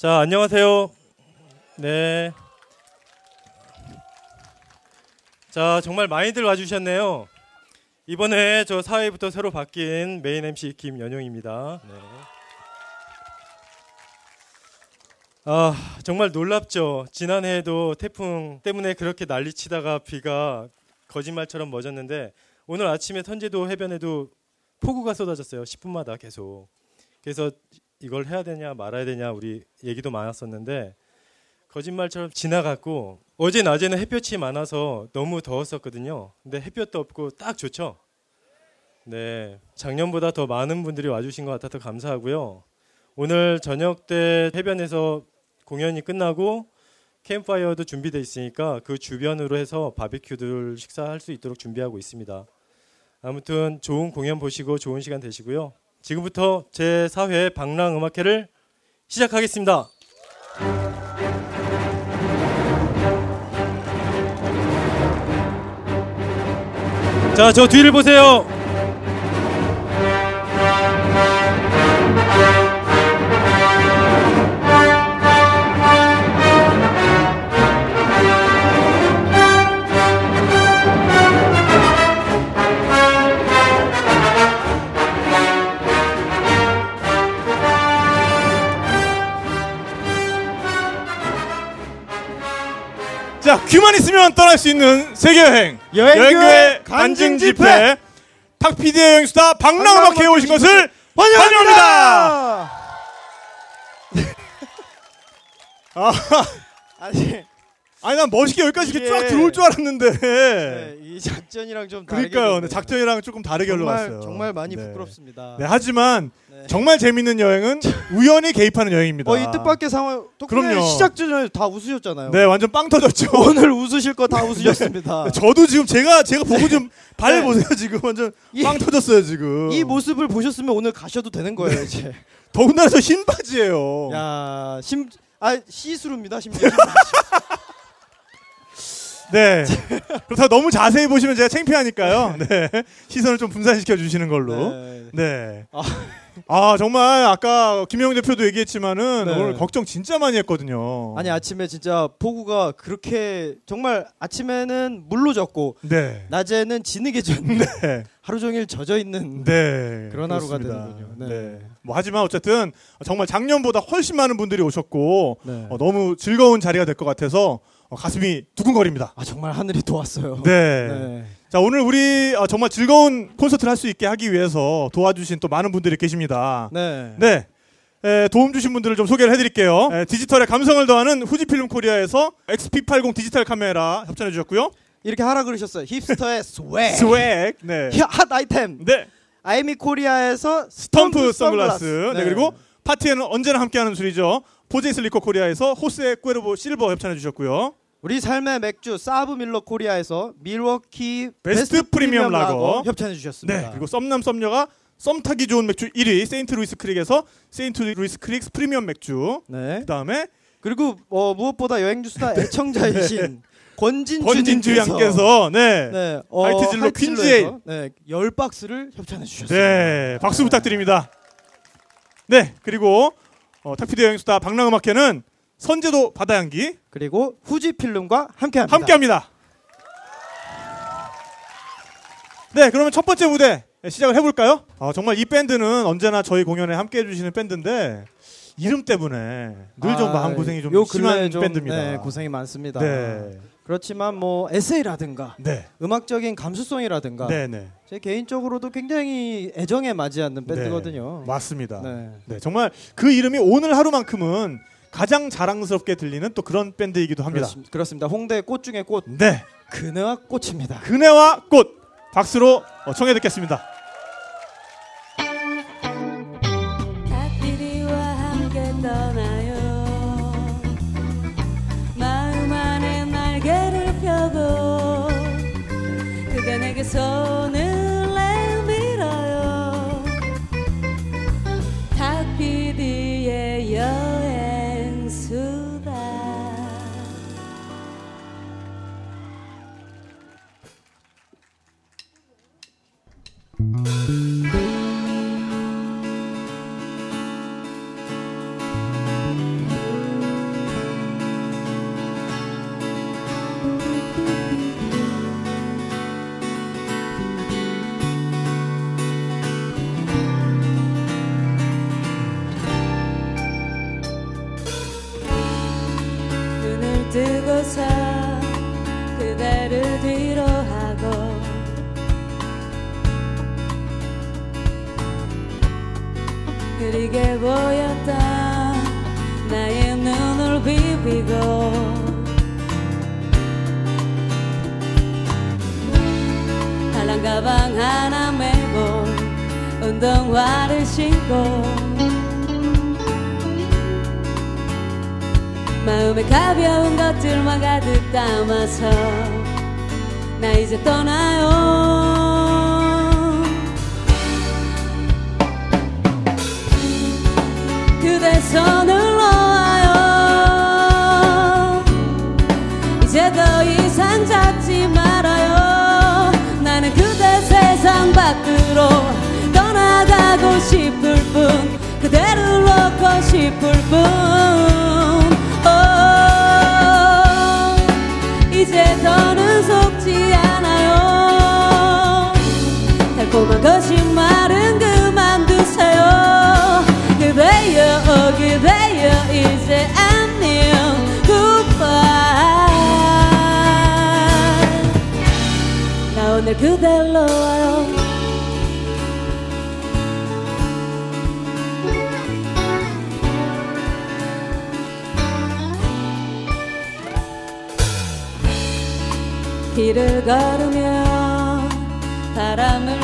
자, 안녕하세요. 네. 자, 정말 많이들 와주셨네요. 이번에 저 사회부터 새로 바뀐 메인 MC 김연용입니다. 네. 아, 정말 놀랍죠. 지난해에도 태풍 때문에 그렇게 난리치다가 비가 거짓말처럼 멎었는데 오늘 아침에 선제도 해변에도 폭우가 쏟아졌어요. 10분마다 계속. 그래서 이걸 해야 되냐 말아야 되냐 우리 얘기도 많았었는데 거짓말처럼 지나갔고 어제 낮에는 햇볕이 많아서 너무 더웠었거든요. 근데 햇볕도 없고 딱 좋죠. 네, 작년보다 더 많은 분들이 와주신 것 같아서 감사하고요. 오늘 저녁 때 해변에서 공연이 끝나고 캠파이어도 준비돼 있으니까 그 주변으로 해서 바비큐들 식사할 수 있도록 준비하고 있습니다. 아무튼 좋은 공연 보시고 좋은 시간 되시고요. 지금부터 제 4회 방랑 음악회를 시작하겠습니다. 자, 저 뒤를 보세요. 자, 귀만 있으면 떠날 수 있는 세계 여행. 여행교회 간증 집회. 탁피디의 여행수다 방랑음악회에 오신 것을 환영합니다. 아, 아니 아니 난 멋있게 여기까지 이렇게 쫙 이게- 들어올 줄 알았는데. 네, 이 작전이랑 좀 다르게 그러니까요. 네, 작전이랑 조금 다르게 정말 흘러갔어요. 정말 많이 네. 부끄럽습니다. 네, 하지만 네. 정말 재밌는 여행은 우연히 개입하는 여행입니다. 어, 이 뜻밖의 상황 그럼요. 시작 전에 다 웃으셨잖아요. 네, 완전 빵 터졌죠. 오늘 웃으실 거 다 웃으셨습니다. 네, 저도 지금 제가 제가 보고 좀발 네. 보세요 지금 완전 이- 빵 터졌어요 지금. 이 모습을 보셨으면 오늘 가셔도 되는 거예요, 이제. 더군다나 저 흰 바지예요. 야, 심 아, 시스루입니다, 심지어. 네. 그렇다고 너무 자세히 보시면 제가 창피하니까요. 네. 시선을 좀 분산시켜 주시는 걸로. 네. 네. 아. 아, 정말 아까 김영 대표도 얘기했지만은 네. 오늘 걱정 진짜 많이 했거든요. 아니 아침에 진짜 폭우가 그렇게 정말 아침에는 물로 젖고 네. 낮에는 진흙에 젖는 네. 하루 종일 젖어 있는 네. 그런 하루가 그렇습니다. 되는군요. 네. 네. 뭐 하지만 어쨌든 정말 작년보다 훨씬 많은 분들이 오셨고 네. 어, 너무 즐거운 자리가 될 것 같아서 어, 가슴이 두근거립니다. 아 정말 하늘이 도왔어요. 네. 네. 자 오늘 우리 어, 정말 즐거운 콘서트를 할 수 있게 하기 위해서 도와주신 또 많은 분들이 계십니다. 네. 네. 에, 도움 주신 분들을 좀 소개를 해드릴게요. 에, 디지털의 감성을 더하는 후지필름 코리아에서 XP80 디지털 카메라 협찬해 주셨고요. 이렇게 하라 그러셨어요. hipster의 swag. swag. 네. 히- 핫 아이템. 네. 아이미 코리아에서 스톰프 선글라스. 네. 그리고 파티에는 언제나 함께하는 술이죠. 포제이스 리코 코리아에서 호세 꾸에르보 실버 협찬해 주셨고요. 우리 삶의 맥주 사브 밀러 코리아에서 밀워키 베스트 프리미엄 라거. 협찬해 주셨습니다. 네. 그리고 썸남 썸녀가 썸 타기 좋은 맥주 1위 세인트 루이스 크릭에서 세인트 루이스 크릭 프리미엄 맥주. 네. 그다음에 그리고 어, 무엇보다 여행수다 애청자이신 권진주 권진주 님께서 양께서 네. 네, 어, 하이트진로에서, 퀸즈에일. 네, 열 박스를 협찬해 주셨습니다. 네, 박수 부탁드립니다. 네, 그리고 어, 탁피디 여행 수다 방랑음악회는 선제도 바다 향기 그리고 후지 필름과 함께합니다. 함께합니다. 네, 그러면 첫 번째 무대 시작을 해볼까요? 아, 정말 이 밴드는 언제나 저희 공연에 함께해 주시는 밴드인데 이름 때문에 늘좀 아, 마음 고생이 좀요 심한 좀, 밴드입니다. 네, 고생이 많습니다. 네, 그렇지만 뭐 에세이라든가 네, 음악적인 감수성이라든가 네, 네. 제 개인적으로도 굉장히 애정에 맞지 않는 밴드거든요. 네, 맞습니다. 네. 네. 정말 그 이름이 오늘 하루만큼은 가장 자랑스럽게 들리는 또 그런 밴드이기도 합니다. 그렇습, 그렇습니다. 홍대 꽃 중에 꽃 네. 그네와 꽃입니다. 그네와 꽃 박수로 어, 청해 듣겠습니다. 뜨고 흐리게 보였다. 나의 눈을 비비고. 한란 가방 하나 메고 운동화를 신고. 마음에 가벼운 것들만 가득 담아서 나 이제 떠나요 그대 손을 놓아요. 이제 더 이상 잡지 말아요. 나는 그대 세상 밖으로 떠나가고 싶을 뿐 그대를 놓고 싶을 뿐. 오, 이제 더는 속지 않아요. 달콤한 거짓말 그대여 어, 그대여 이제 안녕 goodbye. 나 오늘 그댈 놓아요. 길을 걸으며 바람을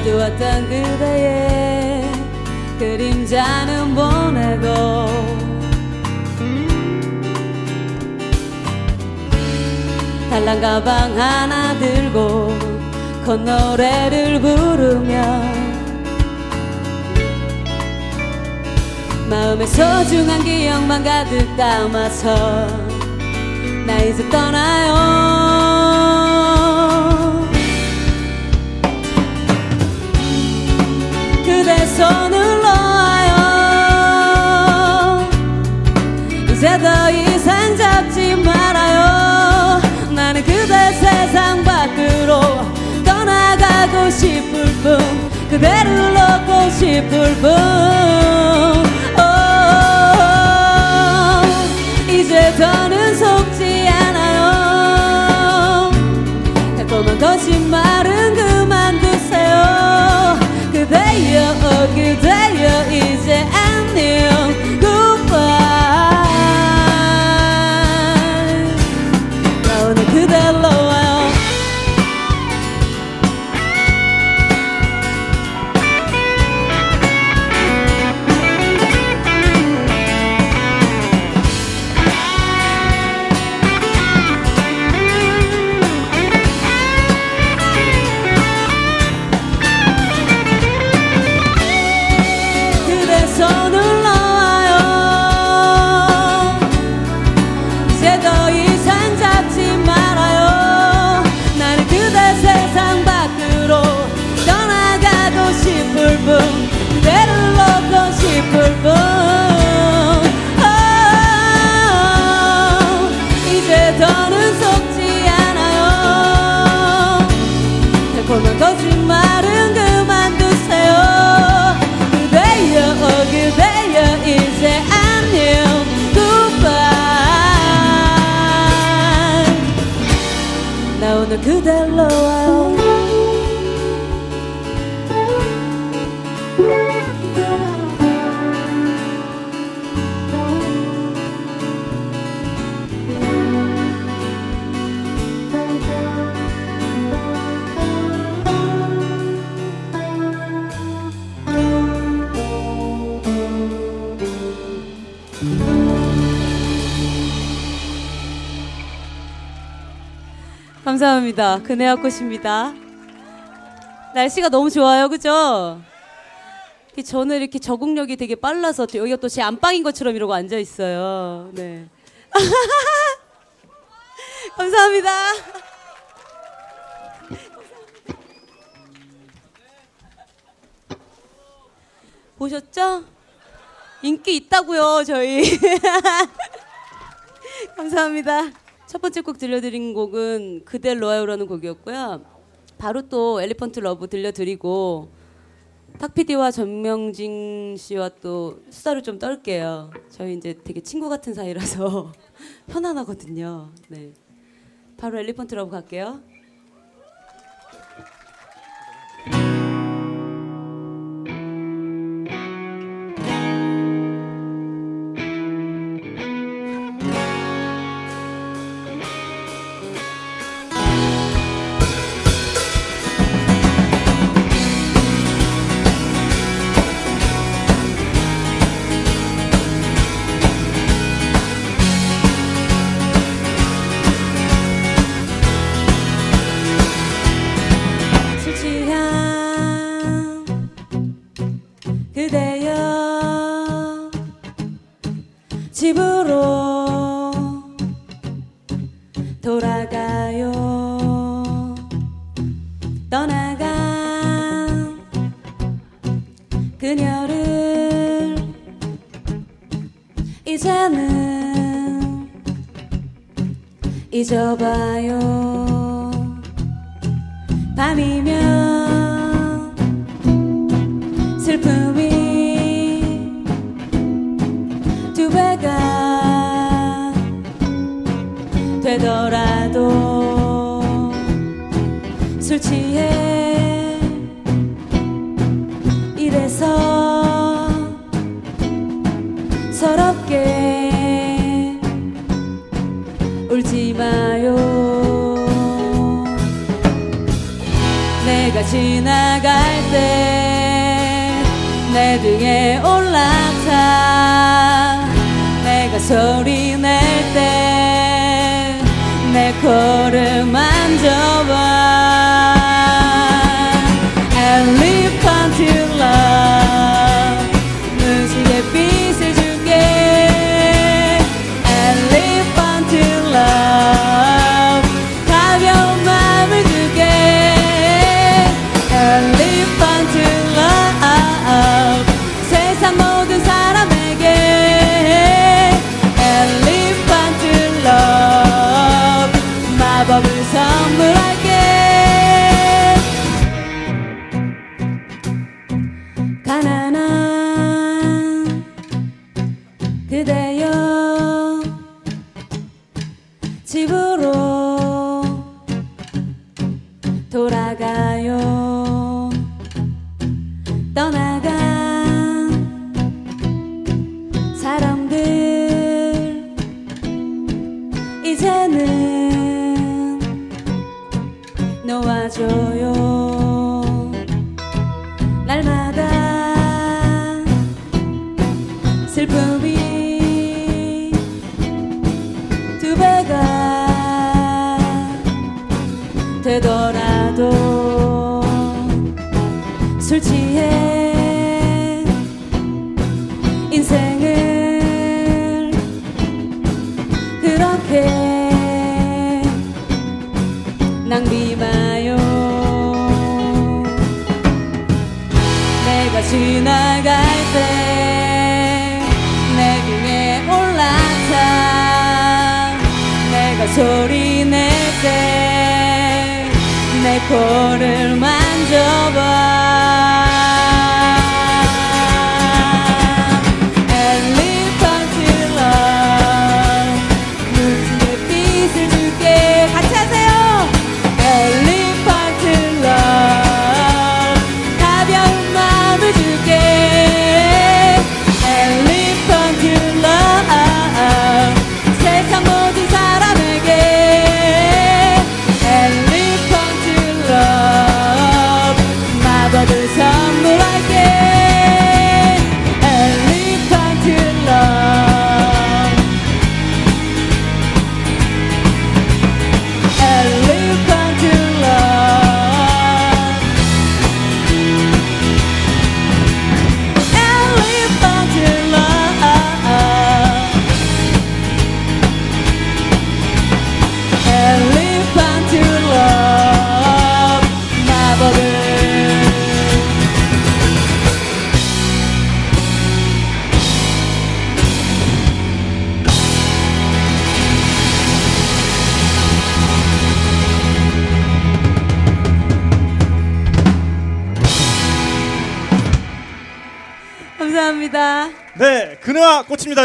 어두웠던 그대의 그림자는 보내고 달랑 가방 하나 들고 콧노래를 부르며 마음에 소중한 기억만 가득 담아서 나 이제 떠나요 그대 손을 놓아요. 이제 더 이상 잡지 말아요. 나는 그대 세상 밖으로 떠나가고 싶을 뿐 그대를 놓고 싶을 뿐 감사합니다. 그네와 꽃입니다. 날씨가 너무 좋아요, 그죠? 저는 이렇게 적응력이 되게 빨라서 여기가 또 제 안방인 것처럼 이러고 앉아 있어요. 네. 감사합니다. 보셨죠? 인기 있다고요, 저희. 감사합니다. 첫 번째 곡 들려드린 곡은 그댈 놓아요라는 곡이었고요. 바로 또 Elephant Love 들려드리고 탁피디와 전명진 씨와 또 수다를 좀 떨게요. 저희 이제 되게 친구 같은 사이라서 편안하거든요. 네. 바로 Elephant Love 갈게요. 잊어봐요. 따라가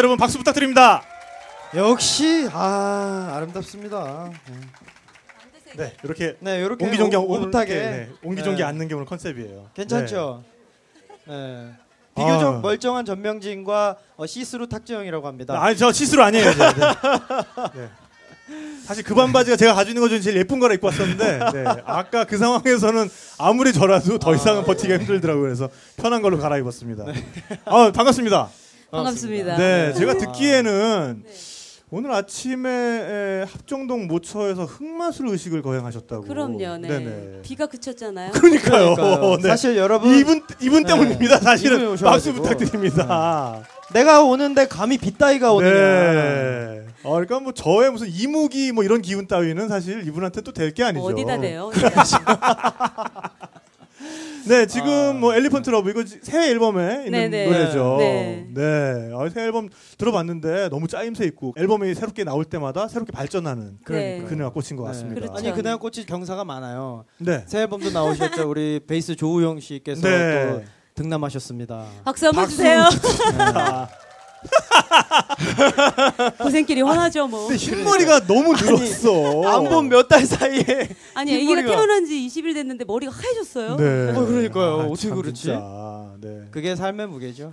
여러분 박수 부탁드립니다. 역시 아 아름답습니다. 네, 이렇게 네, 이렇게 옹기종기 오- 오붓하게 네, 옹기종기 네. 앉는 게 오늘 컨셉이에요. 괜찮죠? 네. 비교적 아. 멀쩡한 전명진과 어, 시스루 탁재영이라고 합니다. 네. 아니 저 시스루 아니에요. 네. 네. 사실 그 반바지가 제가 가지고 있는 것 중에 제일 예쁜 거라 입고 왔었는데 네. 아까 그 상황에서는 아무리 저라도 더 이상은 버티기가 힘들더라고요. 그래서 편한 걸로 갈아입었습니다. 아 반갑습니다. 반갑습니다. 네, 네. 제가 아. 듣기에는 네. 오늘 아침에 에, 합정동 모처에서 흑마술 의식을 거행하셨다고. 그럼요. 네. 네네. 비가 그쳤잖아요. 그러니까요. 그러니까요. 네. 사실 여러분 이분 이분 네. 때문입니다. 사실은 박수. 부탁드립니다. 내가 오는데 감히 빗따위가 오느냐. 네. 어, 그러니까 뭐 저의 무슨 이무기 뭐 이런 기운 따위는 사실 이분한테 또 될 게 아니죠. 뭐 어디다 대요? 네, 지금 아. 뭐 Elephant Love 이거 지- 새 앨범에 있는 네네. 노래죠. 네. 네. 아, 새 앨범 들어봤는데 너무 짜임새 있고 앨범이 새롭게 나올 때마다 새롭게 발전하는 네. 그녀가 꽂힌 것 네. 같습니다. 그렇죠. 아니 그날 꽃이 경사가 많아요. 네. 새 앨범도 나오셨죠. 우리 베이스 조우영 씨께서 네. 또 득남하셨습니다. 박수 한번. 주세요. 아, 고생길이 훤하죠 뭐. 근데 흰머리가 너무 늘었어. 안 본 몇 달 사이에 아니 애기가 흰머리가- 태어난 지 20일 됐는데 머리가 하얘졌어요. 네. 어, 그러니까요. 어떻게 참 그렇지? 진짜. 네. 그게 삶의 무게죠.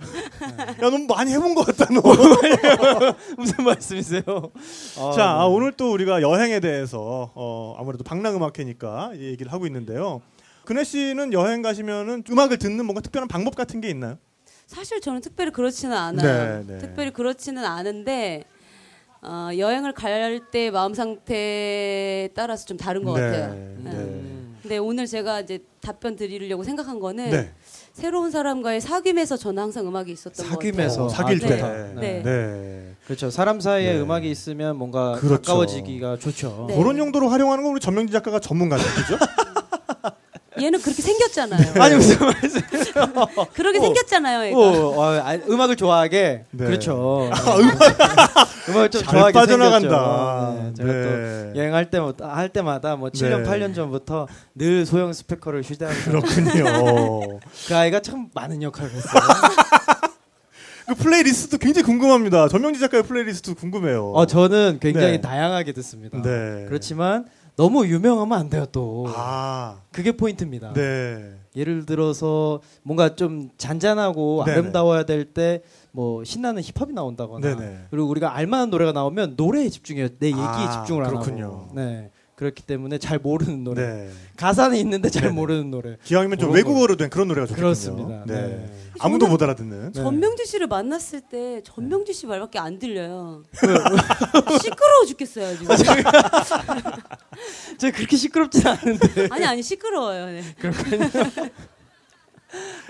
야, 너무 많이 해본 것 같다, 너. 무슨 말씀이세요? 아, 자, 아, 네. 오늘 또 우리가 여행에 대해서 어, 아무래도 방랑음악회니까 이 얘기를 하고 있는데요. 근혜 씨는 여행 가시면은 음악을 듣는 뭔가 특별한 방법 같은 게 있나요? 사실 저는 특별히 그렇지는 않아요. 네, 네. 특별히 그렇지는 않은데 어, 여행을 갈 때 마음 상태에 따라서 좀 다른 것 네, 같아요. 네. 네. 음. 근데 오늘 제가 이제 답변 드리려고 생각한 거는 네. 새로운 사람과의 사귐에서 저는 항상 음악이 있었던 것 같아요. 사귐에서 어, 사귈 아, 때. 좋다. 네. 네. 네. 그렇죠. 사람 사이에 네. 음악이 있으면 뭔가 그렇죠. 가까워지기가 좋죠. 네. 그런 용도로 활용하는 건 우리 전명진 작가가 전문가죠, 그죠? 얘는 그렇게 생겼잖아요. 아니 무슨 말씀? 그렇게 어. 생겼잖아요, 얘가. 어, 어, 아, 음악을 좋아하게 네. 그렇죠. 아, 음악 음악을 좀 잘 좋아하게 빠져나간다. 생겼죠. 네, 제가 네. 또 여행할 때마다 할 때마다 뭐 7년 네. 8년 전부터 늘 소형 스피커를 휴대하면서 그렇군요. 그 아이가 참 많은 역할을 했어요. 그 playlist도 굉장히 궁금합니다. 전명진 작가의 플레이리스트 궁금해요. 어, 저는 굉장히 네. 다양하게 듣습니다. 네. 그렇지만 너무 유명하면 안 돼요 또. 아, 그게 포인트입니다. 네. 예를 들어서 뭔가 좀 잔잔하고 네네. 아름다워야 될 때 뭐 신나는 힙합이 나온다거나 네네. 그리고 우리가 알만한 노래가 나오면 노래에 집중해요. 내 얘기에 아, 집중을 안 그렇군요. 하고. 네. 그렇기 때문에 잘 모르는 노래. 네. 가사는 있는데 잘 네네. 모르는 노래. 기왕이면 좀 외국어로 된 그런 노래가 좋겠군요. 그렇습니다. 네. 네. 아무도 못 알아듣는. 네. 전명지 씨를 만났을 때 전명지 씨 말밖에 안 들려요. 시끄러워 죽겠어요 지금. 제가 그렇게 시끄럽진 않은데. 아니 아니 시끄러워요. 네.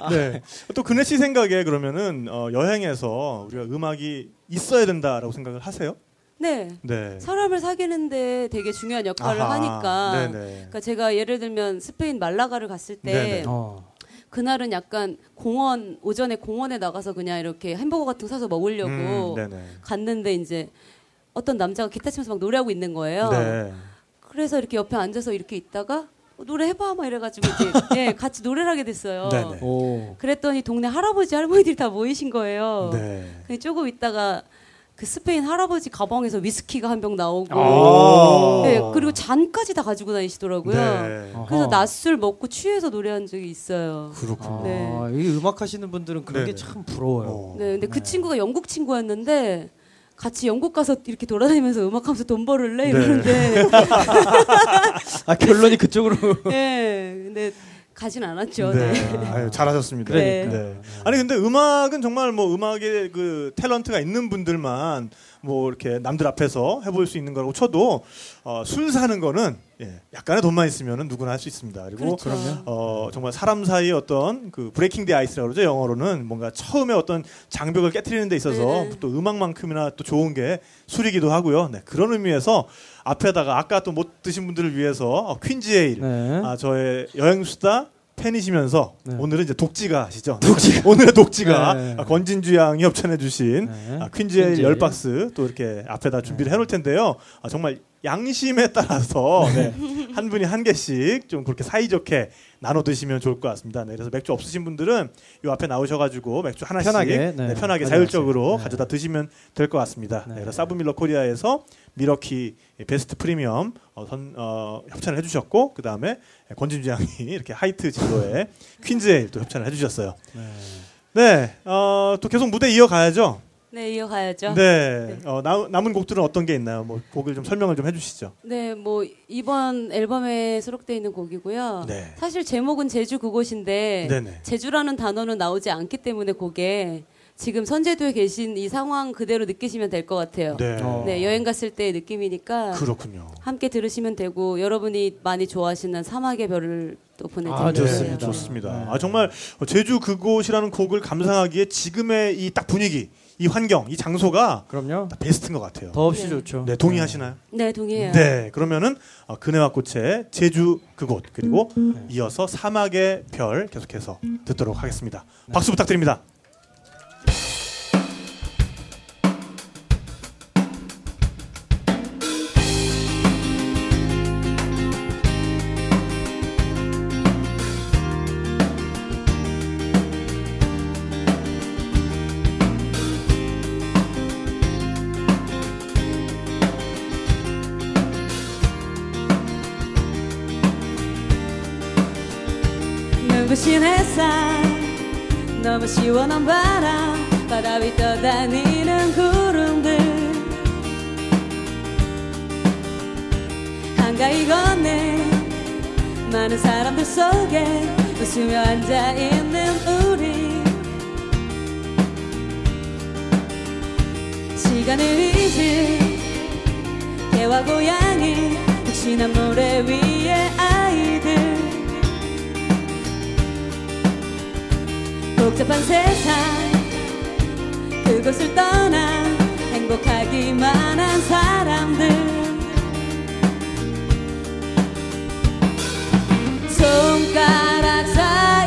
네. 또 근혜 씨 생각에 그러면은 어, 여행에서 우리가 음악이 있어야 된다라고 생각을 하세요? 네. 네. 사람을 사귀는데 되게 중요한 역할을 아하. 하니까. 네네. 그러니까 제가 예를 들면 스페인 말라가를 갔을 때 네네. 어. 그날은 약간 공원 오전에 공원에 나가서 그냥 이렇게 햄버거 같은 거 사서 먹으려고 음. 갔는데 이제 어떤 남자가 기타 치면서 막 노래하고 있는 거예요. 네. 그래서 이렇게 옆에 앉아서 이렇게 있다가 어, 노래 해봐 막 이래가지고 이제 예, 같이 노래를 하게 됐어요. 그랬더니 동네 할아버지 할머니들이 다 모이신 거예요. 네. 조금 있다가 그 스페인 할아버지 가방에서 위스키가 한 병 나오고 아. 네, 그리고 잔까지 다 가지고 다니시더라고요. 네. 그래서. 낮술 먹고 취해서 노래한 적이 있어요. 그렇군요. 아, 네. 이 음악 하시는 분들은 그런 게 네네. 참 부러워요. 어. 네, 근데 그 친구가 영국 친구였는데 같이 영국 가서 이렇게 돌아다니면서 음악하면서 돈 벌을래 네. 이러는데 아 결론이 그쪽으로. 네, 근데 가진 않았죠. 네. 네. 아유, 잘하셨습니다. 네. 네. 아니 근데 음악은 정말 뭐 음악에 그 탤런트가 있는 분들만 뭐 이렇게 남들 앞에서 해볼 수 있는 거라고 쳐도 어, 술 사는 거는 예, 약간의 돈만 있으면 누구나 할 수 있습니다. 그리고 그렇죠. 어, 정말 사람 사이의 어떤 그 브레이킹 디 아이스라고 그러죠. 영어로는 뭔가 처음에 어떤 장벽을 깨뜨리는 데 있어서 네. 또 음악만큼이나 또 좋은 게 술이기도 하고요. 네, 그런 의미에서 앞에다가 아까 또 못 드신 분들을 위해서 어, 퀸즈 에일 네. 아, 저의 여행 수다 팬이시면서 네. 오늘은 이제 독지가 하시죠. 독지가. 오늘의 독지가 네. 아, 권진주 양이 협찬해 주신 네. 아, 퀸즈의. 열 박스 또 이렇게 앞에다 준비를 해놓을 텐데요. 아, 정말 양심에 따라서 네, 한 분이 한 개씩 좀 그렇게 사이좋게 나눠 드시면 좋을 것 같습니다. 네, 그래서 맥주 없으신 분들은 요 앞에 나오셔가지고 맥주 하나씩 편하게, 네, 네, 편하게. 자율적으로 네. 가져다 드시면 될 것 같습니다. 네, 네. 그래서 사브밀러 코리아에서 밀워키 베스트 프리미엄 어, 선, 어, 협찬을 해주셨고 그 다음에 권진주 양이 이렇게 하이트 진로의 퀸즈에일 또 협찬을 해주셨어요. 네, 어, 또 계속 무대 이어가야죠. 네, 이어가야죠. 네, 어, 나, 남은 곡들은 어떤 게 있나요? 뭐 곡을 좀 설명을 좀 해주시죠. 네, 뭐 이번 앨범에 수록되어 있는 곡이고요. 네. 사실 제목은 제주 그곳인데 네네. 제주라는 단어는 나오지 않기 때문에 곡에 지금 선제도에 계신 이 상황 그대로 느끼시면 될 것 같아요. 네, 어. 네, 여행 갔을 때의 느낌이니까 그렇군요. 함께 들으시면 되고 여러분이 많이 좋아하시는 사막의 별을 또 보내드릴게요. 아, 좋습니다. 네, 좋습니다. 네. 아 정말 제주 그곳이라는 곡을 감상하기에 지금의 이 딱 분위기, 이 환경, 이 장소가 그럼요. 딱 베스트인 것 같아요. 더없이 네. 좋죠. 네, 동의하시나요? 네, 동의해요. 네, 그러면은 어, 그네와 꽃의 제주 그곳 그리고 이어서 사막의 별 계속해서 듣도록 하겠습니다. 박수 부탁드립니다. 너무 시원한 바람 바다 위 떠다니는 구름들. 한가히 걷네 많은 사람들 속에 웃으며 앉아있는 우리. 시간을 잊은 개와 고양이 푹신한 모래 위의 아이들 복잡한 세상. 그곳을 떠나 행복하기만 한 사람들. 손가락 사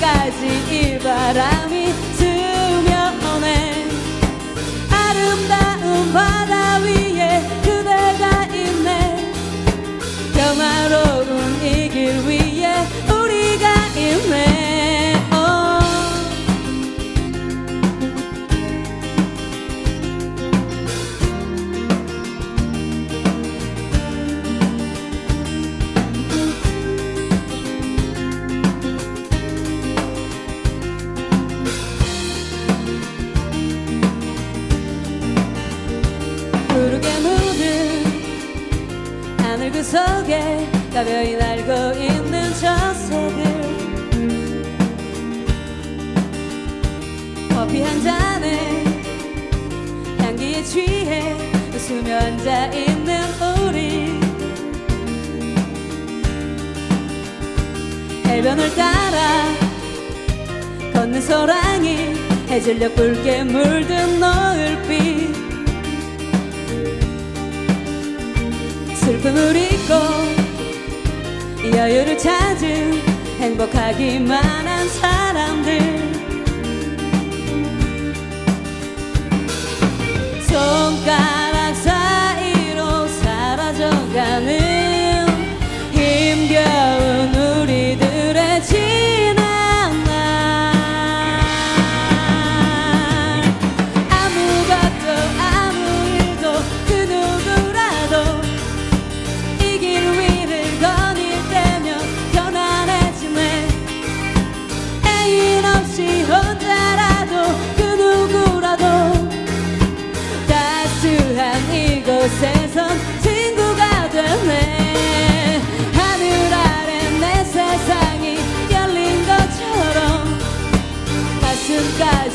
가슴까 속에 가벼이 날고 있는 저 새들 커피 한 잔에 향기에 취해 웃으며 앉아 있는 우리 해변을 따라 걷는 소랑이 해질녘 붉게 물든 노을빛 슬픔을 잊고 여유를 찾은 행복하기만 한 사람들. 손가락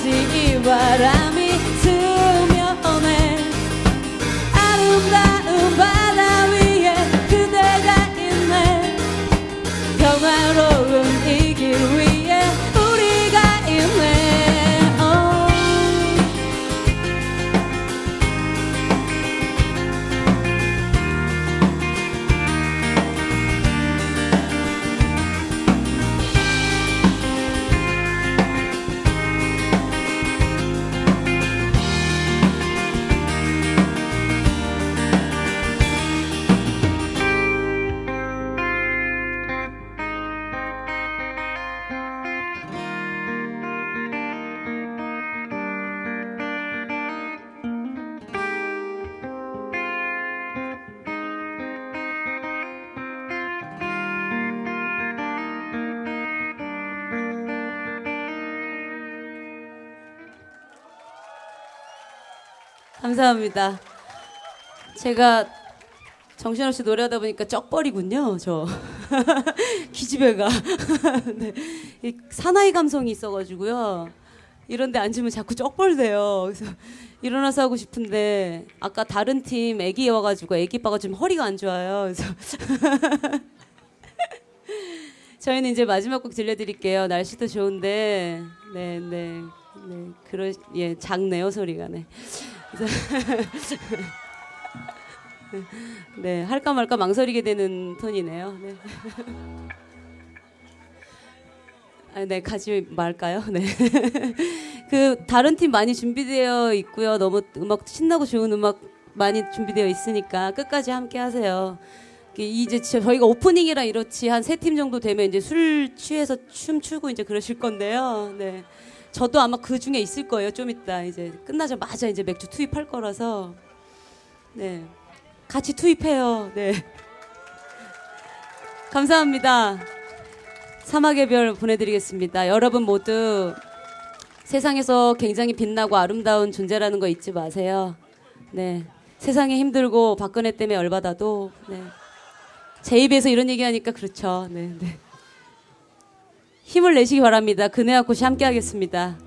синего рамя. 감사합니다. 제가 정신없이 노래하다 보니까 쩍벌이군요, 저. 기집애가. 네. 이 사나이 감성이 있어가지고요. 이런데 앉으면 자꾸 쩍벌대요. 그래서 일어나서 하고 싶은데 아까 다른 팀 애기 와가지고 애기 빠가 지금 허리가 안 좋아요. 그래서 저희는 이제 마지막 곡 들려드릴게요. 날씨도 좋은데, 네, 네, 네, 그러 예 작네요 소리가 네. 네 할까 말까 망설이게 되는 톤이네요. 네. 아, 네 가지 말까요? 네. 그 다른 팀 많이 준비되어 있고요. 너무 음악 신나고 좋은 음악 많이 준비되어 있으니까 끝까지 함께 하세요. 이제 저희가 오프닝이라 이렇지 한 세 팀 정도 되면 이제 술 취해서 춤 추고 이제 그러실 건데요. 네. 저도 아마 그 중에 있을 거예요. 좀 이따 이제 끝나자마자 이제 맥주 투입할 거라서 네. 같이 투입해요. 네. 감사합니다. 사막의 별 보내드리겠습니다. 여러분 모두 세상에서 굉장히 빛나고 아름다운 존재라는 거 잊지 마세요. 네. 세상에 힘들고 박근혜 때문에 열받아도 네. 제 입에서 이런 얘기하니까 그렇죠. 네, 네. 힘을 내시기 바랍니다. 그네와 꽃이 함께하겠습니다.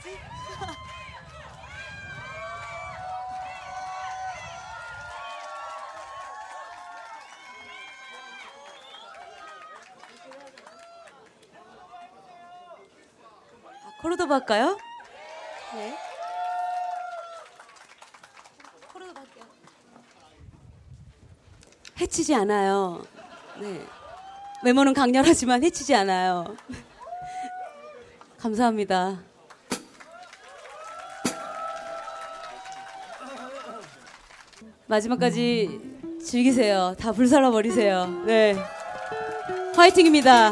뭐지? 코르도바 할까요? 네. 코르도바 할게요. 해치지 않아요. 네. 외모는 강렬하지만 해치지 않아요. 감사합니다. 마지막까지 즐기세요. 다 불살라 버리세요. 네. 화이팅입니다.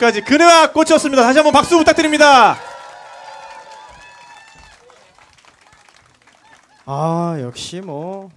지금까지 그네와 꽃이었습니다. 다시 한번 박수 부탁드립니다. 아 역시 뭐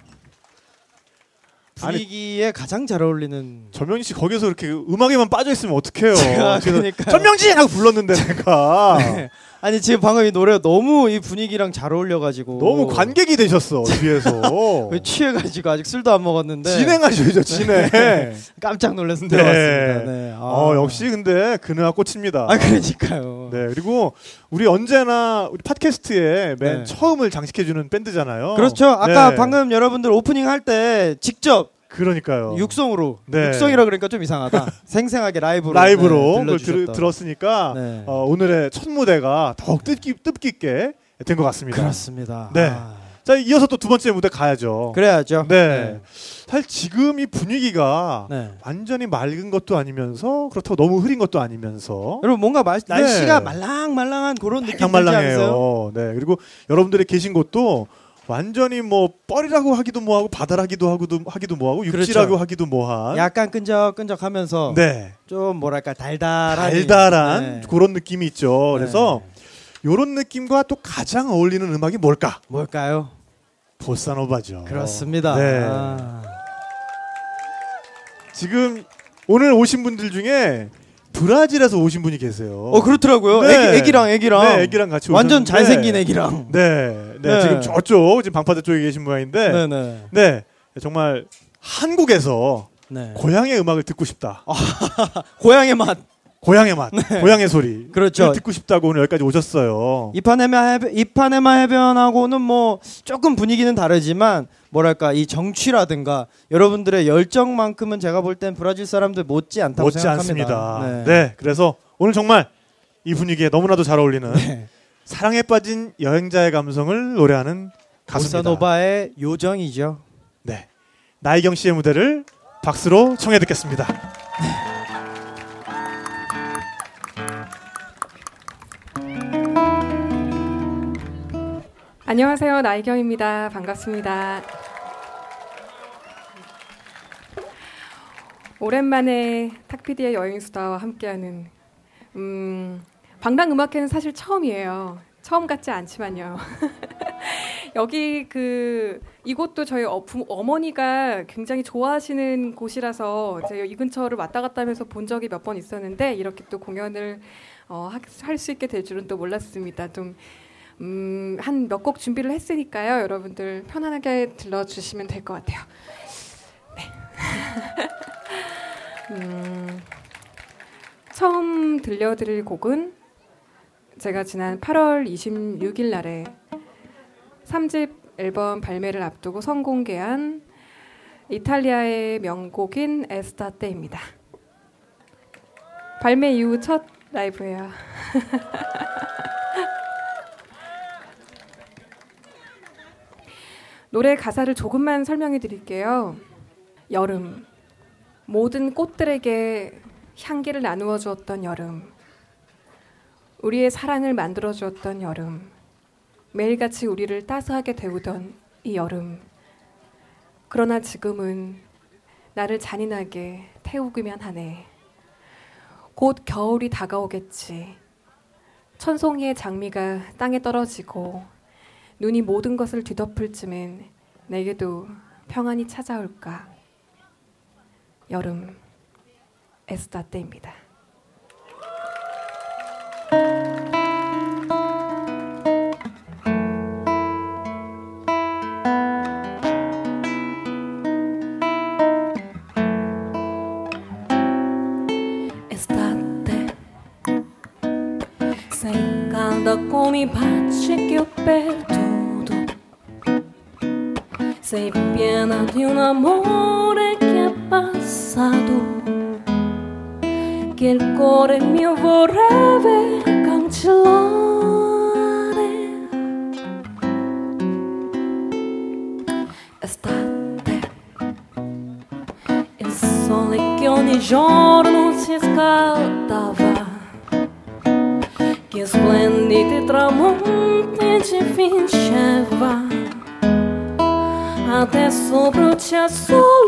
분위기에 가장 잘 어울리는 전명진 씨 거기서 이렇게 음악에만 빠져 있으면 어떡해요? 제가 그래서 그러니까요. 전명진 하고 불렀는데 내가 네. 아니 지금 방금 이 노래가 너무 이 분위기랑 잘 어울려가지고 너무 관객이 되셨어 뒤에서 왜 취해가지고 아직 술도 안 먹었는데 진행하셔야죠 진행. 깜짝 놀라서 네. 들어왔습니다. 네. 아. 어 역시 근데 그네와 꽃입니다. 아 그러니까요. 네 그리고 우리 언제나 우리 팟캐스트에 맨 네. 처음을 장식해주는 밴드잖아요. 그렇죠. 아까 네. 방금 여러분들 오프닝 할 때 직접 그러니까요. 육성으로 네. 육성이라 그러니까 좀 이상하다. 생생하게 라이브로 라이브로 네. 들, 들었으니까 네. 어, 오늘의 첫 무대가 더욱 뜻깊, 뜻깊게 된 것 같습니다. 그렇습니다. 네. 아, 자 이어서 또 두 번째 무대 가야죠. 그래야죠. 네. 사실 지금 이 분위기가 네. 완전히 맑은 것도 아니면서 그렇다고 너무 흐린 것도 아니면서 여러분 뭔가 말, 날씨가 네. 말랑말랑한 그런 느낌 들지 않으세요? 말랑말랑해요. 네. 그리고 여러분들이 계신 곳도 완전히 뭐 뻘이라고 하기도 뭐하고 바다라기도 하기도 하기도 뭐하고 육지라고 그렇죠. 하기도 뭐한 약간 끈적끈적하면서 네. 좀 뭐랄까 달달한 달달한 네. 그런 느낌이 있죠. 그래서 네. 요런 느낌과 또 가장 어울리는 음악이 뭘까? 뭘까요? 보사노바죠. 그렇습니다. 네. 아. 지금 오늘 오신 분들 중에 브라질에서 오신 분이 계세요. 어 그렇더라고요. 네. 애기, 애기랑 애기랑 네, 애기랑 같이 완전 오셨는데 잘생긴 애기랑. 네, 네, 네. 지금 저쪽 지금 방파제 쪽에 계신 모양인데, 네, 네네. 정말 한국에서 네. 고향의 음악을 듣고 싶다. 고향의 맛. 고향의 맛, 고향의 소리. 네. 그렇죠. 듣고 싶다고 오늘 여기까지 오셨어요. 이파네마 해변, 이파네마 해변하고는 뭐 조금 분위기는 다르지만 뭐랄까 이 정취라든가 여러분들의 열정만큼은 제가 볼 땐 브라질 사람들 못지 않다고 못지 생각합니다. 않습니다. 네. 그래서 오늘 정말 이 분위기에 너무나도 잘 어울리는 네. 사랑에 빠진 여행자의 감성을 노래하는 가수입니다. 보사노바의 요정이죠. 네, 나이경 씨의 무대를 박수로 청해 듣겠습니다. 안녕하세요. 나이경입니다. 반갑습니다. 오랜만에 탁피디의 여행수다와 함께하는 음, 방랑음악회는 사실 처음이에요. 처음 같지 않지만요. 여기 그 이곳도 저희 어, 부, 어머니가 굉장히 좋아하시는 곳이라서 제가 이 근처를 왔다 갔다 하면서 본 적이 몇 번 있었는데 이렇게 또 공연을 어, 할수 있게 될 줄은 또 몰랐습니다. 좀 음, 한 몇 곡 준비를 했으니까요. 여러분들 편안하게 들러주시면 될 것 같아요. 네. 음, 처음 들려드릴 곡은 제가 지난 8월 26일 날에 3집 앨범 발매를 앞두고 선공개한 이탈리아의 명곡인 에스타테입니다. 발매 이후 첫 라이브예요. 노래 가사를 조금만 설명해 드릴게요. 여름. 모든 꽃들에게 향기를 나누어 주었던 여름. 우리의 사랑을 만들어 주었던 여름. 매일같이 우리를 따스하게 데우던 이 여름. 그러나 지금은 나를 잔인하게 태우기만 하네. 곧 겨울이 다가오겠지. 천송이의 장미가 땅에 떨어지고 눈이 모든 것을 뒤덮을 쯤엔 내게도 평안이 찾아올까. 여름 에스타 때입니다. Sei piena di un amore che è passato, che il cuore mio vorrebbe cancellare. Estate, il sole che ogni giorno si scaldava, che splendidi tramonti ci vinceva. até sombro te assola.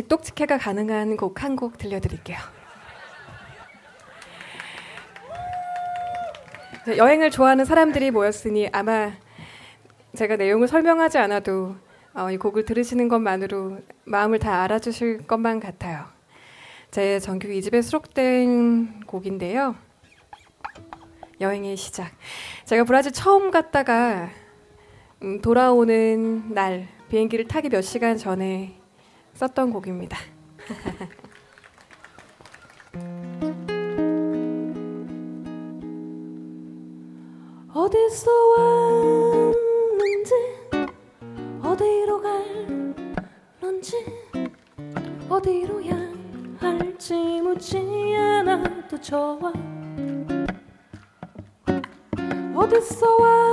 직독직해가 가능한 곡 한곡 들려드릴게요. 이제 여행을 좋아하는 사람들이 모였으니 아마 제가 내용을 설명하지 않아도 어, 이 곡을 들으시는 것만으로 마음을 다 알아주실 것만 같아요. 제 정규 2집에 수록된 곡인데요. 여행의 시작. 제가 브라질 처음 갔다가 음, 돌아오는 날 비행기를 타기 몇 시간 전에 썼던 곡입니다. 어디서 왔는지 어디로 갈런지 어디로 향할지 묻지 않아도 좋아 어디서 좋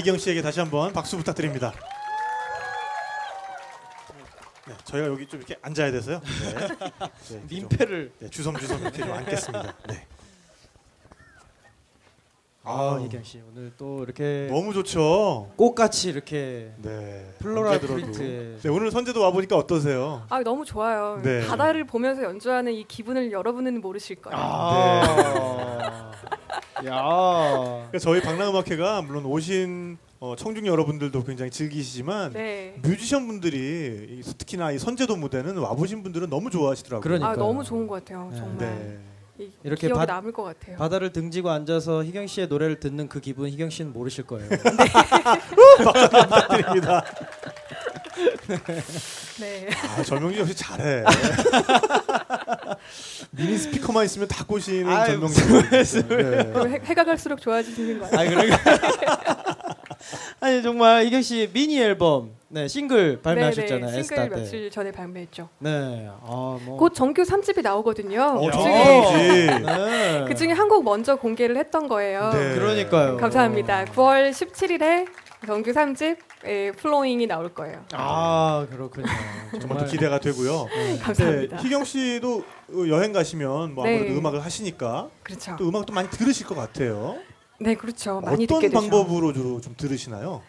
나이경 씨에게 다시 한번 박수 부탁드립니다. 네, 저희가 여기 좀 이렇게 앉아야 돼서요. 네. 네, 민폐를 네, 주섬주섬 이렇게 좀 앉겠습니다. 네. 아. 이경 씨 오늘 또 이렇게 너무 좋죠. 꽃같이 이렇게 네. 들어도. 프린트에 네, 오늘 선제도 와 보니까 어떠세요? 아 너무 좋아요. 네. 바다를 보면서 연주하는 이 기분을 여러분은 모르실 거예요. 아, 야, 그러니까 저희 방랑음악회가 물론 오신 어, 청중 여러분들도 굉장히 즐기시지만 네. 뮤지션 분들이 이- 특히나 이 선제도 무대는 와보신 분들은 너무 좋아하시더라고요. 그러니까요. 아 너무 좋은 것 같아요. 네. 정말 네. 이 이렇게 기억에 바- 남을 것 같아요. 바다를 등지고 앉아서 희경 씨의 노래를 듣는 그 기분 희경 씨는 모르실 거예요. 부탁드립니다. 네. 아, 전명진 역시 잘해. 미니 스피커만 있으면 다 꼬시는 아이, 전명진. 네. 해, 해가 갈수록 좋아지시는 거 같아요. 아 그래. 아니 정말 이경 씨 미니 앨범, 네 싱글 발매하셨잖아요. 네, 에스타 싱글 때. 며칠 전에 발매했죠. 네. 아 뭐. 곧 정규 3집이 나오거든요. 어, 그 중에, 삼집. 네. 그 중에 한 곡 먼저 공개를 했던 거예요. 네. 그러니까요. 감사합니다. 9월 17일에 정규 3집 예, Flowing이 나올 거예요. 아 그렇군요. 정말 또 기대가 되고요. 감사합니다. 네, 희경 씨도 여행 가시면 뭐 네. 아무래도 음악을 하시니까 그렇죠. 또 음악도 많이 들으실 것 같아요. 네, 그렇죠. 많이 어떤. 방법으로 주로 좀 들으시나요?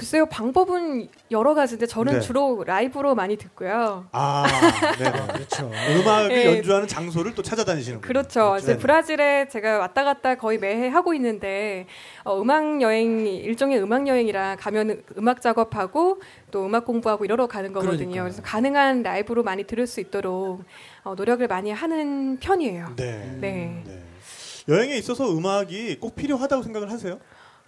글쎄요, 방법은 여러 가지인데 저는 네. 주로 라이브로 많이 듣고요. 아, 네. 그렇죠. 음악을 네. 연주하는 장소를 또 찾아다니시는 그렇죠. 이제 네. 브라질에 제가 왔다 갔다 거의 매해 하고 있는데 어, 음악 여행 일종의 음악 여행이라 가면 음악 작업하고 또 음악 공부하고 이러러 가는 거거든요. 그러니까요. 그래서 가능한 라이브로 많이 들을 수 있도록 어, 노력을 많이 하는 편이에요. 네. 네. 네. 여행에 있어서 음악이 꼭 필요하다고 생각을 하세요?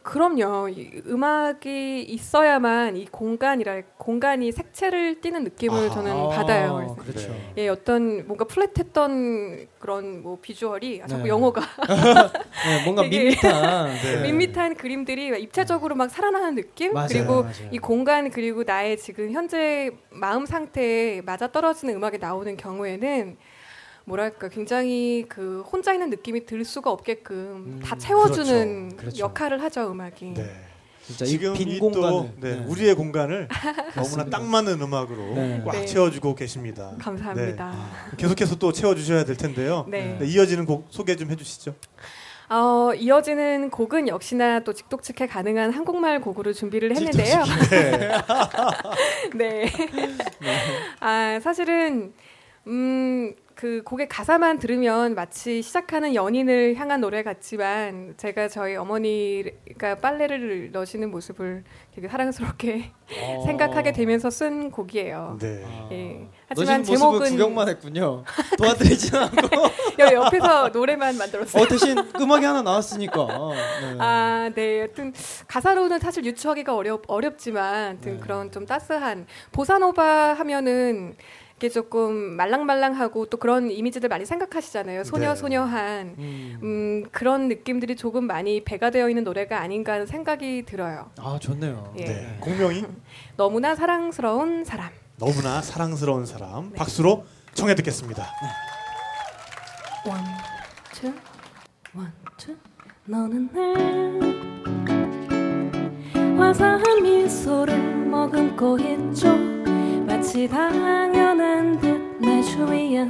그럼요. 이 음악이 있어야만 이 공간이라 공간이 색채를 띠는 느낌을 아하. 저는 받아요. 그래서 그렇죠. 네. 예, 어떤 뭔가 플랫했던 그런 뭐 비주얼이 아, 자꾸 네. 영어가 네, 뭔가 밋밋한. 네. 밋밋한 그림들이 입체적으로 막 살아나는 느낌 맞아요, 그리고 맞아요. 이 공간 그리고 나의 지금 현재 마음 상태에 맞아 떨어지는 음악이 나오는 경우에는 뭐랄까 굉장히 그 혼자 있는 느낌이 들 수가 없게끔 음, 다 채워주는 그렇죠, 그렇죠. 역할을 하죠 음악이. 네. 진짜 지금 또 공간을. 네, 우리의 공간을 너무나 딱 맞는 음악으로 네. 꽉 네. 채워주고 계십니다. 감사합니다. 네. 계속해서 또 채워주셔야 될 텐데요. 네. 네, 이어지는 곡 소개 좀 해주시죠. 어, 이어지는 곡은 역시나 또 직독측해 가능한 한국말 곡으로 준비를 했는데요. 네. 네. 아, 사실은 음, 그 곡의 가사만 들으면 마치 시작하는 연인을 향한 노래 같지만 제가 저희 어머니가 빨래를 넣으시는 모습을 되게 사랑스럽게 어. 생각하게 되면서 쓴 곡이에요. 네. 예. 하지만 제목은 구경만 했군요. 도와드리진 않고. 여- 옆에서 노래만 만들었어요. 어 대신 음악이 하나 나왔으니까. 네. 아, 네. 여튼 가사로는 사실 유추하기가 어렵 어렵지만, 하여튼 네. 그런 좀 따스한 보사노바 하면은 이게 조금 말랑말랑하고 또 그런 이미지들 많이 생각하시잖아요. 소녀 네. 소녀한 음. 음, 그런 느낌들이 조금 많이 배가 되어 있는 노래가 아닌가 하는 생각이 들어요. 아 좋네요. 예. 네. 공명이 너무나 사랑스러운 사람. 너무나 사랑스러운 사람 네. 박수로 청해 듣겠습니다. One, two, one, two. 너는 날 화사한 미소를 머금고 있죠. 마치 당연한 듯 내 주위엔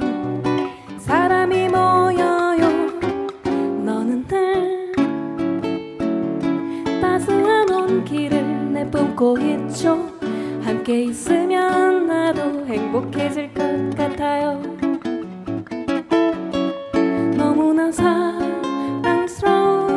사람이 모여요. 너는 날 따스한 온기를 내뿜고 있죠. 함께 있으면 나도 행복해질 것 같아요. 너무나 사랑스러운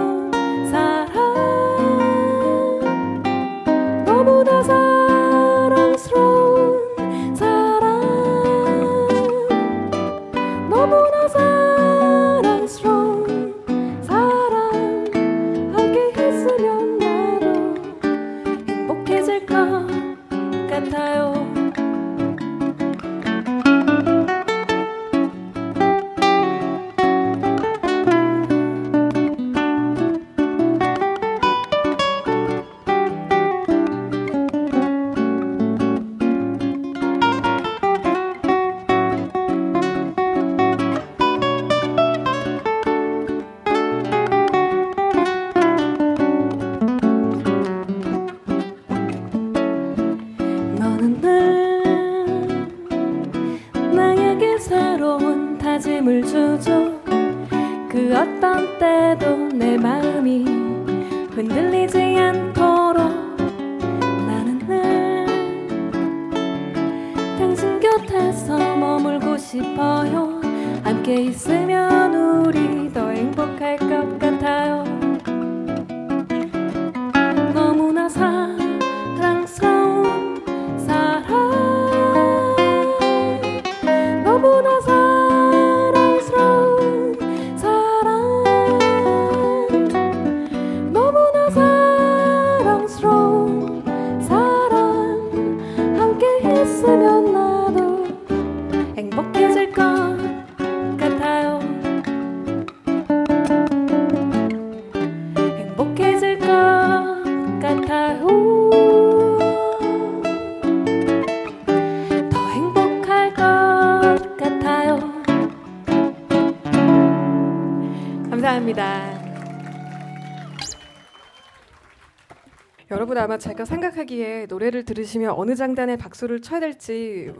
아마 제가 생각하기에 노래를 들으시면 어느 장단에 박수를 쳐야 될지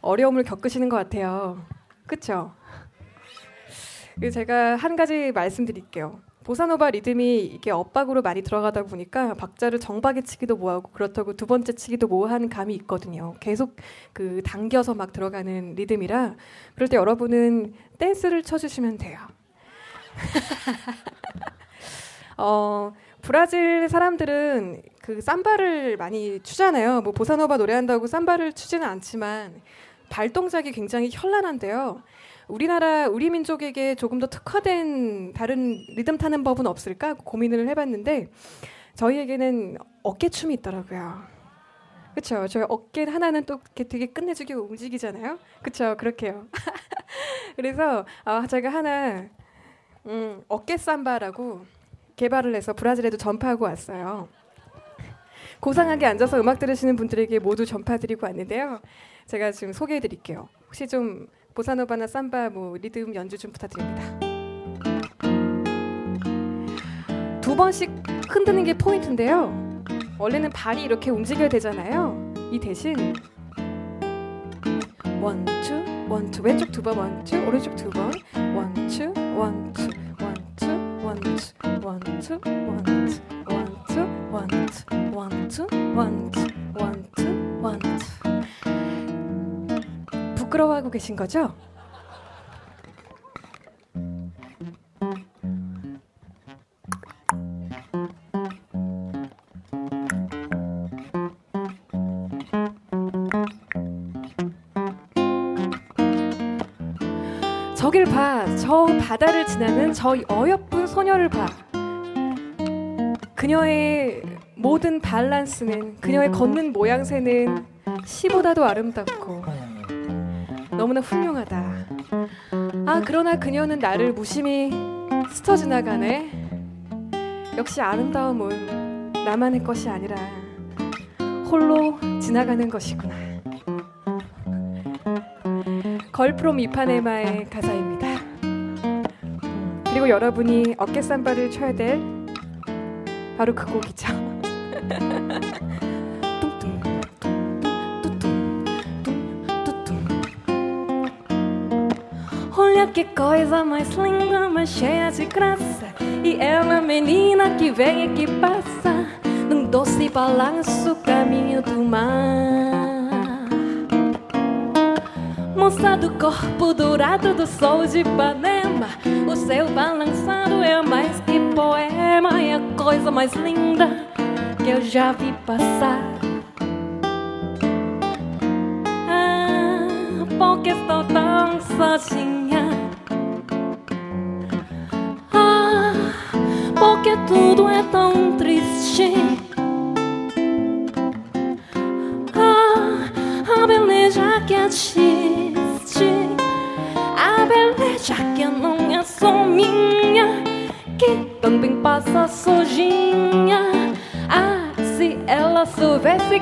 어려움을 겪으시는 것 같아요. 그렇죠? 제가 한 가지 말씀드릴게요. 보사노바 리듬이 이게 엇박으로 많이 들어가다 보니까 박자를 정박에 치기도 뭐하고 그렇다고 두 번째 치기도 뭐하는 감이 있거든요. 계속 그 당겨서 막 들어가는 리듬이라 그럴 때 여러분은 댄스를 쳐주시면 돼요. 어, 브라질 사람들은 그 삼바를 많이 추잖아요. 뭐 보사노바 노래한다고 삼바를 추지는 않지만 발 동작이 굉장히 현란한데요. 우리나라 우리 민족에게 조금 더 특화된 다른 리듬 타는 법은 없을까 고민을 해봤는데 저희에게는 어깨춤이 있더라고요. 그렇죠. 저희 어깨 하나는 또 되게 끝내주게 움직이잖아요. 그렇죠. 그렇게요. 그래서 아, 제가 하나 음, 어깨 삼바라고 개발을 해서 브라질에도 전파하고 왔어요. 고상하게 앉아서 음악 들으시는 분들에게 모두 전파드리고 왔는데요. 제가 지금 소개해드릴게요. 혹시 좀 보사노바나 삼바 뭐 리듬 연주 좀 부탁드립니다. 두 번씩 흔드는 게 포인트인데요. 원래는 발이 이렇게 움직여야 되잖아요. 이 대신 one two one two 왼쪽 두 번 one two 오른쪽 두 번 원투 원투 원투 원투 원투 원투 원투 원투 원투 원투 원투 원투 부끄러워하고 계신 거죠? 저길 봐. 저 바다를 지나는 저 어여쁜 소녀를 봐. 그녀의 모든 밸런스는 그녀의 걷는 모양새는 시보다도 아름답고 너무나 훌륭하다. 아, 그러나 그녀는 나를 무심히 스쳐 지나가네. 역시 아름다움은 나만의 것이 아니라 홀로 지나가는 것이구나. 걸프롬 이파네마의 가사입니다. 그리고 여러분이 어깨 삼바를 쳐야 될 바로 그 곡이죠. Olha que coisa mais linda, mais cheia de graça. E ela, menina que vem e que passa, num doce balanço, caminho do mar. Moça do corpo dourado do sol de Ipanema, o seu balançado é mais que poema, é a coisa mais linda que eu já vi passar. Ah, porque estou tão sozinha.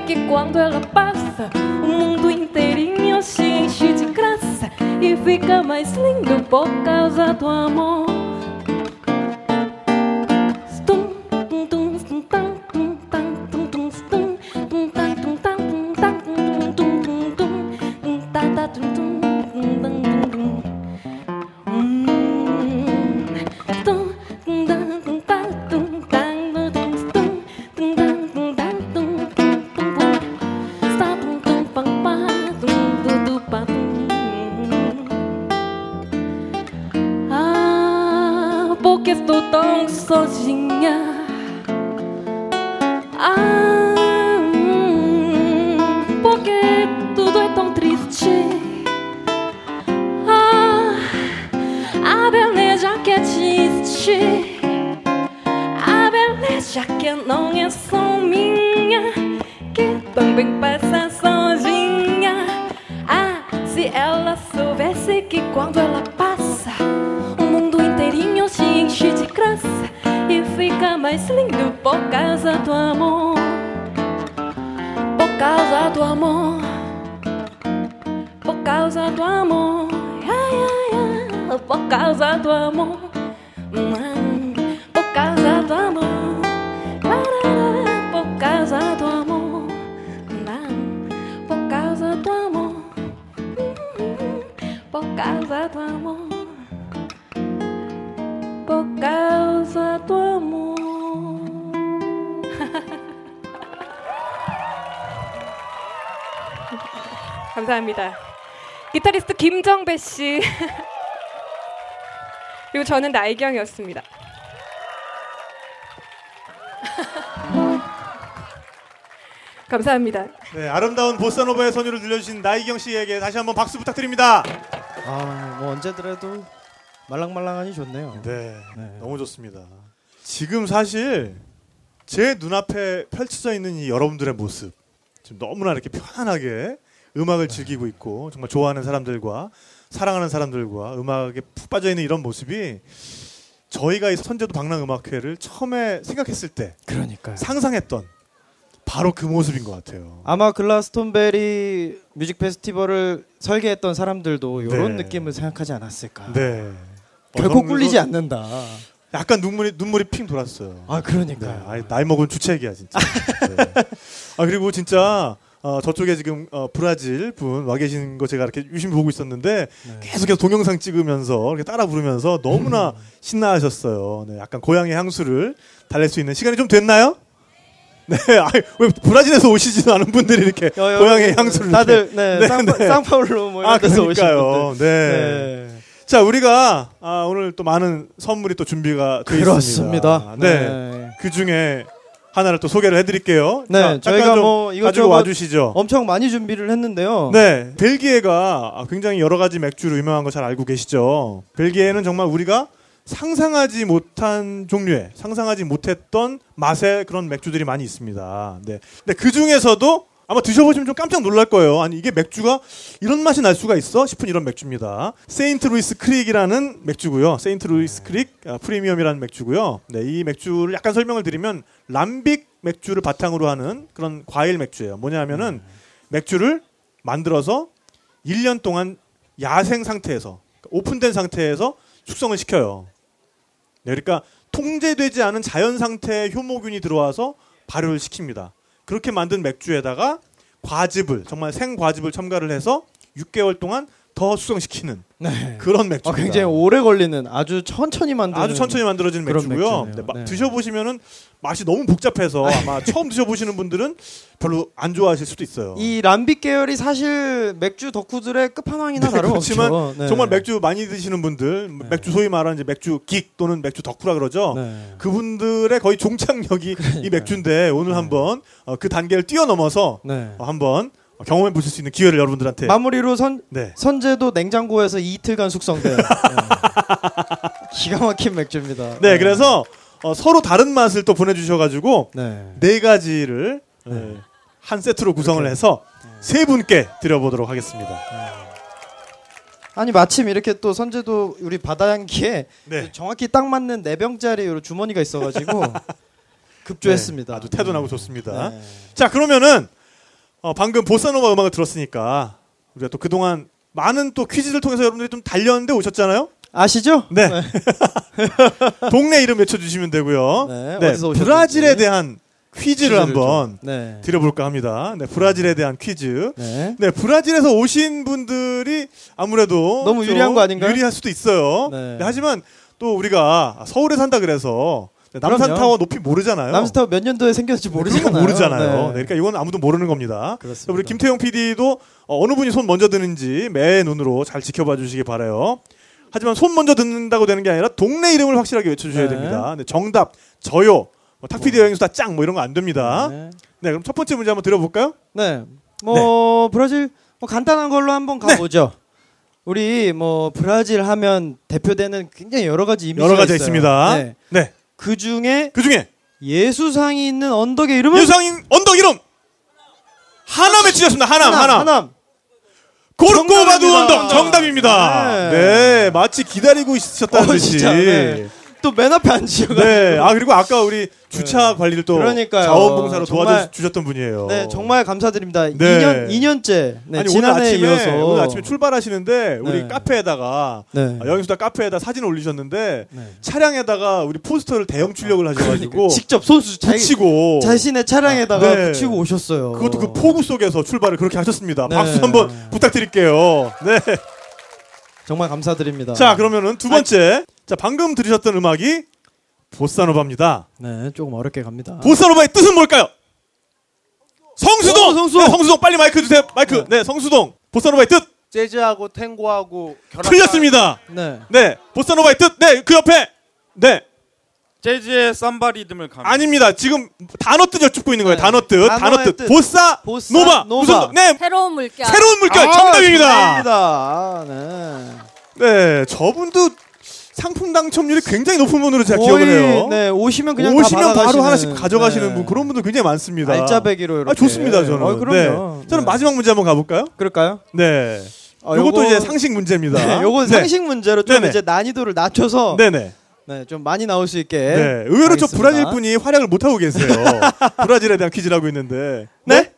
Que quando ela passa, o mundo inteirinho se enche de graça e fica mais lindo por causa do amor. 감사합니다. 기타리스트 김정배 씨. 그리고 저는 나이경이었습니다. 감사합니다. 네, 아름다운 보사노바의 선율을 들려주신 나이경 씨에게 다시 한번 박수 부탁드립니다. 아, 뭐 언제 들어도 말랑말랑하니 좋네요. 네, 네. 너무 좋습니다. 지금 사실 제 눈앞에 펼쳐져 있는 이 여러분들의 모습 지금 너무나 이렇게 편안하게 음악을 즐기고 있고 정말 좋아하는 사람들과 사랑하는 사람들과 음악에 푹 빠져 있는 이런 모습이 저희가 이 선제도 방랑음악회를 처음에 생각했을 때 그러니까요. 상상했던 바로 그 모습인 것 같아요. 아마 글라스톤베리 뮤직 페스티벌을 설계했던 사람들도 이런 네. 느낌을 생각하지 않았을까. 네. 결코 어, 꿀리지 않는다. 약간 눈물이 눈물이 핑 돌았어요. 아 네, 그러니까요. 아이, 나이 먹은 주책이야 진짜. 네. 아 그리고 진짜 어, 저쪽에 지금 어, 브라질 분 와 계신 거 제가 이렇게 유심히 보고 있었는데 네. 계속해서 동영상 찍으면서 이렇게 따라 부르면서 너무나 신나하셨어요. 네, 약간 고향의 향수를 달랠 수 있는 시간이 좀 됐나요? 네, 아이, 왜 브라질에서 오시지도 않은 분들이 이렇게 여- 여- 고향의 향수를 다들 네, 네, 쌍파, 네. 쌍파울로 뭐 이런 아 데서. 분들. 네. 네. 자 우리가 아, 오늘 또 많은 선물이 또 준비가 되어 그렇습니다. 있습니다. 네. 네. 그 중에 하나를 또 소개를 해드릴게요. 네, 자, 저희가 뭐 이것저것 와주시죠. 엄청 많이 준비를 했는데요. 네, 벨기에가 굉장히 여러 가지 맥주로 유명한 거 잘 알고 계시죠. 벨기에는 정말 우리가 상상하지 못한 종류의, 상상하지 못했던 맛의 그런 맥주들이 많이 있습니다. 네, 근데 그 중에서도 아마 드셔보시면 좀 깜짝 놀랄 거예요. 아니 이게 맥주가 이런 맛이 날 수가 있어? 싶은 이런 맥주입니다. 세인트 루이스 크릭이라는 맥주고요. 세인트 루이스 크릭 아, 프리미엄이라는 맥주고요. 네, 이 맥주를 약간 설명을 드리면 람빅 맥주를 바탕으로 하는 그런 과일 맥주예요. 뭐냐면은 맥주를 만들어서 1년 동안 야생 상태에서 오픈된 상태에서 숙성을 시켜요. 네, 그러니까 통제되지 않은 자연 상태의 효모균이 들어와서 발효를 시킵니다. 그렇게 만든 맥주에다가 과즙을 정말 생 과즙을 첨가를 해서 6개월 동안 더 숙성시키는 네. 그런 아, 맥주입니다. 굉장히 오래 걸리는 아주 천천히 만드는 아주 천천히 그런 맥주고요. 네, 마- 네. 드셔보시면은 맛이 너무 복잡해서 아마 처음 드셔보시는 분들은 별로 안 좋아하실 수도 있어요. 이 람빅 계열이 사실 맥주 덕후들의 끝판왕이나 네, 다름없죠. 그렇지만 네. 정말 맥주 많이 드시는 분들, 맥주 소위 말하는 이제 맥주 긱 또는 맥주 덕후라 그러죠. 네. 그분들의 거의 종착역이 이 맥주인데 오늘 한번 어, 그 단계를 뛰어넘어서 네. 어, 한번 경험해 보실 수 있는 기회를 여러분들한테 마무리로 선 네. 선제도 냉장고에서 이틀간 숙성된 네. 기가 막힌 맥주입니다. 네, 그래서 어, 서로 다른 맛을 또 보내주셔가지고 네. 네 가지를 예, 한 세트로 구성을 해서 세 분께 드려보도록 하겠습니다. 아니 마침 이렇게 또 선제도 우리 바다향기에 네. 정확히 딱 맞는 네 병짜리 요 주머니가 있어가지고 급조했습니다. 네, 아주 태도 나고 좋습니다. 네. 자, 그러면은 어, 방금 보사노바 음악을 들었으니까 우리가 또 그동안 많은 또 퀴즈를 통해서 여러분들이 좀 달렸는데 오셨잖아요. 아시죠? 네. 동네 이름 외쳐주시면 되고요. 네, 네. 브라질에 대한 퀴즈를, 한번 좀- 네. 드려볼까 합니다. 네, 브라질에 대한 퀴즈. 네. 네, 브라질에서 오신 분들이 아무래도 너무 좀 유리한 거 아닌가요? 유리할 수도 있어요. 네. 네, 하지만 또 우리가 서울에 산다 그래서 네, 남산 그럼요. 타워 높이 모르잖아요. 남스타워 몇 년도에 생겼는지 모르잖아요. 모르잖아요. 네. 네, 그러니까 이건 아무도 모르는 겁니다. 그렇습니다. 우리 김태형 PD도 어느 분이 손 먼저 드는지 매 눈으로 잘 지켜봐 주시기 바라요. 하지만 손 먼저 듣는다고 되는 게 아니라 동네 이름을 확실하게 외쳐주셔야 네. 됩니다. 네, 정답, 저요, 뭐 탁피디 여행수다 짱, 뭐 이런 거 안 됩니다. 네. 네. 그럼 첫 번째 문제 한번 드려볼까요? 네. 뭐 브라질 뭐 간단한 걸로 한번 네. 가보죠. 우리 뭐 브라질 하면 대표되는 굉장히 여러 가지 이미지가 여러 가지 있어요. 있습니다. 네. 네. 그 중에 그 중에 예수상이 있는 언덕의 이름은 유상인 언덕 이름 하나 외치셨습니다. 하남, 하남. 하남. 고르코바두. 언덕 정답입니다. 네. 네. 마치 기다리고 있으셨다는 어, 듯이. 진짜, 네. 또 맨 앞에 앉으셔. 네. 아 그리고 아까 우리 주차 관리를 또 그러니까요. 자원봉사로 도와주셨던 분이에요. 네, 정말 감사드립니다. 네. 2년 2년째. 네, 아니 오늘 지난해에 아침에 이어서 오늘 아침에 출발하시는데 우리 네. 카페에다가 네. 아, 영수다 카페에다 사진 올리셨는데 네. 차량에다가 우리 포스터를 대형 출력을 하셔가지고 직접 손수 붙이고 자신의 차량에다가 네. 붙이고 오셨어요. 그것도 그 폭우 속에서 출발을 그렇게 하셨습니다. 네. 박수 한번 부탁드릴게요. 네. 정말 감사드립니다. 자 그러면은 두 번째 자 방금 들으셨던 음악이 보사노바입니다. 네, 조금 어렵게 갑니다. 보사노바의 뜻은 뭘까요? 성수동. 어, 성수동. 네, 성수동 빨리 마이크 주세요. 마이크. 네, 성수동. 보사노바의 뜻 재즈하고 탱고하고 결합. 틀렸습니다. 네. 네, 보사노바의 뜻. 네, 그 옆에. 네, 재즈의 삼바 리듬을 감. 아닙니다. 지금 단어 뜻 여쭙고 있는 거예요. 네. 단어 뜻. 단어 뜻. 뜻. 보사, 보사 노바. 노바. 무슨 네, 새로운 물결. 새로운 물결 아, 정답입니다. 정답입니다. 아, 네. 네, 저분도 상품 당첨률이 굉장히 높은 분으로 제가 기억을 해요. 네, 오시면 그냥 오시면 다 바로 하나씩 가져가시는 네. 분 그런 분들 굉장히 많습니다. 알짜배기로 이렇게. 아, 좋습니다, 저는. 어, 그럼요. 네. 저는 네. 마지막 문제 한번 가볼까요? 그럴까요? 네. 어, 이것도 요거- 이제 상식 문제입니다. 네, 요건 네. 상식 문제로 좀 네네. 이제 난이도를 낮춰서 네네. 네, 좀 많이 나올 수 있게. 네. 의외로 저 하겠습니다. 브라질 분이 활약을 못 하고 계세요. 브라질에 대한 퀴즈를 하고 있는데. 네?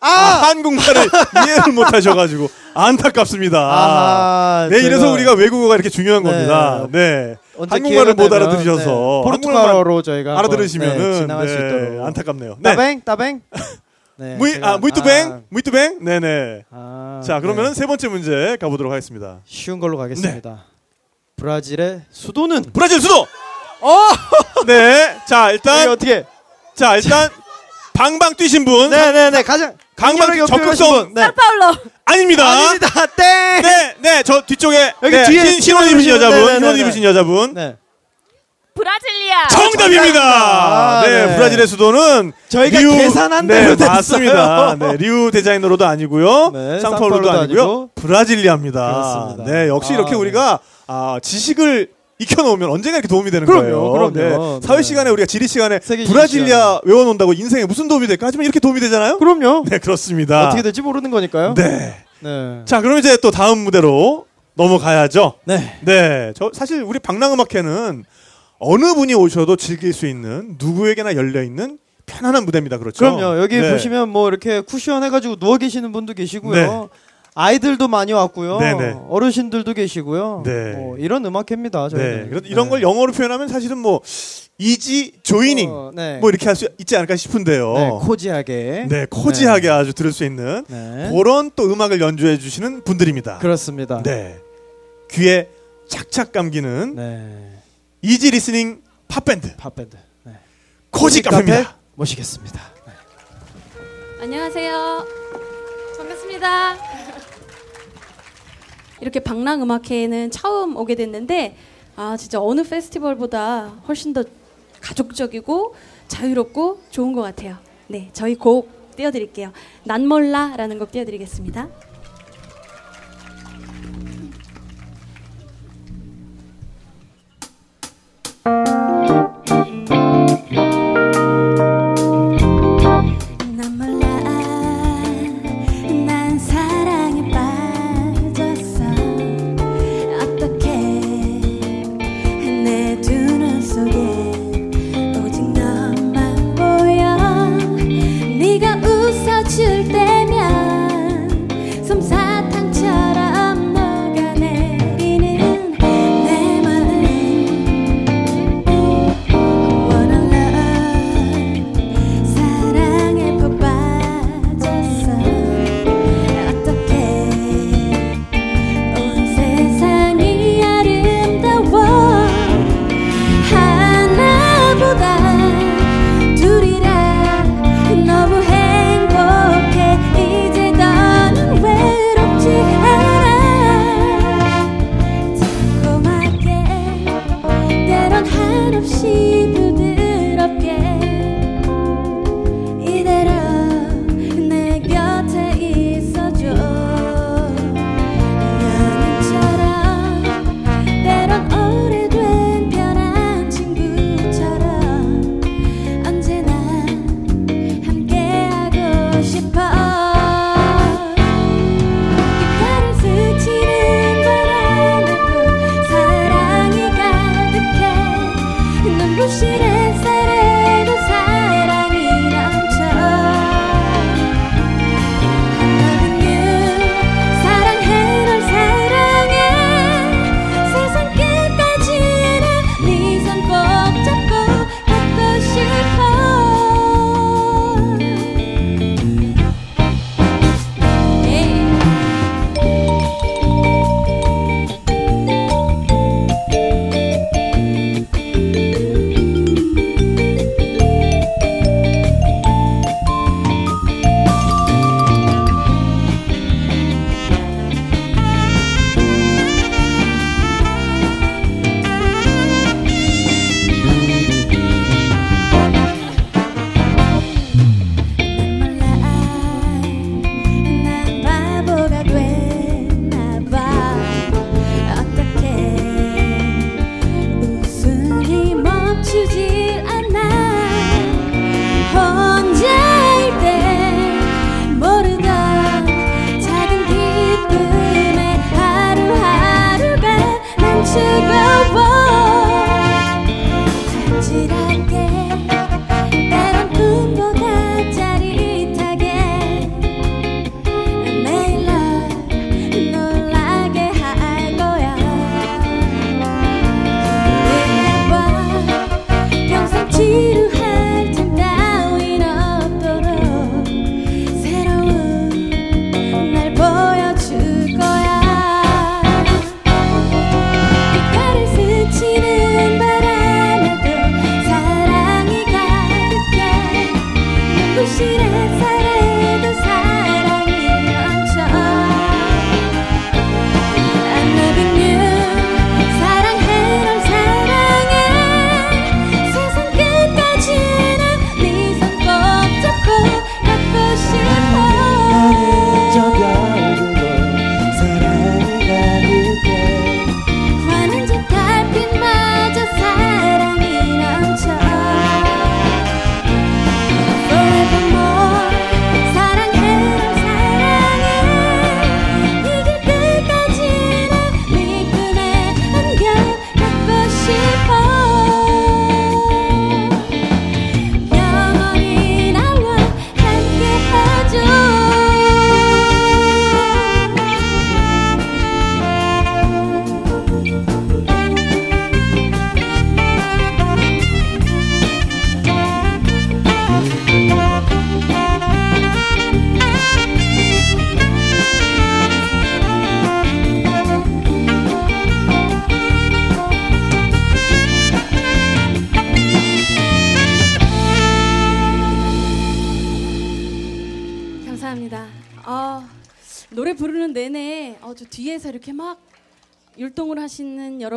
아, 한국말을 이해를 못하셔가지고 안타깝습니다. 아하, 네, 이래서 제가 우리가 외국어가 이렇게 중요한 네. 겁니다. 네. 한국말을 못 되면, 알아들으셔서 네, 포르투갈어로 저희가 알아들으시면은 네, 네, 있도록. 안타깝네요. 네. 따뱅 따뱅. 네, 무이 제가- 아 무이투뱅 무이투뱅 네네. 아, 자 그러면은 네. 세 번째 문제 가보도록 하겠습니다. 쉬운 걸로 가겠습니다. 브라질의 수도는 브라질 수도. 네. 자 일단 어떻게? 자 일단 방방 뛰신 분 네네네 가장 강박 적극성. 네. 파울로. 아닙니다. 아닙니다. 땡. 네, 네, 저 뒤쪽에 여기 네, 뒤에 흰, 흰옷 입으신 네, 여자분, 네, 네, 네. 입으신 여자분. 네. 브라질리아. 정답입니다. 아, 네, 네. 브라질의 수도는 저희가 리우, 계산한 네, 대로 됐어요. 맞습니다. 네, 리우데자네이루도 아니고요, 네, 상파울로도 상파울로도 아니고요, 아니고. 브라질리아입니다. 그렇습니다. 네, 역시 아, 이렇게 네. 우리가 아, 지식을 익혀놓으면 언젠가 이렇게 도움이 되는 그럼요, 거예요. 그럼요. 네. 사회 네. 시간에 우리가 지리 시간에 브라질리아 외워놓는다고 인생에 무슨 도움이 될까? 하지만 이렇게 도움이 되잖아요. 그럼요. 네, 그렇습니다. 어떻게 될지 모르는 거니까요. 네. 네. 자, 그럼 이제 또 다음 무대로 넘어가야죠. 네. 네, 저 사실 우리 방랑음악회는 어느 분이 오셔도 즐길 수 있는 누구에게나 열려 있는 편안한 무대입니다. 그렇죠? 그럼요. 여기 네. 보시면 뭐 이렇게 쿠션 해가지고 누워 계시는 분도 계시고요. 네. 아이들도 많이 왔고요. 네네. 어르신들도 계시고요. 네. 뭐 이런 음악회입니다. 네, 저희는. 그래서 이런 걸 영어로 표현하면 사실은 뭐 easy listening 어, 네. 뭐 이렇게 할 수 있지 않을까 싶은데요. 네, cozy하게. 네, cozy하게 아주 들을 수 있는 네. 그런 또 음악을 연주해 주시는 분들입니다. 그렇습니다. 네, 귀에 착착 감기는 네. easy listening 팝밴드 팝밴드. 네. 코지 카페입니다. 모시겠습니다. 안녕하세요. 반갑습니다. 이렇게 방랑음악회에는 처음 오게 됐는데 아 진짜 어느 페스티벌보다 훨씬 더 가족적이고 자유롭고 좋은 것 같아요. 네, 저희 곡 띄워드릴게요. 난 몰라라는 곡 띄워드리겠습니다.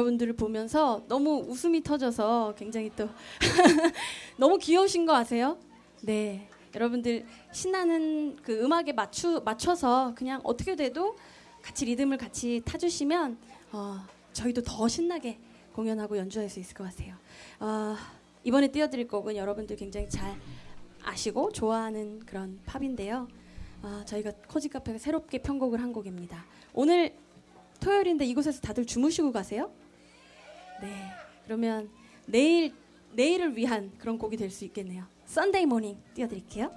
여러분들을 보면서 너무 웃음이 터져서 굉장히 또 너무 귀여우신 거 아세요? 네. 여러분들 신나는 그 음악에 맞추, 맞춰서 그냥 어떻게 돼도 같이 리듬을 같이 타주시면 어, 저희도 더 신나게 공연하고 연주할 수 있을 것 같아요. 어, 이번에 띄워드릴 곡은 여러분들 굉장히 잘 아시고 좋아하는 그런 팝인데요. 아, 저희가 코지 카페가 새롭게 편곡을 한 곡입니다. 오늘 토요일인데 이곳에서 다들 주무시고 가세요? 네. 그러면 내일 내일을 위한 그런 곡이 될 수 있겠네요. Sunday Morning 띄워드릴게요.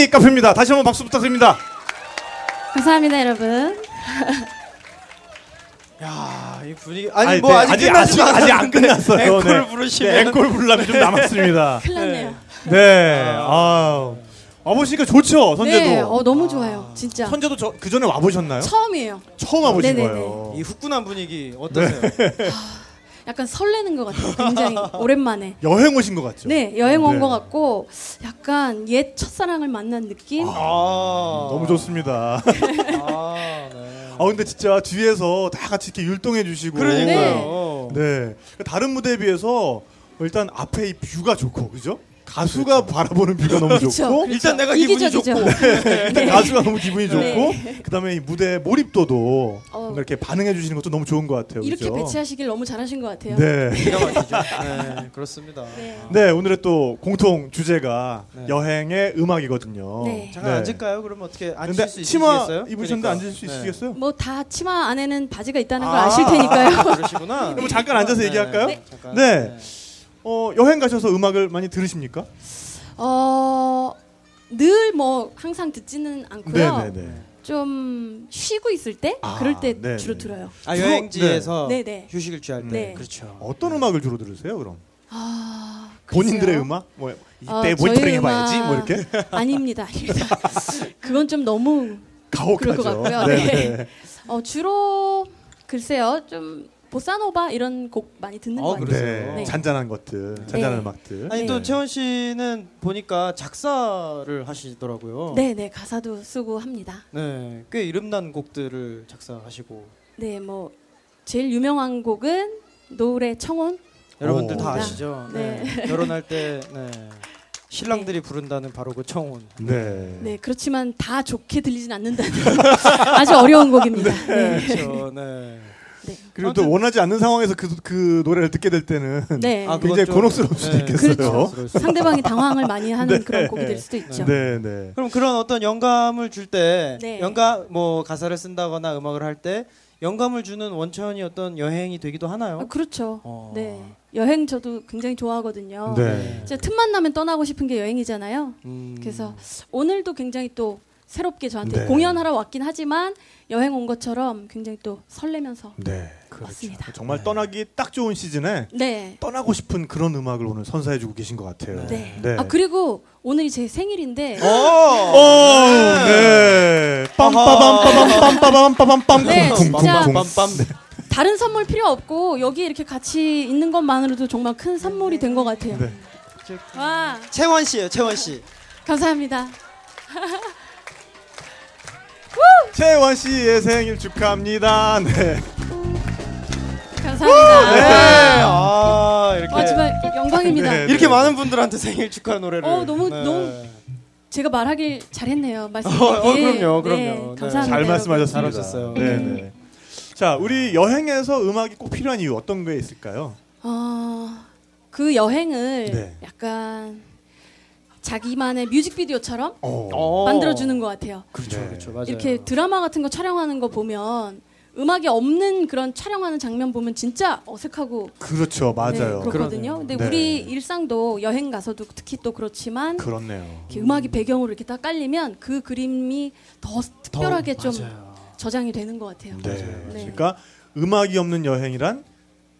코지 카페입니다. 다시 한번 박수 부탁드립니다. 감사합니다, 여러분. 야, 이 분위기 아니, 아니, 뭐 네, 아직 아직 아직, 아직 안 끝났어요. 앵콜을 네. 부르시면 네, 앵콜 부르려면 좀 남았습니다. 큰일 났네요. 네. 아. 와 보시니까 좋죠, 선재도. 네, 어, 너무 좋아요. 진짜. 선재도 저, 그 전에 와 보셨나요? 처음이에요. 처음 와 보신 네네네. 거예요. 이 후끈한 분위기 어떠세요? 약간 설레는 것 같아요. 굉장히 오랜만에. 여행 오신 것 같죠? 네, 여행 온 네. 것 같고 약간 옛 첫사랑을 만난 느낌. 아, 너무 좋습니다. 아, 네. 아 근데 진짜 뒤에서 다 같이 이렇게 율동해 주시고 그러니까요. 네. 다른 무대에 비해서 일단 앞에 이 뷰가 좋고 그죠? 가수가 바라보는 뷰가 너무 그쵸, 좋고 그쵸. 일단 내가 기분이 이기적이죠. 좋고. 일단 가수가 너무 기분이 좋고 네. 그다음에 이 무대 몰입도도 어. 이렇게 반응해 주시는 것도 너무 좋은 것 같아요. 이렇게 그죠? 배치하시길 너무 잘하신 것 같아요. 네. 기가 막히죠. 네, 그렇습니다. 네. 네, 오늘의 또 공통 주제가 네. 여행의 음악이거든요. 네. 잠깐 앉을까요? 그럼 어떻게 앉을 수 치마 있으시겠어요? 입으셨는데 그러니까. 앉을 수 네. 있으시겠어요? 뭐 다 치마 안에는 바지가 있다는 걸 아, 아, 실 테니까요. 아, 그러시구나. 그럼 잠깐 앉아서 얘기할까요? 네. 어, 여행 가셔서 음악을 많이 들으십니까? 어, 늘 뭐 항상 듣지는 않고요. 네, 네, 네. 좀 쉬고 있을 때 아, 그럴 때 네, 주로 네. 들어요. 아 여행지에서 네, 네. 휴식을 취할 때. 네. 그렇죠. 어떤 음악을 주로 들으세요, 그럼? 아, 본인들의. 음악? 뭐 이때 어, 모니터링 해봐야지, 뭐 이렇게 아닙니다, 아닙니다. 그건 좀 너무 가혹하죠. 그럴 것 같고요. 네. 어, 주로 글쎄요, 좀 보사노바 이런 곡 많이 듣는 어, 것 같아요. 네. 네. 잔잔한 것들, 잔잔한 네. 음악들. 아니 또 네. 채원 씨는 보니까 작사를 하시더라고요. 네, 네 가사도 쓰고 합니다. 네, 꽤 이름난 곡들을 작사하시고 네, 뭐 제일 유명한 곡은 노을의 청혼. 여러분들 오. 다 아시죠? 네. 네. 결혼할 때 네. 신랑들이 부른다는 바로 그 청혼. 네. 네, 그렇지만 다 좋게 들리진 않는다는 아주 어려운 곡입니다. 네. 그렇죠. 네. 그리고 또 원하지 않는 상황에서 그, 그 노래를 듣게 될 때는 네. 아, 굉장히 곤혹스러울 수도 네. 있겠어요. 그렇죠. 수- 상대방이 당황을 많이 하는 네. 그런 곡이 될 수도 있죠. 네, 네. 그럼 그런 어떤 영감을 줄때 네. 영감 뭐 가사를 쓴다거나 음악을 할 때 영감을 주는 원천이 어떤 여행이 되기도 하나요? 아, 그렇죠. 어. 네. 여행 저도 굉장히 좋아하거든요. 네. 진짜 틈만 나면 떠나고 싶은 게 여행이잖아요. 음. 그래서 오늘도 굉장히 또 새롭게 저한테 네. 공연하러 왔긴 하지만 여행 온 것처럼 굉장히 또 설레면서 네. 왔습니다. 정말 떠나기 딱 좋은 시즌에 네. 떠나고 싶은 그런 음악을 오늘 선사해주고 계신 것 같아요. 네. 네. 아 그리고 오늘이 제 생일인데 어. 오, 네. 빰빠밤 빠밤 빰빠밤 빠밤 네, 진짜. 다른 선물 필요 없고 여기 이렇게 같이 있는 것만으로도 정말 큰 선물이 된 것 같아요. 네. 와 채원 씨예요, 채원 씨. 감사합니다. 채원 씨의 생일 축하합니다. 네. 감사합니다. 네. 아, 이렇게 와 정말 영광입니다. 네. 이렇게 많은 분들한테 생일 축하 노래를. 어, 너무- 네. 너무 제가 말하길 잘했네요. 어, 말씀드리길. 어, 그럼요, 그럼요. 네, 네. 감사합니다. 잘 말씀하셨습니다. 잘하셨어요. 네, 네. 자, 우리 여행에서 음악이 꼭 필요한 이유 어떤 게 있을까요? 어, 그 여행을 네. 약간 자기만의 뮤직비디오처럼 어. 만들어주는 것 같아요. 그렇죠, 네. 그렇죠, 맞아요. 이렇게 드라마 같은 거 촬영하는 거 보면 음악이 없는 그런 촬영하는 장면 보면 진짜 어색하고 그렇죠, 맞아요. 네, 그렇거든요. 그러네요. 근데 네. 우리 일상도 여행 가서도 특히 또 그렇지만 그렇네요. 이렇게 음악이 배경으로 이렇게 딱 깔리면 그 그림이 더 특별하게 더, 좀 맞아요. 저장이 되는 것 같아요. 네. 네. 그러니까 음악이 없는 여행이란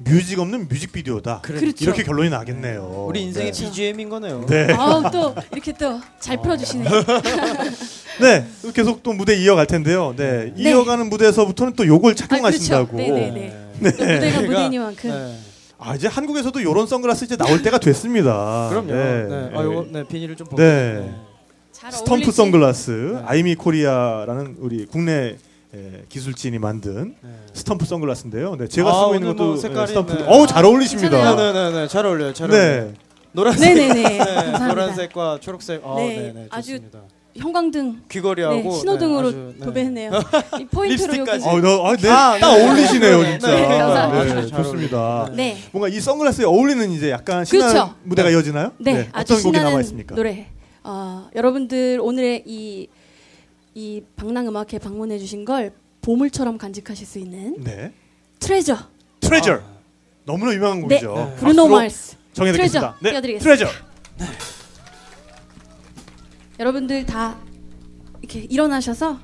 뮤직 없는 뮤직비디오다. 그렇죠. 이렇게 결론이 나겠네요. 우리 인생의 네. BGM인 거네요. 네. 아우 또 이렇게 또 잘 풀어주시네요. 네. 계속 또 무대 이어갈 텐데요. 네. 네. 이어가는 무대에서부터는 또 요걸 아, 착용하신다고. 그렇죠. 네네네. 또 무대가 무대니만큼. 네. 아, 이제 한국에서도 이런 선글라스 이제 나올 때가 됐습니다. 그럼요. 네. 네. 아, 요거 네, 비닐을 좀 네. 잘 스톰프 어울리지? 선글라스 네. 아이미 코리아라는 우리 국내 예, 기술진이 만든 네. 스톰프 선글라스인데요. 네, 제가 아, 쓰고 있는 것도 뭐 색깔이, 예, 스톰프. 네. 어우 잘 어울리십니다. 네, 네, 네, 잘 어울려요. 잘 어울려요. 네. 노란색, 네네네. 네, 감사합니다. 노란색과 초록색. 아, 네, 네, 네, 아주 좋습니다. 형광등 귀걸이하고 네, 신호등으로 네, 아주, 네. 도배했네요. 이 포인트로. 여기. 어, 너, 아, 네, 아, 딱 네. 어울리시네요, 네, 진짜. 네, 감사합니다. 네, 잘 좋습니다. 네. 뭔가 이 선글라스에 어울리는 이제 약간 신나는 그렇죠. 무대가 이어지나요? 네, 아주 어떤 곡이 신나는 남아 있습니까? 노래. 어, 여러분들 오늘의 이, 이 방랑음악회 방문해 주신 걸 보물처럼 간직하실 수 있는 네. Treasure. Treasure. 너무나 유명한 네, 곡이죠. 네. 브루노 마스. 전해 드리겠습니다. Treasure 띄워드리겠습니다. Treasure. 여러분들 다 이렇게 일어나셔서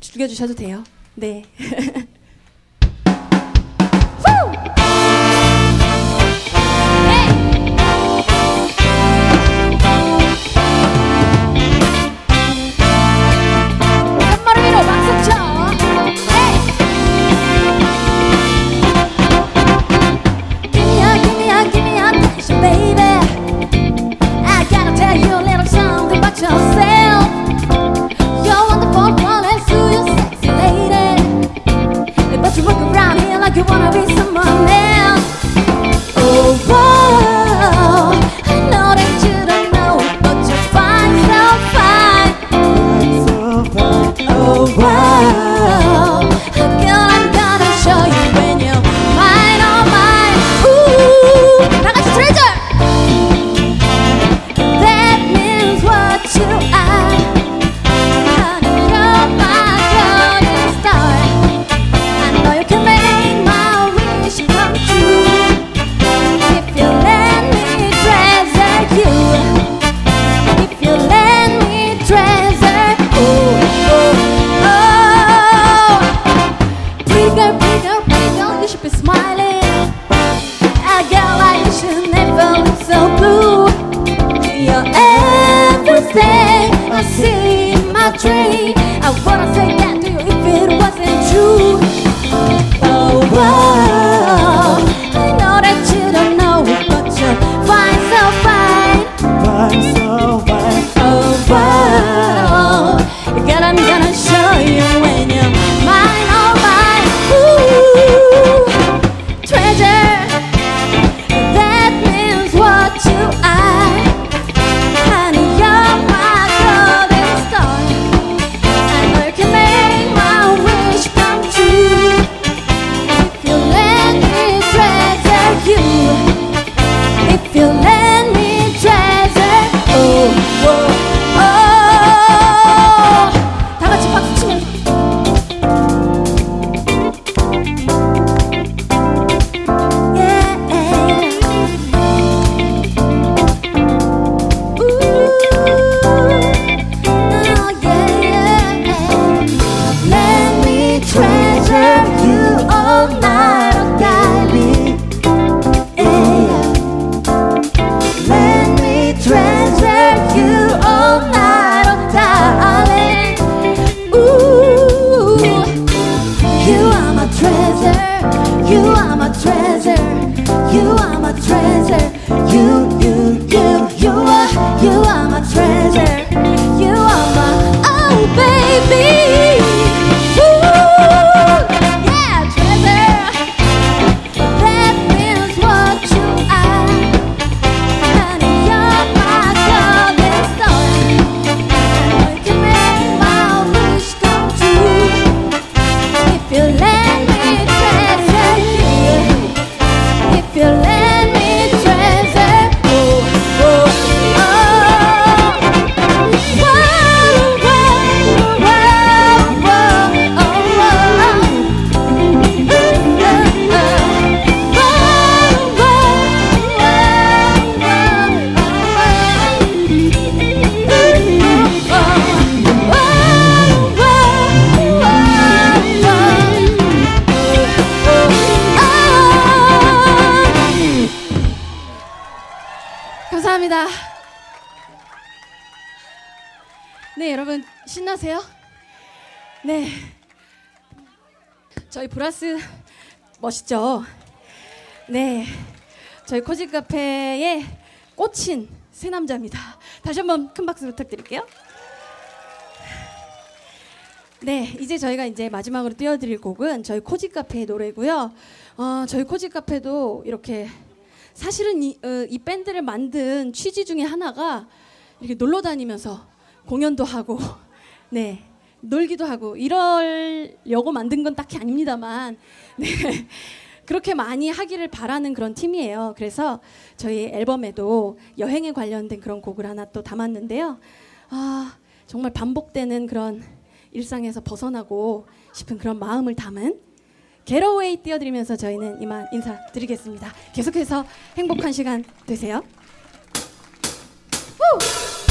즐겨 주셔도 돼요. 네. 코지 카페의 꽂힌 새 남자입니다. 다시 한번 큰 박수 부탁드릴게요. 네, 이제 저희가 이제 마지막으로 띄워드릴 곡은 저희 코지 카페의 노래고요. 어, 저희 코지 카페도 이렇게 사실은 이, 어, 이 밴드를 만든 취지 중에 하나가 이렇게 놀러 다니면서 공연도 하고, 네, 놀기도 하고 이러려고 만든 건 딱히 아닙니다만, 네. 그렇게 많이 하기를 바라는 그런 팀이에요. 그래서 저희 앨범에도 여행에 관련된 그런 곡을 하나 또 담았는데요. 아, 정말 반복되는 그런 일상에서 벗어나고 싶은 그런 마음을 담은 게러웨이 띄워드리면서 저희는 이만 인사드리겠습니다. 계속해서 행복한 시간 되세요. 하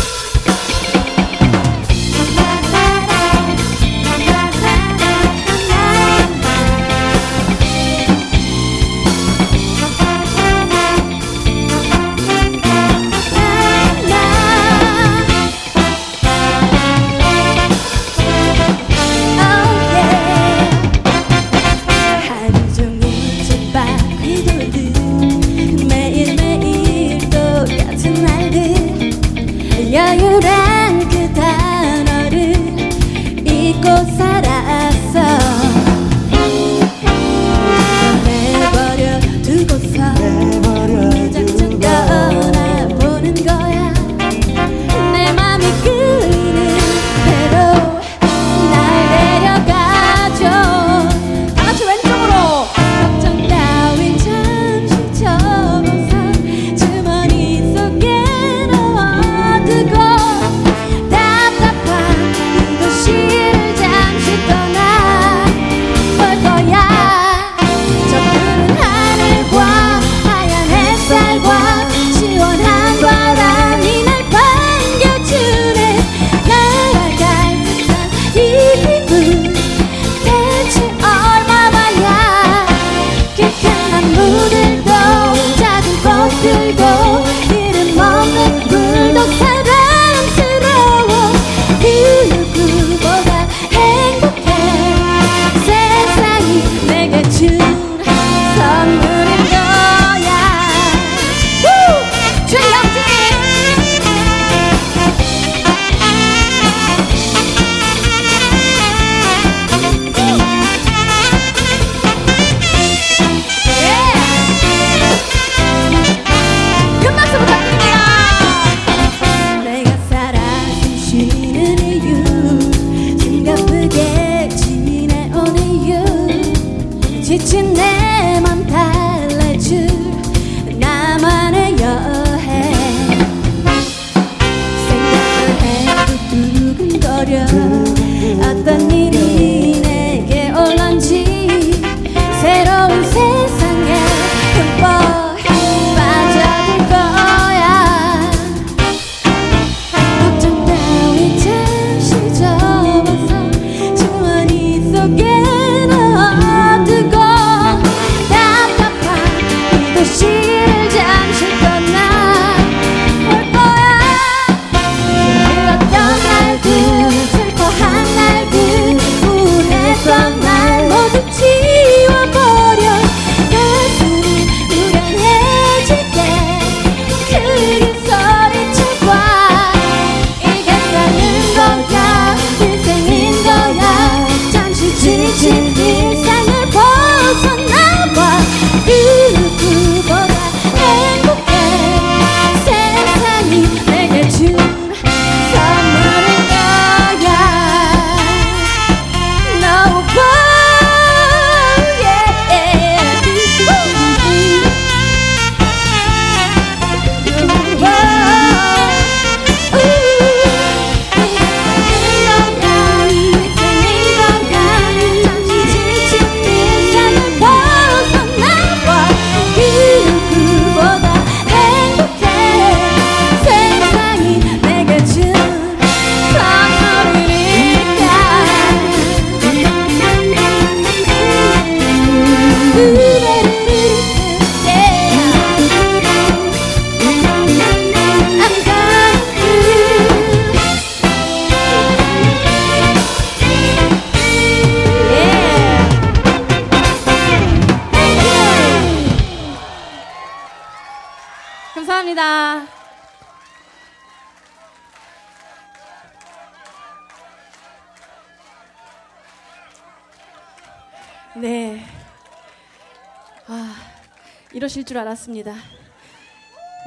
알았습니다.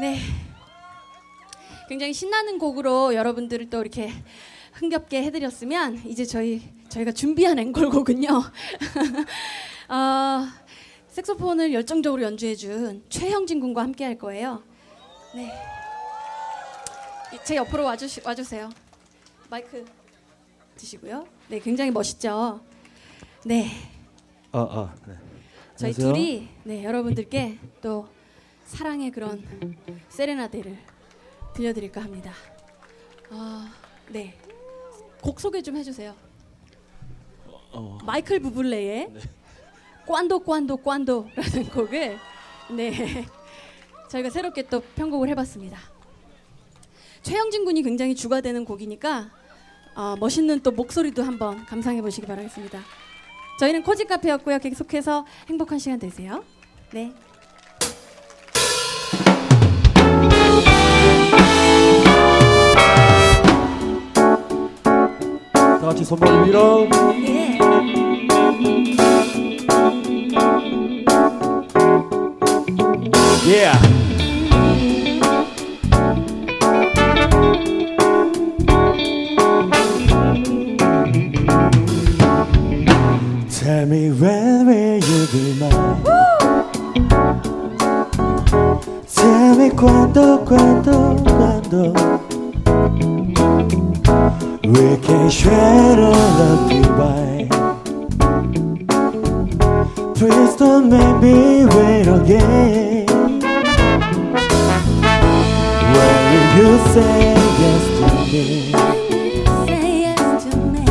네. 굉장히 신나는 곡으로 여러분들을 또 이렇게 흥겹게 해드렸으면 이제 저희 저희가 준비한 앵콜곡은요. 어, 색소폰을 열정적으로 연주해준 최형진 군과 함께 할 거예요. 네. 이- 제 옆으로 와주시, 와주세요. 마이크 드시고요. 네, 굉장히 멋있죠. 네. 아, 아, 네. 저희 안녕하세요. 둘이 네, 여러분들께 또 사랑의 그런 세레나데를 들려드릴까 합니다. 아, 네. 곡 소개 좀 해주세요. 어, 마이클 부블레의 꽌도 꽌도 꽌도라는 곡을 네 저희가 새롭게 또 편곡을 해봤습니다. 최영진 군이 굉장히 주가 되는 곡이니까 어, 멋있는 또 목소리도 한번 감상해 보시기 바라겠습니다. 저희는 코지 카페였고요. 계속해서 행복한 시간 되세요. 네. 다 같이 손머리 위로. 예. 예. Tell me when will you be mine? Tell me cuándo, cuándo, cuándo We can share a love divine Please don't make me wait again When will you say yes to me? Say yes to me.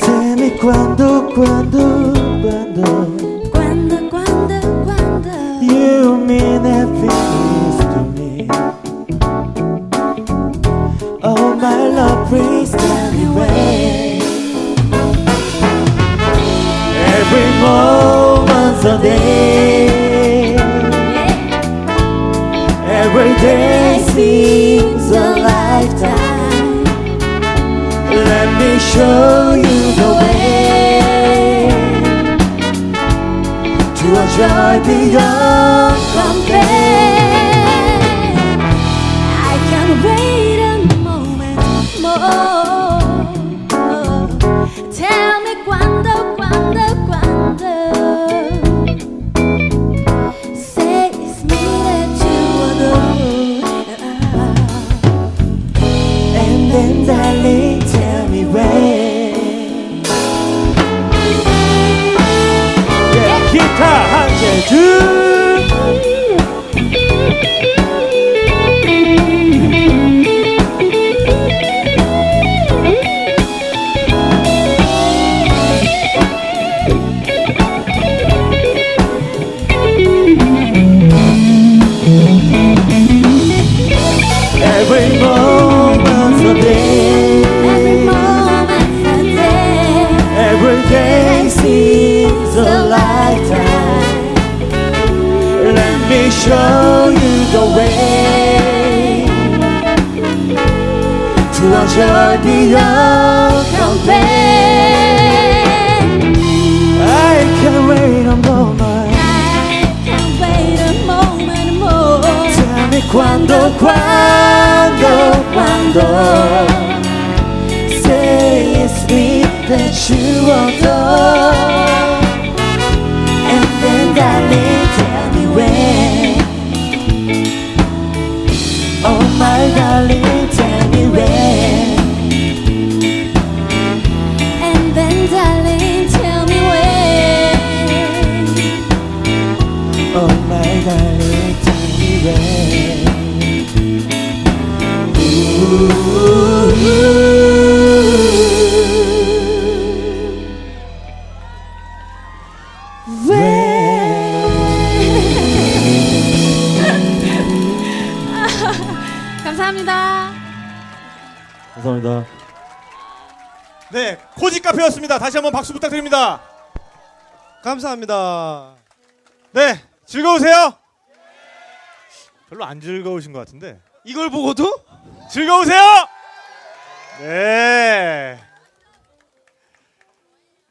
Tell me cuándo, cuándo, cuándo cuando. You mean everything my love, tell me when Every moment's a day. Every day seems a lifetime. Let me show you the way. To a joy beyond compare to show you the way to a joy beyond compare. I can wait a moment. I can't wait a moment more. Tell me quando, quando, quando Say it's me that you adore And then darling tell me when 감사합니다. 감사합니다. 네, 코지 카페였습니다. 다시 한번 박수 부탁드립니다. 감사합니다. 네, 즐거우세요? 별로 안 즐거우신 것 같은데. 이걸 보고도 즐거우세요? 네.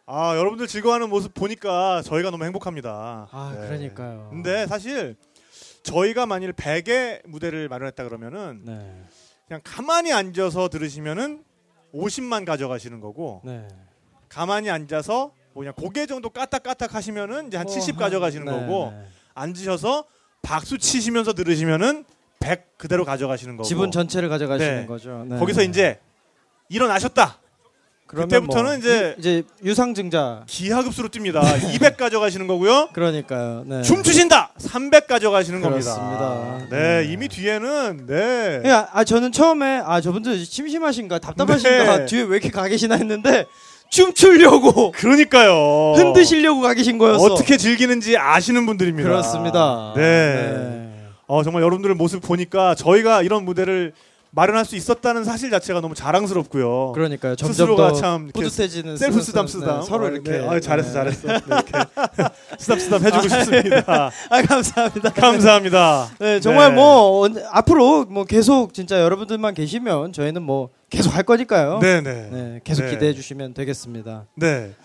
아, 여러분들 즐거워하는 모습 보니까 저희가 너무 행복합니다. 아 네. 그러니까요. 근데 사실 저희가 만일 100의 무대를 마련했다 그러면은 네. 그냥 가만히 앉아서 들으시면은 50만 가져가시는 거고 네. 가만히 앉아서 뭐 그냥 고개 정도 까딱까딱 하시면은 이제 한뭐70 한- 가져가시는 네, 거고 네. 앉으셔서 박수 치시면서 들으시면은 100 그대로 가져가시는 거고 지분 전체를 가져가시는 네. 거죠. 네. 거기서 이제 일어나셨다. 그때부터는 뭐 이제 유, 이제 유상증자. 기하급수로 뜁니다. 200 가져가시는 거고요. 그러니까요. 네. 춤추신다. 300 가져가시는 그렇습니다. 겁니다. 네, 이미 뒤에는 네. 예, 아 저는 처음에 아 저분들 심심하신가 답답하신가 네. 뒤에 왜 이렇게 가 계시나 했는데 춤추려고 그러니까요. 흔드시려고 가 계신 거였어. 어떻게 즐기는지 아시는 분들입니다. 그렇습니다. 네. 네. 어, 정말 여러분들의 모습 보니까 저희가 이런 무대를 마련할 수 있었다는 사실 자체가 너무 자랑스럽고요. 그러니까요. 스스로가 더참 뿌듯해지는 셀프 쓰담, 쓰담 네, 서로 어, 이렇게 네. 아, 잘했어 네. 잘했어 네, 이렇게 쓰담 쓰담 해주고 싶습니다. 아 감사합니다. 감사합니다. 네, 정말 네. 뭐 언- 앞으로 뭐 계속 진짜 여러분들만 계시면 저희는 뭐 계속 할 거니까요. 네네. 네, 계속 네. 기대해 주시면 되겠습니다. 네.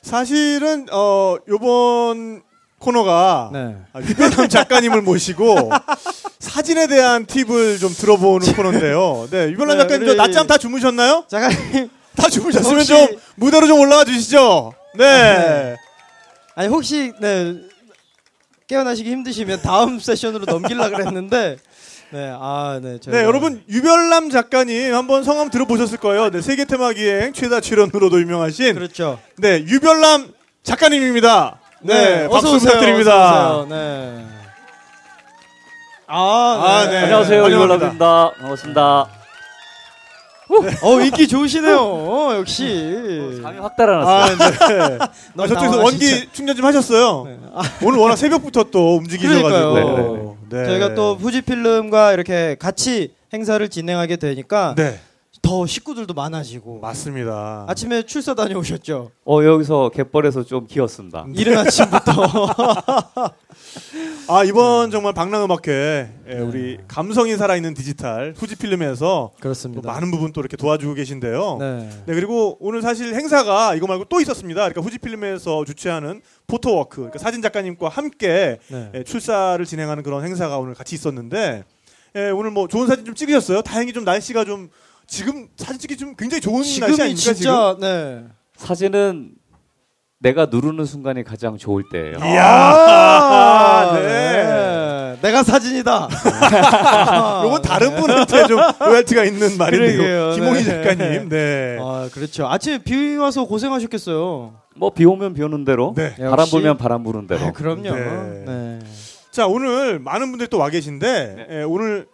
사실은 어 요번 코너가 네. 아, 유변남 작가님을 모시고 사진에 대한 팁을 좀 들어보는 코너인데요. 네, 유변남 네, 작가님 저 낮잠 다 주무셨나요? 작가님 다 주무셨으면 혹시- 좀 무대로 좀 올라와 주시죠. 네. 네. 아니 혹시 네 깨어나시기 힘드시면 다음 세션으로 넘길라 그랬는데 네, 아, 네, 저희가- 네, 여러분 유별남 작가님 한번 성함 들어보셨을 거예요. 네, 세계 테마 기행 최다 출연으로도 유명하신 그렇죠. 네, 유별남 작가님입니다. 네, 박수 어서 오세요, 부탁드립니다. 어서 오세요. 네. 아, 아, 네. 네. 안녕하세요. 환영합니다. 유월남입니다. 반갑습니다. 어, 인기 좋으시네요. 어, 역시. 잠이 확 달아났어요. 아, 네. 아, 저쪽에서? 원기 충전 좀 하셨어요. 네. 아, 오늘 워낙 새벽부터 또 움직이셔가지고. 그러니까요. 네. 저희가 또 후지필름과 이렇게 같이 행사를 진행하게 되니까 네, 더 식구들도 많아지고 맞습니다. 아침에 출사 다녀오셨죠? 어, 여기서 갯벌에서 좀 기었습니다. 이른 아침부터 아 이번 정말 방랑음악회 예, 우리 감성이 살아있는 디지털 후지필름에서 또 그렇습니다. 많은 부분 또 이렇게 도와주고 계신데요. 네. 네. 그리고 오늘 사실 행사가 이거 말고 또 있었습니다. 그러니까 후지필름에서 주최하는 photo walk, 그러니까 사진 작가님과 함께 네. 예, 출사를 진행하는 그런 행사가 오늘 같이 있었는데 예, 오늘 뭐 좋은 사진 좀 찍으셨어요? 다행히 좀 날씨가 좀 지금 사진 찍기 좀 굉장히 좋은 날씨 지금이 아닙니까 지금? 진짜 네. 사진은 내가 누르는 순간이 가장 좋을 때예요. 이야, 아, 네. 네. 내가 사진이다. 요건 다른 분한테 좀 로얄티가 있는 말인데요. 그러게요. 김홍희 네. 작가님. 네. 아, 그렇죠. 아침에 비 와서 고생하셨겠어요. 뭐 비 오면 비 오는 대로, 네. 바람 역시. 불면 바람 부는 대로. 아, 그럼요. 네. 네. 자 오늘 많은 분들이 또 와 계신데 예, 오늘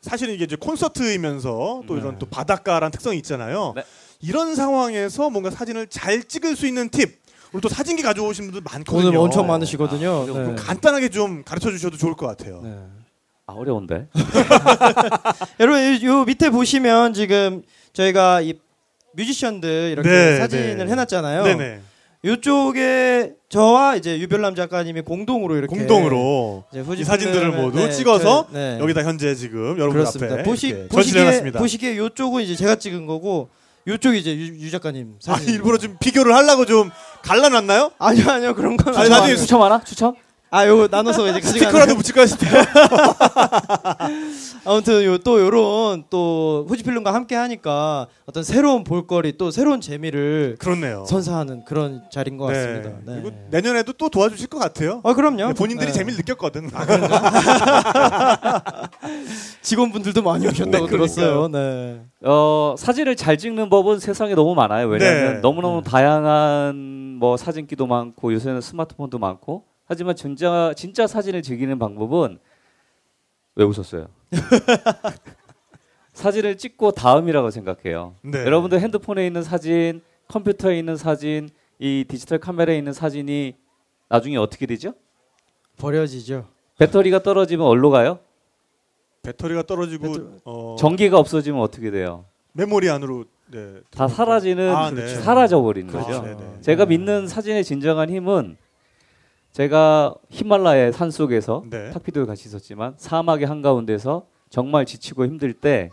사실은 이게 이제 콘서트이면서 또 이런 또 바닷가란 특성이 있잖아요. 네. 이런 상황에서 뭔가 사진을 잘 찍을 수 있는 팁. 오늘 또 사진기 가져오신 분들 많거든요. 오늘 엄청 많으시거든요. 아, 네. 간단하게 좀 가르쳐 주셔도 좋을 것 같아요. 네. 아, 어려운데. 여러분 요, 요 밑에 보시면 지금 저희가 이 뮤지션들 이렇게 네, 사진을 네. 해놨잖아요. 요쪽에 저와 이제 유별남 작가님이 공동으로 이렇게 공동으로 이제 이 사진들을 모두 네, 찍어서 저- 네. 여기다 현재 지금 여러분 그렇습니다. 앞에 보시, 보시기에 전시해놨습니다. 보시기에 요쪽은 이제 제가 찍은 거고 요쪽이 이제 유, 유 작가님 아 사진. 일부러 좀 비교를 하려고 좀 갈라놨나요? 아니요 아니요 그런 건 아니. 나중에 추첨 하나? 추첨? 아 요거 나눠서 이제 스티커라도 가져가는 붙일까 했을 때. 아무튼 요 또 요런 또 후지필름과 함께 하니까 어떤 새로운 볼거리 또 새로운 재미를 그렇네요. 선사하는 그런 자리인 것 네. 같습니다. 네. 그리고 내년에도 또 도와주실 것 같아요. 아 그럼요. 네, 본인들이 네. 재미를 느꼈거든. 직원분들도 많이 오셨다고 네, 들었어요. 네. 어, 사진을 잘 찍는 법은 세상에 너무 많아요. 왜냐하면 네. 너무너무 다양한 뭐 사진기도 많고 요새는 스마트폰도 많고 하지만 진짜 진짜 사진을 즐기는 방법은 왜 웃었어요? 사진을 찍고 다음이라고 생각해요. 네. 여러분들 핸드폰에 있는 사진, 컴퓨터에 있는 사진, 이 디지털 카메라에 있는 사진이 나중에 어떻게 되죠? 버려지죠. 배터리가 떨어지면 어디로 가요? 배터리가 떨어지고 배터- 어, 전기가 없어지면 어떻게 돼요? 메모리 안으로 네, 다. 사라지는 아, 네. 사라져 버리는 그렇죠. 거죠. 네, 네. 제가 믿는 사진의 진정한 힘은 제가 히말라야 산 속에서 네. 탁피도 같이 있었지만 사막의 한가운데서 정말 지치고 힘들 때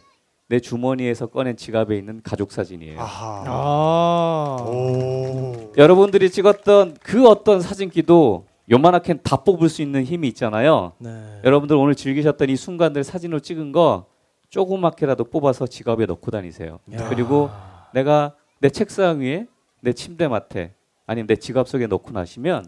내 주머니에서 꺼낸 지갑에 있는 가족 사진이에요. 아하. 아. 오. 여러분들이 찍었던 그 어떤 사진기도 요만하게 다 뽑을 수 있는 힘이 있잖아요. 네. 여러분들 오늘 즐기셨던 이 순간들 사진으로 찍은 거 조그맣게라도 뽑아서 지갑에 넣고 다니세요. 야. 그리고 내가 내 책상 위에 내 침대 맡에 아니면 내 지갑 속에 넣고 나시면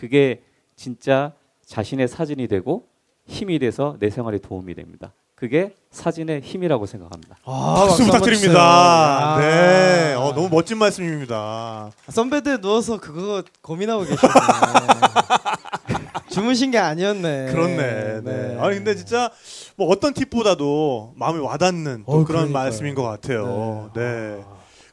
그게 진짜 자신의 사진이 되고 힘이 돼서 내 생활에 도움이 됩니다. 그게 사진의 힘이라고 생각합니다. 아, 박수 부탁드립니다. 네. 아. 어, 너무 멋진 말씀입니다. 선배들 누워서 그거 고민하고 계셨네. 주무신 게 아니었네. 그렇네. 네. 아니 근데 진짜 뭐 어떤 팁보다도 마음에 와닿는 또 어, 그런 그러니까요. 말씀인 것 같아요. 네.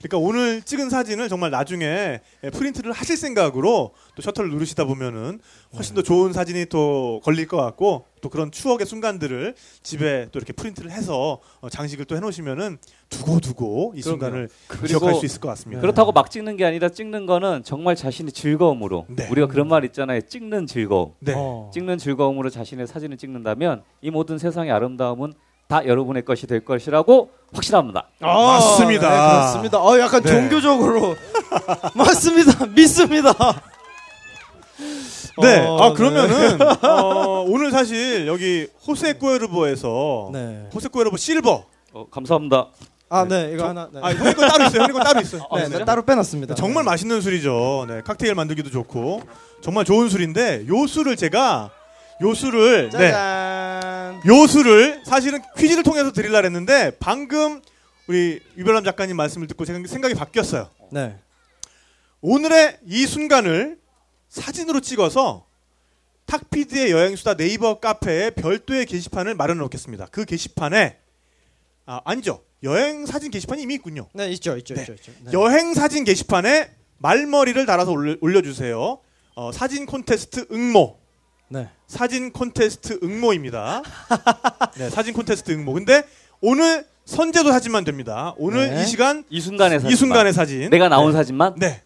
그러니까 오늘 찍은 사진을 정말 나중에 예, 프린트를 하실 생각으로 또 셔터를 누르시다 보면은 훨씬 더 좋은 사진이 또 걸릴 것 같고 또 그런 추억의 순간들을 집에 또 이렇게 프린트를 해서 어, 장식을 또 해놓으시면은 두고 두고 이 순간을 기억할 수 있을 것 같습니다. 그렇다고 막 찍는 게 아니라 찍는 거는 정말 자신의 즐거움으로 네. 우리가 그런 말 있잖아요. 찍는 즐거움. 네. 어. 찍는 즐거움으로 자신의 사진을 찍는다면 이 모든 세상의 아름다움은 다 여러분의 것이 될 것이라고 확신합니다. 아, 맞습니다. 네, 그렇습니다. 어, 약간 네. 종교적으로 맞습니다. 믿습니다. 네. 어, 아 그러면은 어, 오늘 사실 여기 호세 꾸에르보에서 네. 호세 꾸에르보 실버. 어, 감사합니다. 아, 네, 이거 하나. 네. 아 형님 건 따로 있어요. 형님 건 따로 있어요. 네, 네, 따로 빼놨습니다. 정말 맛있는 술이죠. 네, 칵테일 만들기도 좋고 정말 좋은 술인데 요 술을 제가 요 술을 네, 짜잔. 요 술을 사실은 퀴즈를 통해서 드리려 했는데 방금 우리 유별남 작가님 말씀을 듣고 제가 생각이 바뀌었어요. 네. 오늘의 이 순간을 사진으로 찍어서 탁피디의 여행수다 네이버 카페에 별도의 게시판을 마련해 놓겠습니다. 그 게시판에 아 아니죠 여행 사진 게시판이 이미 있군요. 네, 있죠, 있죠, 네. 있죠, 있죠. 네. 여행 사진 게시판에 말머리를 달아서 올려, 주세요 어, 사진 콘테스트 응모. 네. 사진 콘테스트 응모입니다. 네, 사진 콘테스트 응모. 근데 오늘 선제도 사진만 됩니다. 오늘 네. 이 시간 이 순간의 사진. 이 순간의 사진. 내가 나온 네. 사진만 네.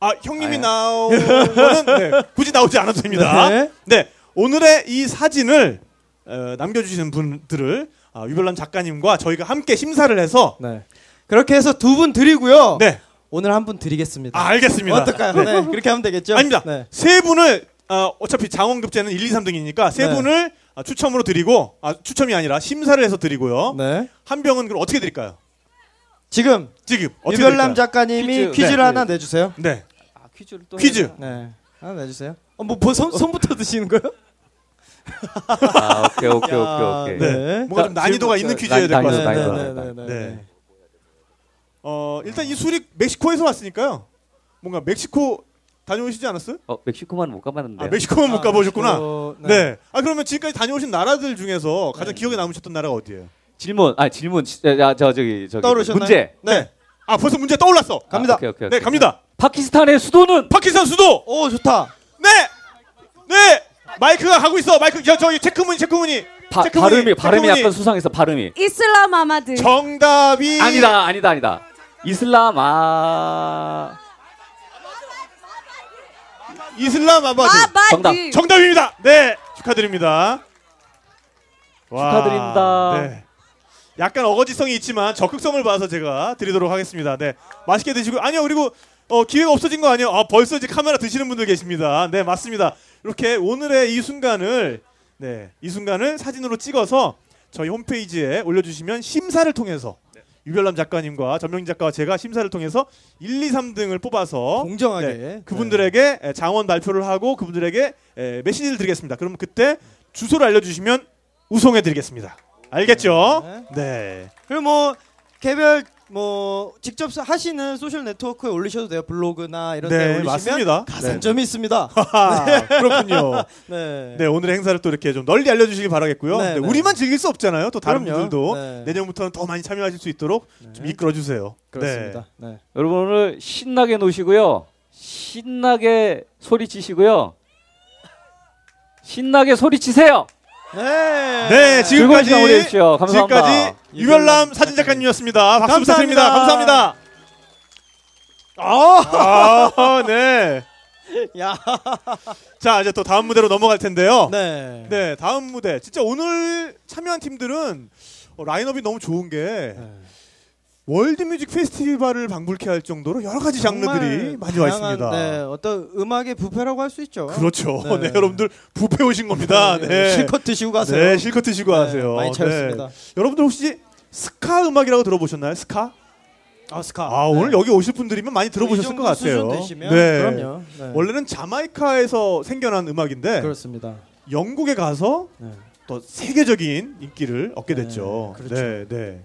아 형님이. 나오는 네, 굳이 나오지 않아도 됩니다. 네. 네. 오늘의 이 사진을 어, 남겨 주시는 분들을 아, 유별남 작가님과 저희가 함께 심사를 해서 네. 그렇게 해서 두 분 드리고요. 네. 오늘 한 분 드리겠습니다. 아, 알겠습니다. 어떨까요? 네. 그렇게 하면 되겠죠? 아닙니다. 네. 세 분을 어, 어차피 장원급제는 1, 2, 3등이니까 세 네. 분을 아, 추첨으로 드리고 아, 추첨이 아니라 심사를 해서 드리고요. 네. 한 병은 그럼 어떻게 드릴까요? 지금 지금 어떻게 유별남 드릴까요? 작가님이 퀴즈. 퀴즈. 를 네. 하나 내주세요. 네. 아, 퀴즈를 또 퀴즈. 해야 네. 하나 내주세요. 어, 뭐, 뭐 손, 손부터 드시는 거예요? 되나? 아, 오케이 오케이 오케이 오케이. 네. 네. 뭔가 좀 난이도가 있는 퀴즈여야 될 것 난이도, 같습니다. 난이도. 네, 네, 네, 네. 네. 어, 일단 이 술이 멕시코에서 왔으니까요. 뭔가 멕시코 다녀오시지 않았어요? 어, 멕시코만 못 가봤는데. 아, 멕시코만 못 아, 가보셨구나. 멕시코, 네. 네. 아 그러면 지금까지 다녀오신 나라들 중에서 가장 네. 기억에 남으셨던 나라가 어디예요? 질문. 아, 질문. 지- 야, 저 저기 저기 떠오르셨나요? 문제. 네. 아 벌써 문제 떠올랐어. 갑니다. 아, 오케이, 오케이, 네 오케이. 갑니다. 파키스탄의 수도는 파키스탄 수도. 오 좋다. 네. 네. 마이크가 가고 있어. 마이크 저 저기 체크무늬 체크무늬. 바, 체크무늬, 발음이 발음이 체크무늬. 약간 수상해서 발음이. 이슬람 아마드. 정답이 아니다, 아니다, 아니다. 이슬람 아 이슬람 아바드. 아마드. 정답. 정답입니다. 네 축하드립니다. 와, 축하드립니다. 네. 약간 어거지성이 있지만 적극성을 봐서 제가 드리도록 하겠습니다. 네 맛있게 드시고 아니요 그리고 어, 기회가 없어진 거 아니에요. 아 벌써 이제 카메라 드시는 분들 계십니다. 네 맞습니다. 이렇게 오늘의 이 순간을 네 이 순간을 사진으로 찍어서 저희 홈페이지에 올려 주시면 심사를 통해서 유별남 작가님과 전명진 작가와 제가 심사를 통해서 1, 2, 3등을 뽑아서 공정하게. 네, 그분들에게 에, 장원 발표를 하고 그분들에게 에, 메시지를 드리겠습니다. 그럼 그때 주소를 알려주시면 우송해 드리겠습니다. 알겠죠? 네. 그리고 뭐 개별 뭐 직접 하시는 소셜 네트워크에 올리셔도 돼요. 블로그나 이런 데 네, 올리시면 맞습니다. 가산점이 있습니다. 아, 그렇군요. 네. 네, 오늘의 행사를 또 이렇게 좀 널리 알려 주시기 바라겠고요. 네, 네, 네. 우리만 즐길 수 없잖아요. 또 다른 그럼요. 분들도 네. 내년부터는 더 많이 참여하실 수 있도록 좀 이끌어 주세요. 그렇습니다. 네. 여러분 오늘 신나게 노시고요. 신나게 소리치시고요. 신나게 소리치세요. 네. 네, 즐거운 지금까지. 지금까지 유별남 사진 작가님이었습니다. 박수 부탁드립니다. 감사합니다. 아, 아, 네. 야. 자, 이제 또 다음 무대로 넘어갈 텐데요. 네. 네, 다음 무대. 진짜 오늘 참여한 팀들은 어, 라인업이 너무 좋은 게 네. 월드뮤직 페스티벌을 방불케 할 정도로 여러 가지 장르들이 많이 와 있습니다. 네, 어떤 음악의 부패라고 할 수 있죠. 그렇죠. 네. 네. 여러분들 부패 오신 겁니다. 네. 실컷 드시고 가세요. 네, 실컷 드시고 네, 가세요. 많이 네. 차렸습니다. 여러분들 혹시 스카 음악이라고 들어보셨나요? 스카? 아, 스카. 아, 오늘 여기 오실 분들이면 많이 들어보셨을 이것 같아요. 되시면 네. 그럼요. 네. 원래는 자마이카에서 생겨난 음악인데 그렇습니다. 영국에 가서 네. 또 세계적인 인기를 얻게 네, 됐죠. 그렇죠. 네, 네.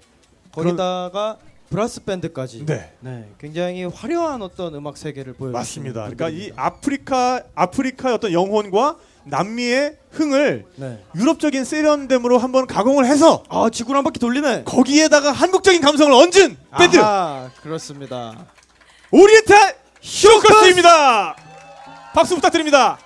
거기다가 브라스 밴드까지. 네. 네, 굉장히 화려한 어떤 음악 세계를 보여 맞습니다. 그러니까 이 아프리카 아프리카의 어떤 영혼과 남미의 흥을 네. 유럽적인 세련됨으로 한번 가공을 해서 아, 지구를 한 바퀴 돌리네. 거기에다가 한국적인 감성을 얹은 밴드 아, 그렇습니다. 오리엔탈 쇼커스입니다. 박수 부탁드립니다.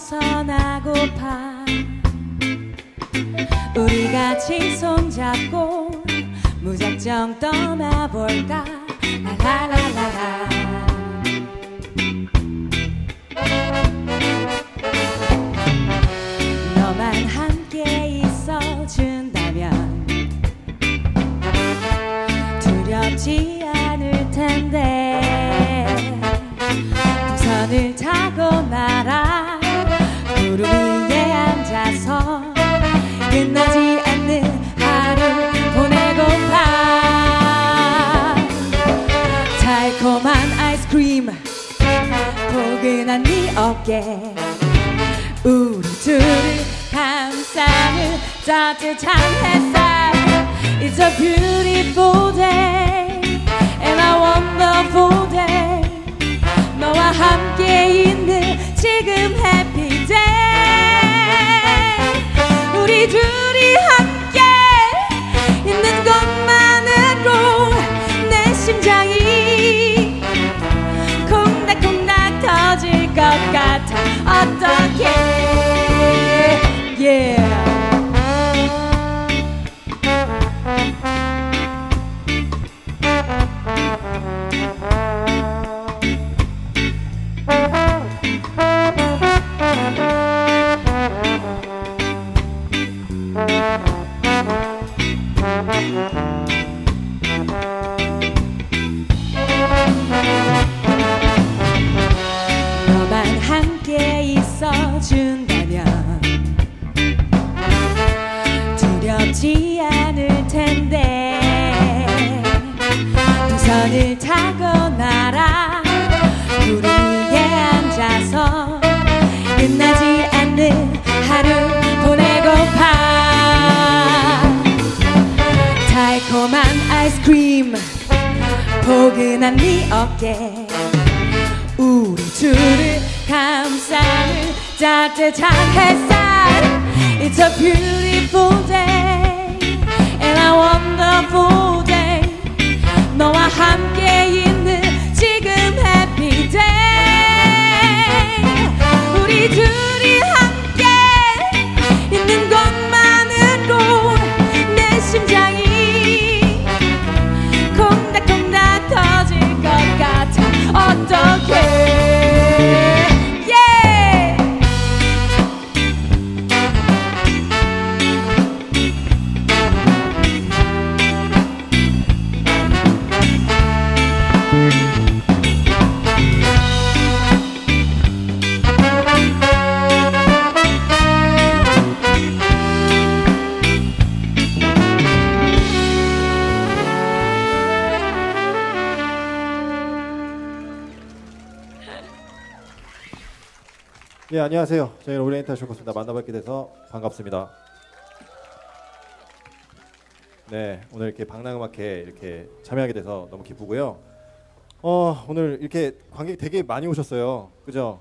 벗어나고파. 우리 같이 손잡고 무작정 떠나볼까? 라라라라 포근한 네 어깨 우리 둘을 감싸는 따뜻한 햇살 It's a beautiful day and a wonderful day 너와 함께 있는 지금 happy day 우리 둘 터질 것 같아 어떡해 반갑습니다. 네, 오늘 이렇게 방랑음악회 이렇게 참여하게 돼서 너무 기쁘고요. 어, 오늘 이렇게 관객 되게 많이 오셨어요. 그죠?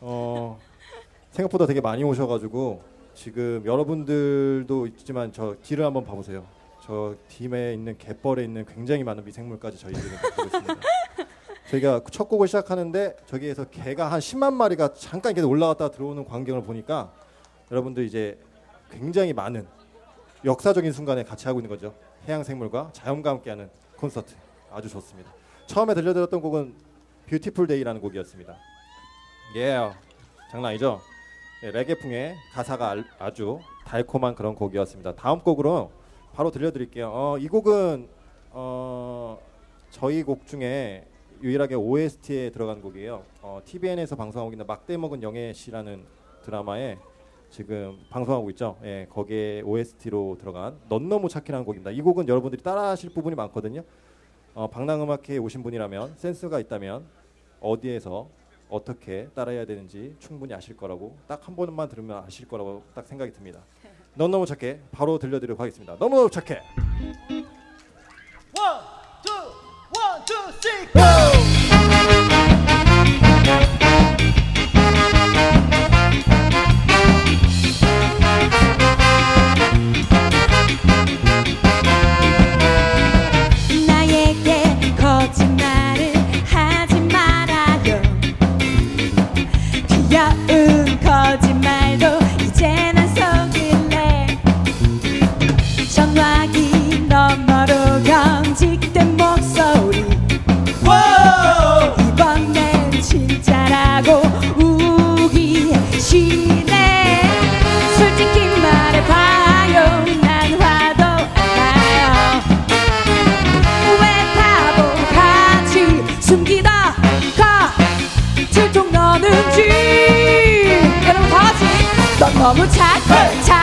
어, 생각보다 되게 많이 오셔가지고 지금 여러분들도 있지만 저 뒤를 한번 봐보세요. 저 팀에 있는 갯벌에 있는 굉장히 많은 미생물까지 저희들이 갖고 있습니다. 저희가 첫 곡을 시작하는데 저기에서 개가 한 10만 마리가 잠깐 이렇게 올라갔다 들어오는 광경을 보니까 여러분들 이제 굉장히 많은 역사적인 순간에 같이 하고 있는 거죠. 해양 생물과 자연과 함께하는 콘서트 아주 좋습니다. 처음에 들려드렸던 곡은 Beautiful Day라는 곡이었습니다. 예, 장난 아니죠? 네, 레게풍의 가사가 알- 아주 달콤한 그런 곡이었습니다. 다음 곡으로 바로 들려드릴게요. 어, 이 곡은 어, 저희 곡 중에 유일하게 OST에 들어간 곡이에요. 어, TVN에서 방송하고 있는 막돼먹은 영애 씨라는 드라마에 지금 방송하고 있죠. 예, 거기에 OST로 들어간 넌 너무 착해라는 곡입니다. 이 곡은 여러분들이 따라하실 부분이 많거든요. 어, 방랑음악회에 오신 분이라면 센스가 있다면 어디에서 어떻게 따라해야 되는지 충분히 아실 거라고 딱 한 번만 들으면 아실 거라고 딱 생각이 듭니다. 넌 너무 착해 바로 들려드리도록 하겠습니다. 너무 착해. 나에게 너무 착해. 착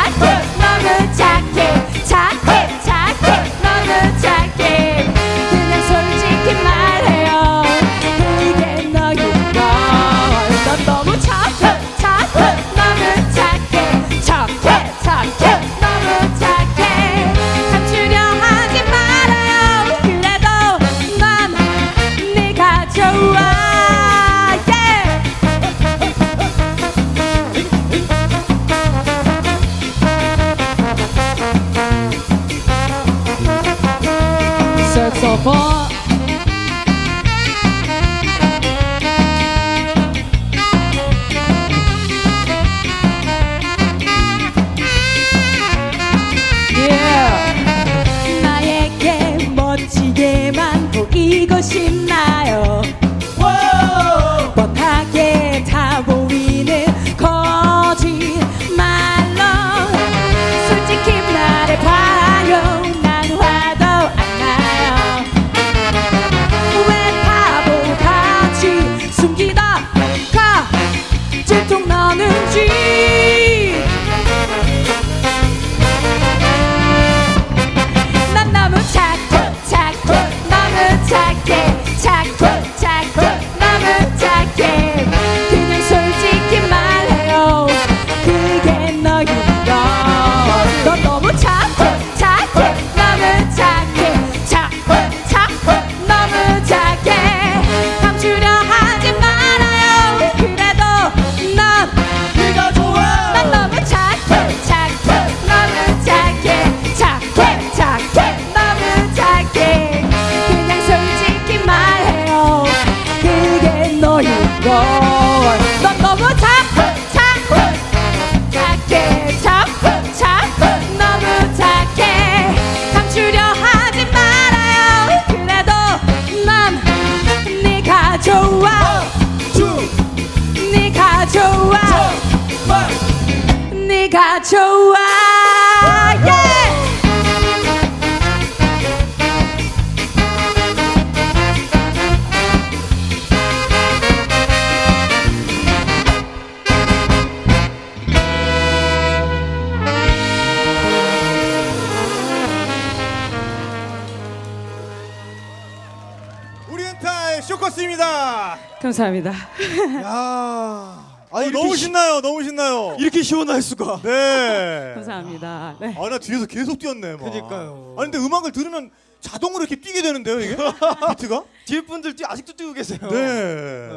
내가 좋아 예! 오리엔탈 쇼커스입니다. 감사합니다. 야, 아, 이렇게 너무 시- 신나요. 너무 신나요. 이렇게 시원할 수가. 네. 감사합니다. 네. 아, 나 뒤에서 계속 뛰었네. 막. 그러니까요. 아니, 근데 음악을 들으면 자동으로 이렇게 뛰게 되는데요, 이게? 비트가? 뒤에 분들 뛰- 아직도 뛰고 계세요. 네.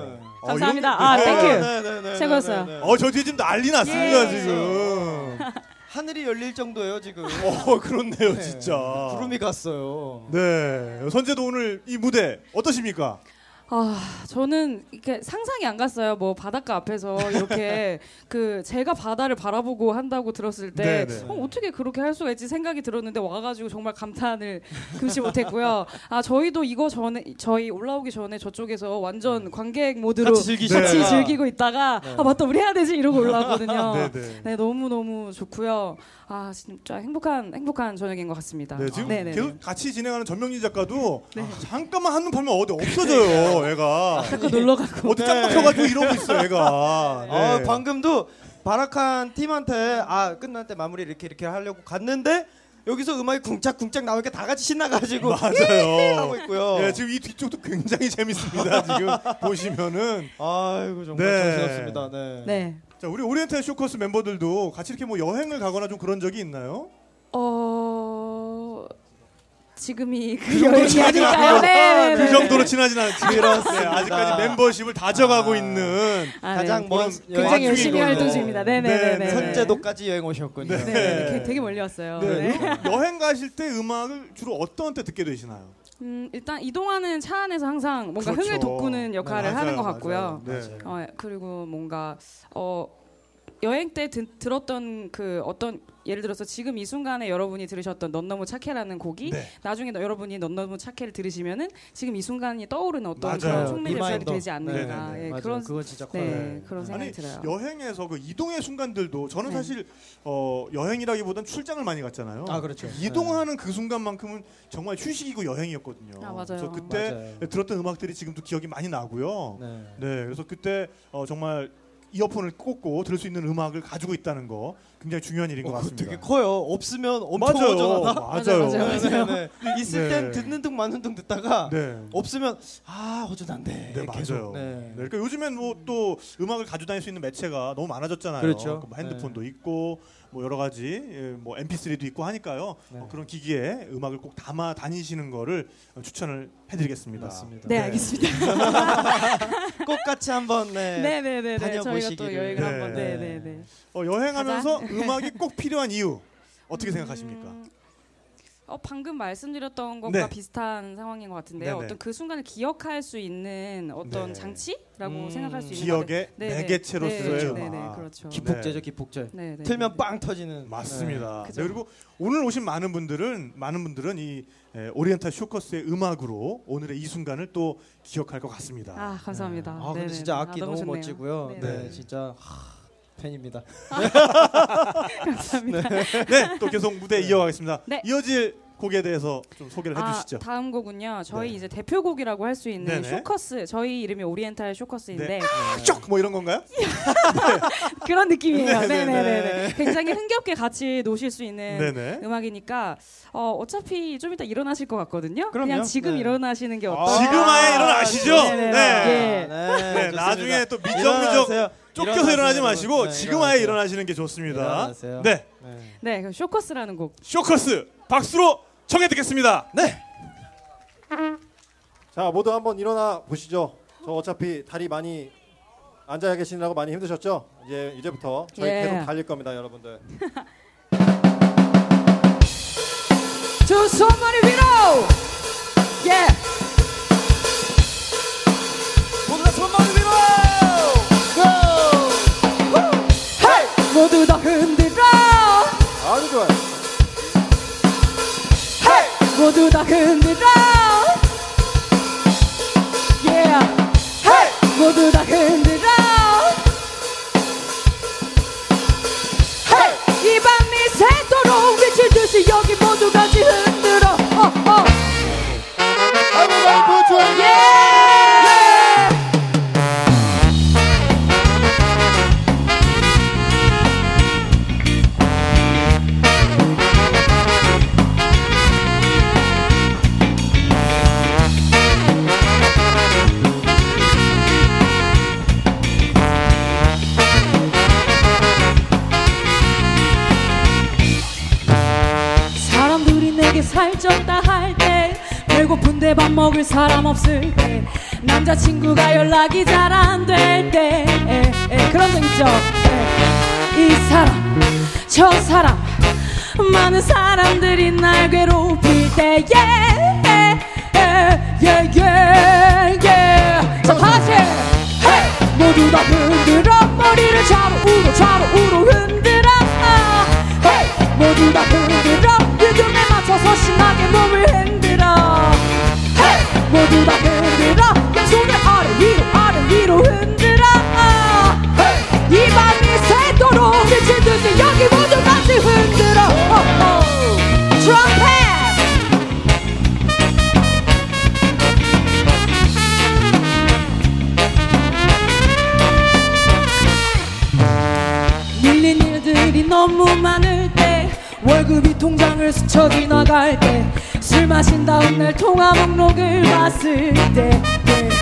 어, 감사합니다. 이런- 아, 네. Thank you. 네, 네, 네, 최고였어요. 네, 네. 어, 저 뒤에 지금 난리 났습니다, 예. 지금. 하늘이 열릴 정도예요 지금. 어, 그렇네요, 네. 진짜. 구름이 갔어요. 네. 선재도 오늘 이 무대 어떠십니까? 아, 저는 이렇게 상상이 안 갔어요. 뭐 바닷가 앞에서 이렇게 그 제가 바다를 바라보고 한다고 들었을 때 네네. 어, 어떻게 그렇게 할 수가 있지 생각이 들었는데 와가지고 정말 감탄을 금치 못했고요. 아 저희도 이거 전에 저희 올라오기 전에 저쪽에서 완전 관객 모드로 같이. 같이 즐기고 있다가 네. 아 맞다 우리 해야 되지 이러고 올라왔거든요. 네 너무 너무 좋고요. 아 진짜 행복한 행복한 저녁인 것 같습니다. 네, 지금 네네네. 계속 같이 진행하는 전명진 작가도 네. 잠깐만 한눈 팔면 어디 없어져요, 애가. 자꾸 놀러 가고. 어디 짱 막혀가지고 이러고 있어, 애가. 네. 아, 방금도 바락한 팀한테 아 끝날 때 마무리 이렇게 이렇게 하려고 갔는데 여기서 음악이 쿵짝쿵짝 나오니까 다 같이 신나가지고 맞아요. 하고 있고요. 예, 지금 이 뒤쪽도 굉장히 재밌습니다. 지금 보시면은. 아이고 정말 네. 정신없습니다. 네. 네. 자, 우리 오리엔탈 쇼커스 멤버들도 같이 이렇게 뭐 여행을 가거나 좀 그런 적이 있나요? 어 지금이 그, 그 정도로 친하진? 않아요. 네, 네, 그 네. 정도로 친하진 않지. 그렇습니다. 네, 아직까지 멤버십을 다져가고 아. 있는 아, 가장 네. 먼 그런 굉장히 열심히. 활동 중입니다. 네네네. 네, 선제도까지 여행 오셨군요. 네. 네, 네, 네. 되게 멀리 왔어요. 네. 네. 여행 가실 때 음악을 주로 어떤 때 듣게 되시나요? 음, 일단 이동하는 차 안에서 항상 뭔가 그렇죠. 흥을 돋구는 역할을 네, 하는 것 맞아요, 같고요. 맞아요. 네. 어, 그리고 뭔가 어 여행 때 드- 들었던 그 어떤 예를 들어서 지금 이 순간에 여러분이 들으셨던 넌 너무 착해라는 곡이 네. 나중에 너- 여러분이 넌 너무 착해를 들으시면은 지금 이 순간이 떠오르는 어떤 맞아요. 그런 촉매 결절이 reminder. 되지 않는가 네, 네, 예, 맞아요. 그런 그건 진짜 커요. 네, 그런 생각이 아니 들어요. 여행에서 그 이동의 순간들도 저는 네. 사실 어, 여행이라기보단 출장을 많이 갔잖아요. 아, 그렇죠. 이동하는 그 순간만큼은 정말 휴식이고 여행이었거든요. 아, 맞아요. 그래서 그때 맞아요. 들었던 음악들이 지금도 기억이 많이 나고요. 네. 네, 그래서 그때 어, 정말 이어폰을 꽂고 들을 수 있는 음악을 가지고 있다는 거 굉장히 중요한 일인 것 어, 같습니다. 되게 커요. 없으면 엄청 맞아요. 허전하다. 맞아요. 맞아요, 맞아요. 네, 네, 네. 있을 네. 땐 듣는 둥 마는 둥 듣다가 네. 없으면 아 허전한데. 네. 맞아요. 네. 네, 그러니까 요즘엔 뭐 또 음악을 가지고 다닐 수 있는 매체가 너무 많아졌잖아요. 그렇죠. 뭐 핸드폰도 있고 뭐 여러 가지 예, 뭐 MP3도 있고 하니까요. 네. 어, 그런 기기에 음악을 꼭 담아 다니시는 거를 어, 추천을 해드리겠습니다. 맞습니다. 네, 알겠습니다. 꼭 같이 한번 네. 네, 네, 네, 네. 저희가 또 다녀보시기를. 여행을 네. 한번 네, 네, 네. 어, 여행하면서 음악이 꼭 필요한 이유 어떻게 생각하십니까? 음, 어, 방금 말씀드렸던 네. 것과 비슷한 상황인 것 같은데요. 네네. 어떤 그 순간을 기억할 수 있는 어떤 네. 장치라고 음, 생각할 수 있는 기억의 것 같아요. 네네. 매개체로서의 네. 네, 네, 그렇죠. 기폭제죠 기폭제. 네, 네, 틀면 네. 빵 터지는. 맞습니다. 네, 그리고 오늘 오신 많은 분들은 많은 분들은 이 에, 오리엔탈 쇼커스의 음악으로 오늘의 이 순간을 또 기억할 것 같습니다. 아, 감사합니다. 아 근데 네네. 진짜 아, 악기 너무, 좋네요. 멋지고요. 네, 네, 네. 진짜 하, 팬입니다. 감사합니다. 네, 또 계속 무대 이어가겠습니다. 네. 이어질 곡에 대해서 좀 소개를 아, 해주시죠. 다음 곡은요. 저희 네. 이제 대표곡이라고 할 수 있는 네네. 쇼커스. 저희 이름이 오리엔탈 쇼커스인데 네. 쪽! 뭐 이런 건가요? 그런 느낌이에요. 네, 네, 네네네. 굉장히 흥겹게 같이 노실 수 있는 네네. 음악이니까 어, 어차피 좀 이따 일어나실 것 같거든요. 그럼요. 냥 지금 네. 일어나시는 게 아, 어떨까? 지금 아예 일어나시죠? 네네네. 네. 예. 네, 네. 나중에 또 미적미적 일어나세요. 쫓겨서 일어나지 마시고 네, 지금 아예 일어나세요. 일어나시는 게 좋습니다. 일어나세요. 네, 네. 네, 그럼 쇼커스라는 곡. 쇼커스 박수로 청해 듣겠습니다. 네. 자 모두 한번 일어나 보시죠. 저 어차피 다리 많이 앉아 계시느라고 많이 힘드셨죠? 이제 이제부터 저희 예. 계속 달릴 겁니다, 여러분들. 두 손머리 위로. 예. 모 모두 다 살쪘다 할 때 배고픈데 밥 먹을 사람 없을 때 남자친구가 연락이 잘 안 될때 에, 에, 그런 적 있죠 에, 이 사람 저 사람 많은 사람들이 날 괴롭힐 때 예, 예, 예, 예, 자, 다 같이. Hey! 모두 다 흔들어. 머리를 좌로, 우로, 좌로, 우로 흔들어. 아, hey! 모두 다 흔들어. 일어서 신나게 몸을 흔들어 hey! 모두 다 그 급이 통장을 스쳐 지나갈 때 술 마신 다음날 통화 목록을 봤을 때 네.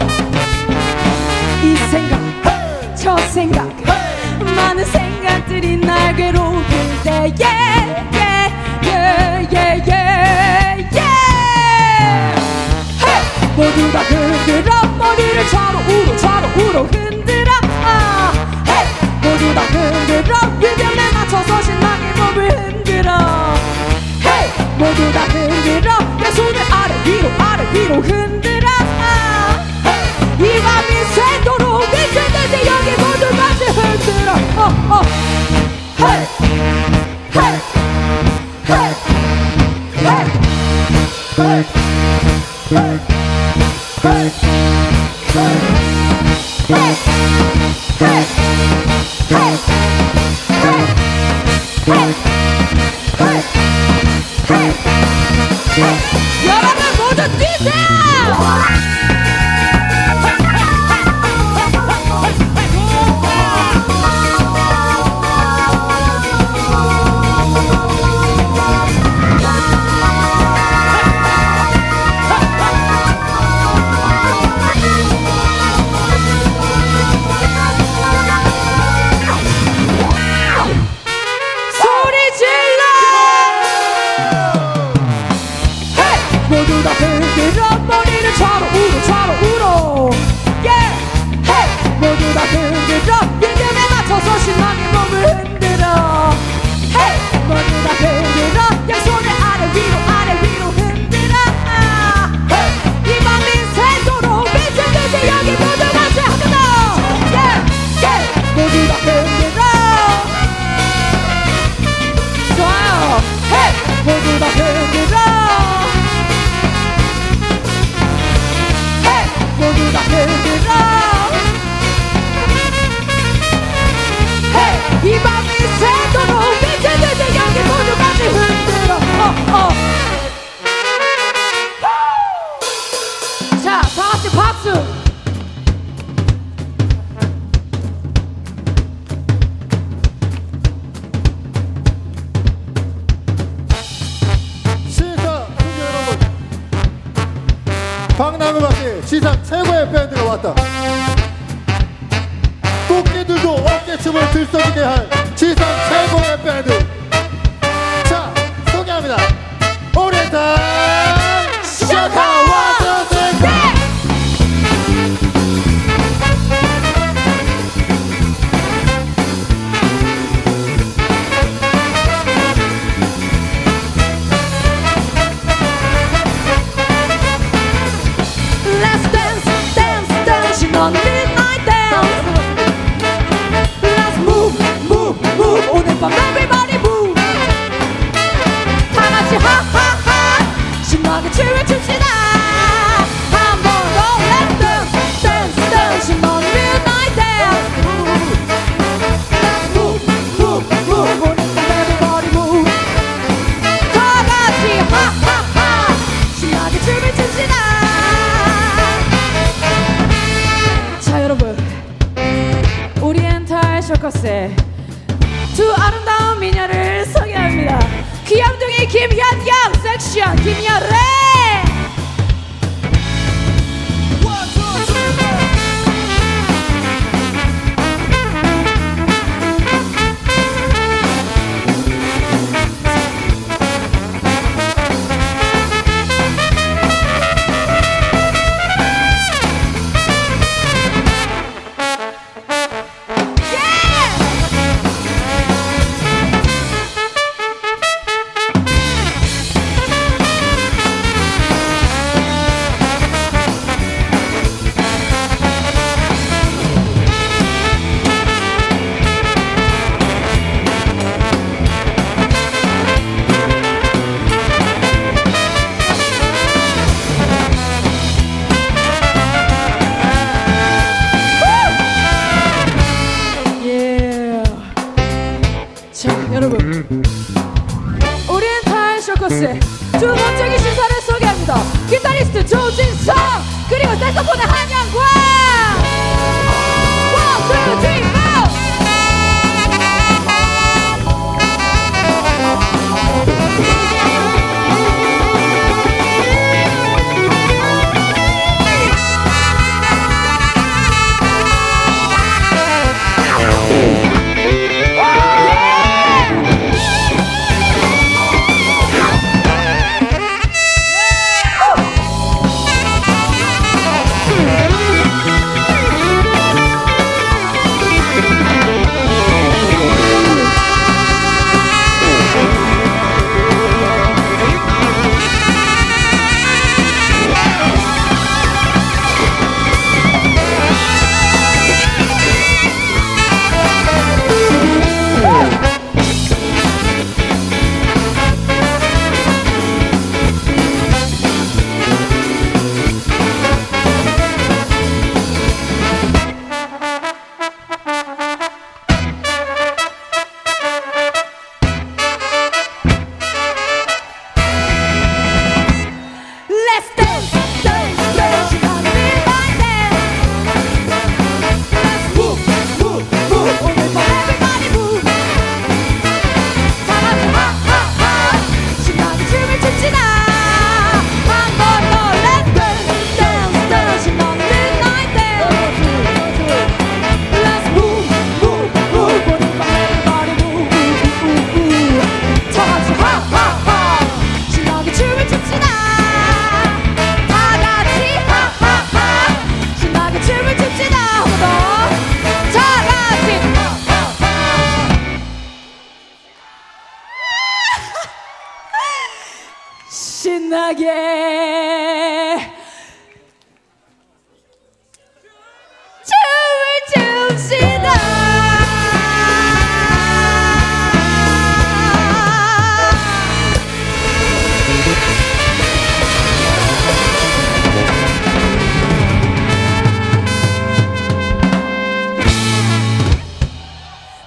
춥시다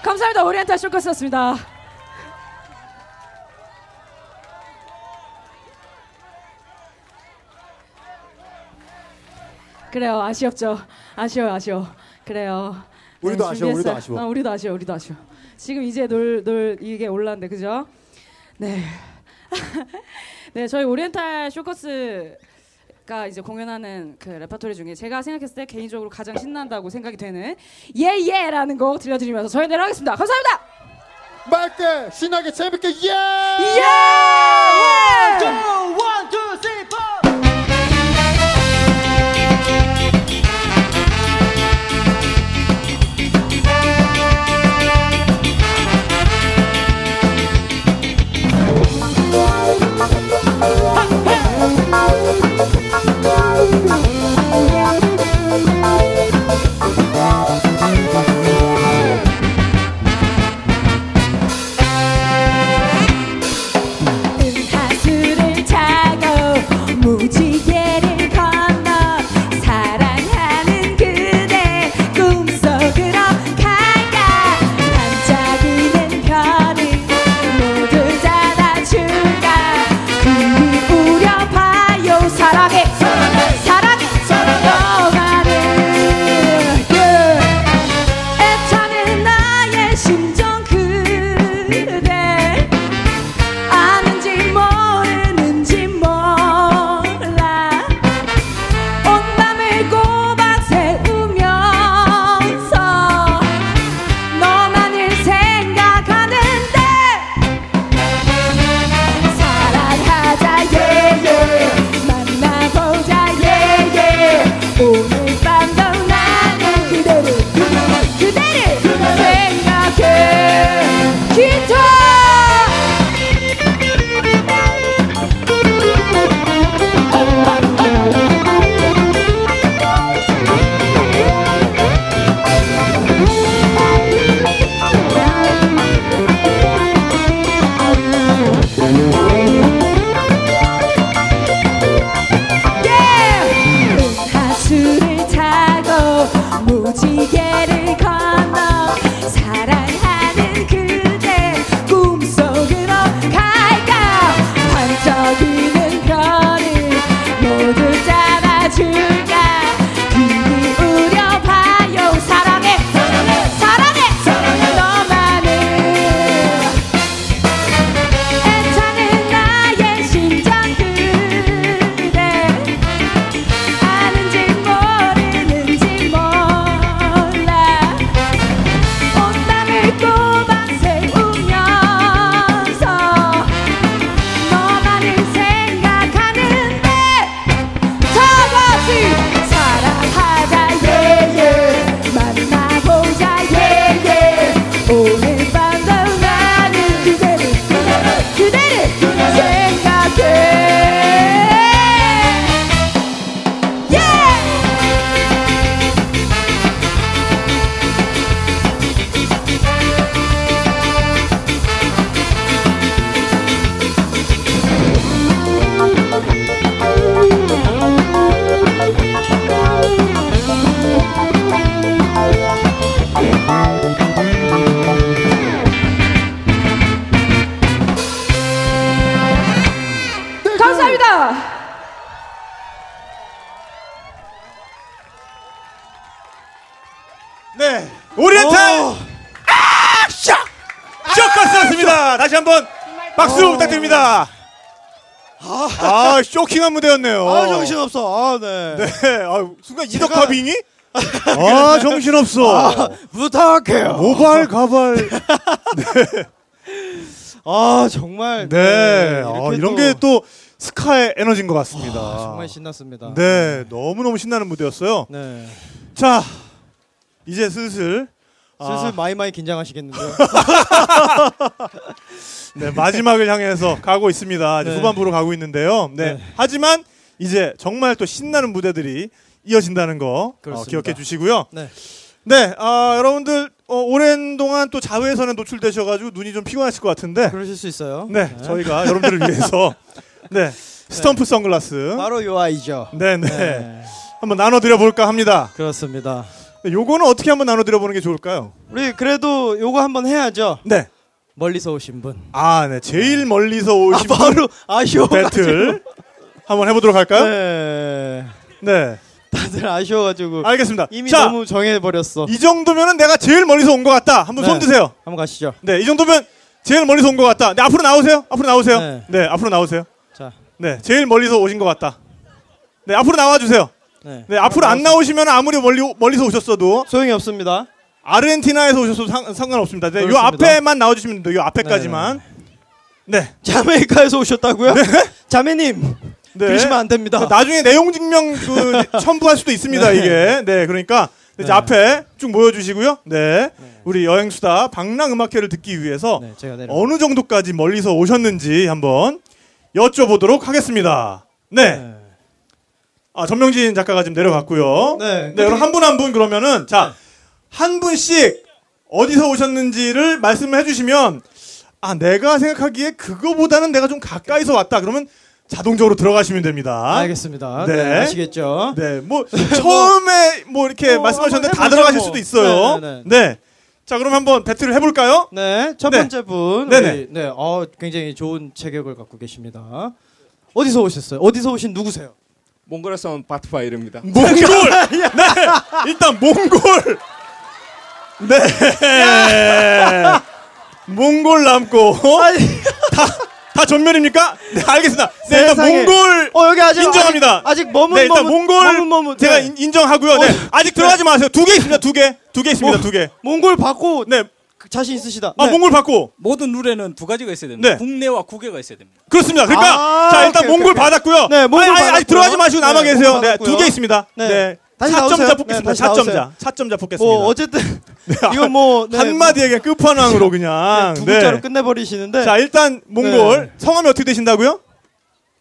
감사합니다. 오리엔탈 쇼커스였습니다. 그래요. 아쉬웠죠. 아쉬워, 아쉬워. 그래요. 우리도 아쉬워, 우리도. 아쉬워. 어, 우리도 아쉬워, 우리도 아쉬워. 지금 이제 놀, 놀 이게 올랐는데, 그죠? 네. 네, 저희 오리엔탈 쇼커스가 이제 공연하는 그 레퍼토리 중에 제가 생각했을 때 개인적으로 가장 신난다고 생각이 되는 예예라는 곡 들려드리면서 저희 내려가겠습니다. 감사합니다. 맑게 신나게 재밌게 예! 예! one, two, three, four. 은하 수를 아, 쇼킹한 무대였네요. 아 정신없어. 아 네. 네. 아, 순간 이덕화빙이? 아, 정신없어. 아, 부탁해요. 모발 가발. 아 정말 네. 아, 이렇게 이런 또- 게또 스카의 에너지인 것 같습니다. 아, 정말 신났습니다. 네. 너무 너무 신나는 무대였어요. 네. 자, 이제 슬슬 슬슬 아, 마이마이 긴장하시겠는데요. 네, 마지막을 향해서 가고 있습니다. 이제 네. 후반부로 가고 있는데요. 네. 네. 하지만 이제 정말 또 신나는 무대들이 이어진다는 거 어. 기억해 주시고요. 네. 네, 아, 여러분들 어, 오랜 동안 또 자외선에 노출되셔가지고 눈이 좀 피곤하실 것 같은데, 그러실 수 있어요. 네, 저희가 여러분들을 위해서 네 스톰프 선글라스, 바로 요 아이죠. 네, 네, 네. 한번 나눠드려 볼까 합니다. 그렇습니다. 네, 요거는 어떻게 한번 나눠드려 보는 게 좋을까요? 우리 그래도 요거 한번 해야죠. 네, 멀리서 오신 분. 아, 네, 제일 멀리서 오신 아, 바로 아쉬워. 배틀 한번 해 보도록 할까요? 네. 네. 다들 아쉬워 가지고 알겠습니다. 이미 자, 너무 정해 버렸어. 이 정도면은 내가 제일 멀리서 온 것 같다. 한번 손 네. 드세요. 한번 가시죠. 네, 이 정도면 제일 멀리서 온 것 같다. 네, 앞으로 나오세요. 앞으로 나오세요. 네. 네, 앞으로 나오세요. 자, 네, 제일 멀리서 오신 것 같다. 네, 앞으로 나와 주세요. 네. 네, 앞으로 안 나오시면 아무리 멀리 멀리서 오셨어도 소용이 없습니다. 아르헨티나에서 오셔도 상, 상관없습니다. 네, 요. 앞에만 나와주시면 돼요. 요 앞에까지만. 네, 자메이카에서 오셨다고요? 자매님 네. 그러시면 안 됩니다. 나중에 내용 증명 그 첨부할 수도 있습니다. 이게. 네, 그러니까 이제 네. 앞에 쭉 모여주시고요. 네, 우리 여행수다 방랑 음악회를 듣기 위해서 네. 어느 정도까지 멀리서 오셨는지 한번 여쭤보도록 하겠습니다. 네. 아, 전명진 작가가 지금 내려갔고요. 네. 네, 그럼 한분 한 분 그러면은 자, 한 분씩 어디서 오셨는지를 말씀을 해주시면 아, 내가 생각하기에 그거보다는 내가 좀 가까이서 왔다. 그러면 자동적으로 들어가시면 됩니다. 알겠습니다. 네. 네. 아시겠죠? 네, 뭐 처음에 뭐 이렇게 어, 말씀하셨는데 다 들어가실 뭐. 수도 있어요. 네, 네, 네, 자, 그럼 한번 배틀을 해볼까요? 네, 첫 네. 번째 분. 네네. 우리, 네, 어, 굉장히 좋은 체격을 갖고 계십니다. 어디서 오셨어요? 어디서 오신 누구세요? 몽골에서 온 바트파이르입니다. 몽골. 네, 일단 몽골. 네. 몽골 남고 다, 다 전면입니까? 네, 알겠습니다. 네, 일단 세상에. 몽골 어, 여기 아직 인정합니다. 아직, 아직 머문 네, 일단 머문 몽골 머문 머문 제가 네. 인- 인정하고요. 네, 어, 아직 들어가지 마세요. 두 개 있습니다. 두 개. 두 개 있습니다. 두 개. 몽골 받고 네. 자신 있으시다. 아, 네. 몽골 받고. 모든 룰에는 두 가지가 있어야 됩니다. 네. 국내와 국외가 있어야 됩니다. 그렇습니다. 그러니까 아, 자, 일단 오케이, 몽골 오케이, 오케이. 받았고요. 네, 몽골 아니, 아니, 아니, 받았고요. 들어가지 마시고 남아 네, 계세요. 몽골 네, 받았고요. 두개 있습니다. 네. 네. 다시 4점자 나오세요. 뽑겠습니다. 네, 다시 나오세요. 4점자. 4점자 뽑겠습니다. 뭐 어쨌든 이건 뭐 네, 한마디에 그냥 끝판왕으로 그냥. 두 네. 글자로 끝내버리시는데. 자, 일단 몽골 네. 성함이 어떻게 되신다고요?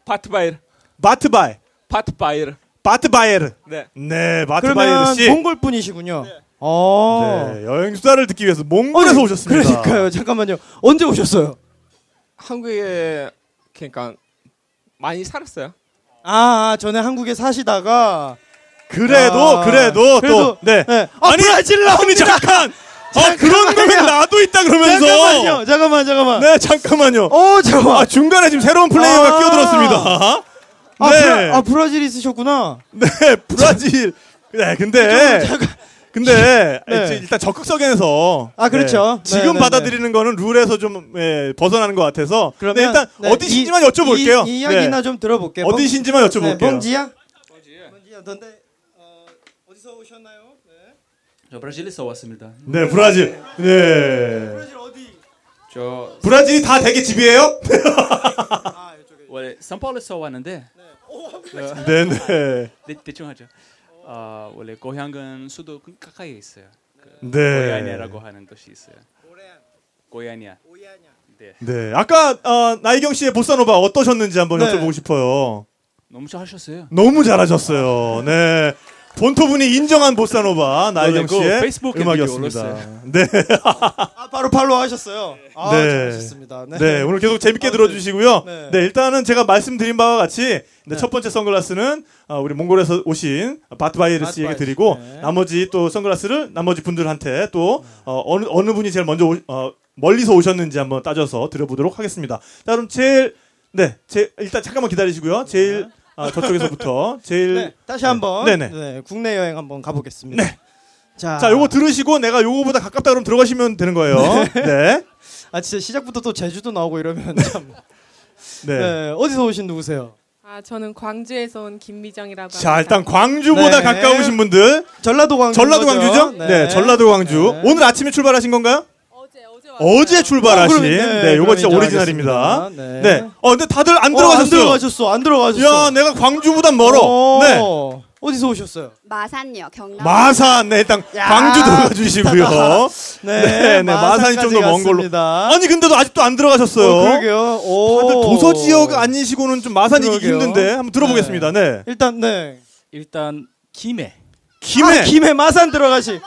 바트바이르. 바트바이. 바트바이르. 바트바이르. 네. 네, 바트바이르 그러면 씨. 몽골 분이시군요. 어. 네, 여행 수다를 듣기 위해서 몽골에서 아니, 오셨습니다. 그러니까요. 잠깐만요. 언제 오셨어요? 한국에 그러니까 많이 살았어요. 아, 아, 전에 한국에 사시다가 그래도 아, 그래도, 그래도, 또 네. 네. 아, 아니, 브라질 아니 나옵니다. 잠깐. 아, 그런 거면 나도 있다 그러면서. 잠깐만요. 잠깐만, 잠깐만. 네, 잠깐만요. 어, 잠깐만. 아, 중간에 지금 새로운 플레이어가 아. 끼어들었습니다. 아, 네. 브라, 아, 브라질 있으셨구나. 네, 브라질. 네, 근데 근데 네. 이제 일단 적극성에서 아, 그렇죠. 네, 지금 네, 네, 받아들이는 거는 룰에서 좀 예, 벗어나는 것 같아서 그러면 네, 일단 네, 어디신지만 이- 여쭤볼게요. 이, 이 이야기나 네. 좀 들어볼게요. 어디신지만 여쭤볼게요. 네, 멍지야? 멍지야. 넌데 어, 어디서 오셨나요? 네. 저 브라질에서 왔습니다. 네, 브라질. 네. 브라질 어디? 저 브라질이 다 되게 집이에요? 원래 산파울에서 왔는데 어, 네, 네. 대, 대충 하죠. 아 원래 고향은 수도 그 가까이에 있어요. 그 네. 고야니아라고 하는 도시 있어요. 고야니아. 네. 네. 아까 어, 나이경 씨의 보사노바 어떠셨는지 한번 네. 여쭤보고 싶어요. 너무 잘하셨어요. 너무 잘하셨어요. 네. 본토분이 인정한 보사노바 나이경 그 씨의 페이스북에 음악이었습니다. 네. 아, 바로 팔로 하셨어요. 아, 네. 잘하셨습니다. 네. 네, 오늘 계속 재밌게 아, 들어주시고요. 네. 네. 일단은 제가 말씀드린 바와 같이 네, 네. 첫 번째 선글라스는 어, 우리 몽골에서 오신 바트바이르 씨에게 바트바이르 드리고 씨, 네. 나머지 또 선글라스를 나머지 분들한테 또 어, 어느 어느 분이 제일 먼저 오, 어, 멀리서 오셨는지 한번 따져서 드려보도록 하겠습니다. 자, 그럼 제일 네, 제 일단 잠깐만 기다리시고요. 제일 아, 저쪽에서부터 제일 네, 다시 한번 네네. 네, 국내 여행 한번 가보겠습니다. 네. 자, 자, 요거 들으시고 내가 요거보다 가깝다 그러면 들어가시면 되는 거예요. 네. 아 진짜 시작부터 또 제주도 나오고 이러면 참. 네. 네. 어디서 오신 누구세요? 아 저는 광주에서 온 김미정이라고 합니다. 자, 일단 광주보다 네. 가까우신 분들. 전라도 광주. 전라도 광주죠? 네. 전라도 광주. 네. 오늘 아침에 출발하신 건가요? 어제 출발하신. 어, 그럼, 네, 네, 요거 진짜 오리지널입니다. 네. 네. 어, 근데 다들 안 어, 들어가셨어요. 안 들어가셨어. 안 들어가셨어. 야, 내가 광주보단 멀어. 어. 네. 어디서 오셨어요? 마산요 경남. 마산, 네, 일단 야, 광주 들어가 주시고요. 네, 네, 네, 마산이 좀 더 먼 걸로. 아니, 근데도 아직도 안 들어가셨어요. 어, 그러게요. 오. 다들 도서 지역 아니시고는 좀 마산 이기기 그러게요. 힘든데 한번 들어보겠습니다. 네. 일단 네. 일단 김해. 김해. 아, 김해 마산 들어가시.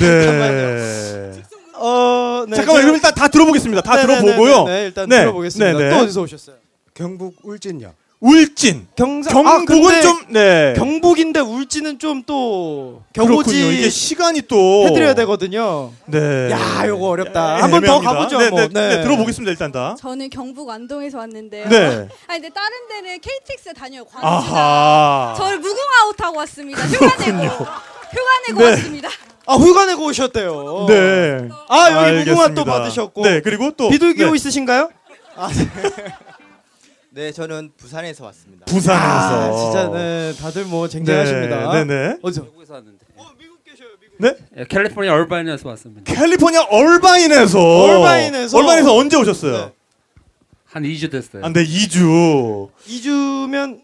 네. 어, 네. 잠깐만, 제가- 그럼 일단 다 들어보겠습니다. 다 네, 네, 들어보고요. 네, 네, 일단 네, 들어보겠습니다. 네, 네. 또 어디서 오셨어요? 경북 울진요. 울진. 경상 경북은 아, 근데 좀, 네. 경북인데 울진은 좀또 그렇군요. 경고지 이게 시간이 또 해드려야 되거든요. 네. 야, 요거 어렵다. 네, 한번 더. 가보죠. 네, 뭐. 네, 네, 들어보겠습니다. 일단 다. 저는 경북 안동에서 왔는데요. 네. 아니 근데 다른 데는 KTX 다녀요. 아하. 저를 무궁화호 타고 왔습니다. 휴가 내고 휴가 내고 네. 왔습니다. 아 휴가 내고 오셨대요. 네. 아 여기 알겠습니다. 무궁화 또 받으셨고. 네, 그리고 또 비둘기호 네. 있으신가요? 네, 저는 부산에서 왔습니다. 부산에서. 아, 진짜 네 다들 뭐 쟁쟁하십니다. 네, 네. 어디서? 미국에서 왔는데. 네? 예, 캘리포니아 얼바인에서 왔습니다. 캘리포니아 얼바인에서. 얼바인에서. 얼바인에서 언제 오셨어요? 한 2주 됐어요. 아, 네, 2주. 2주면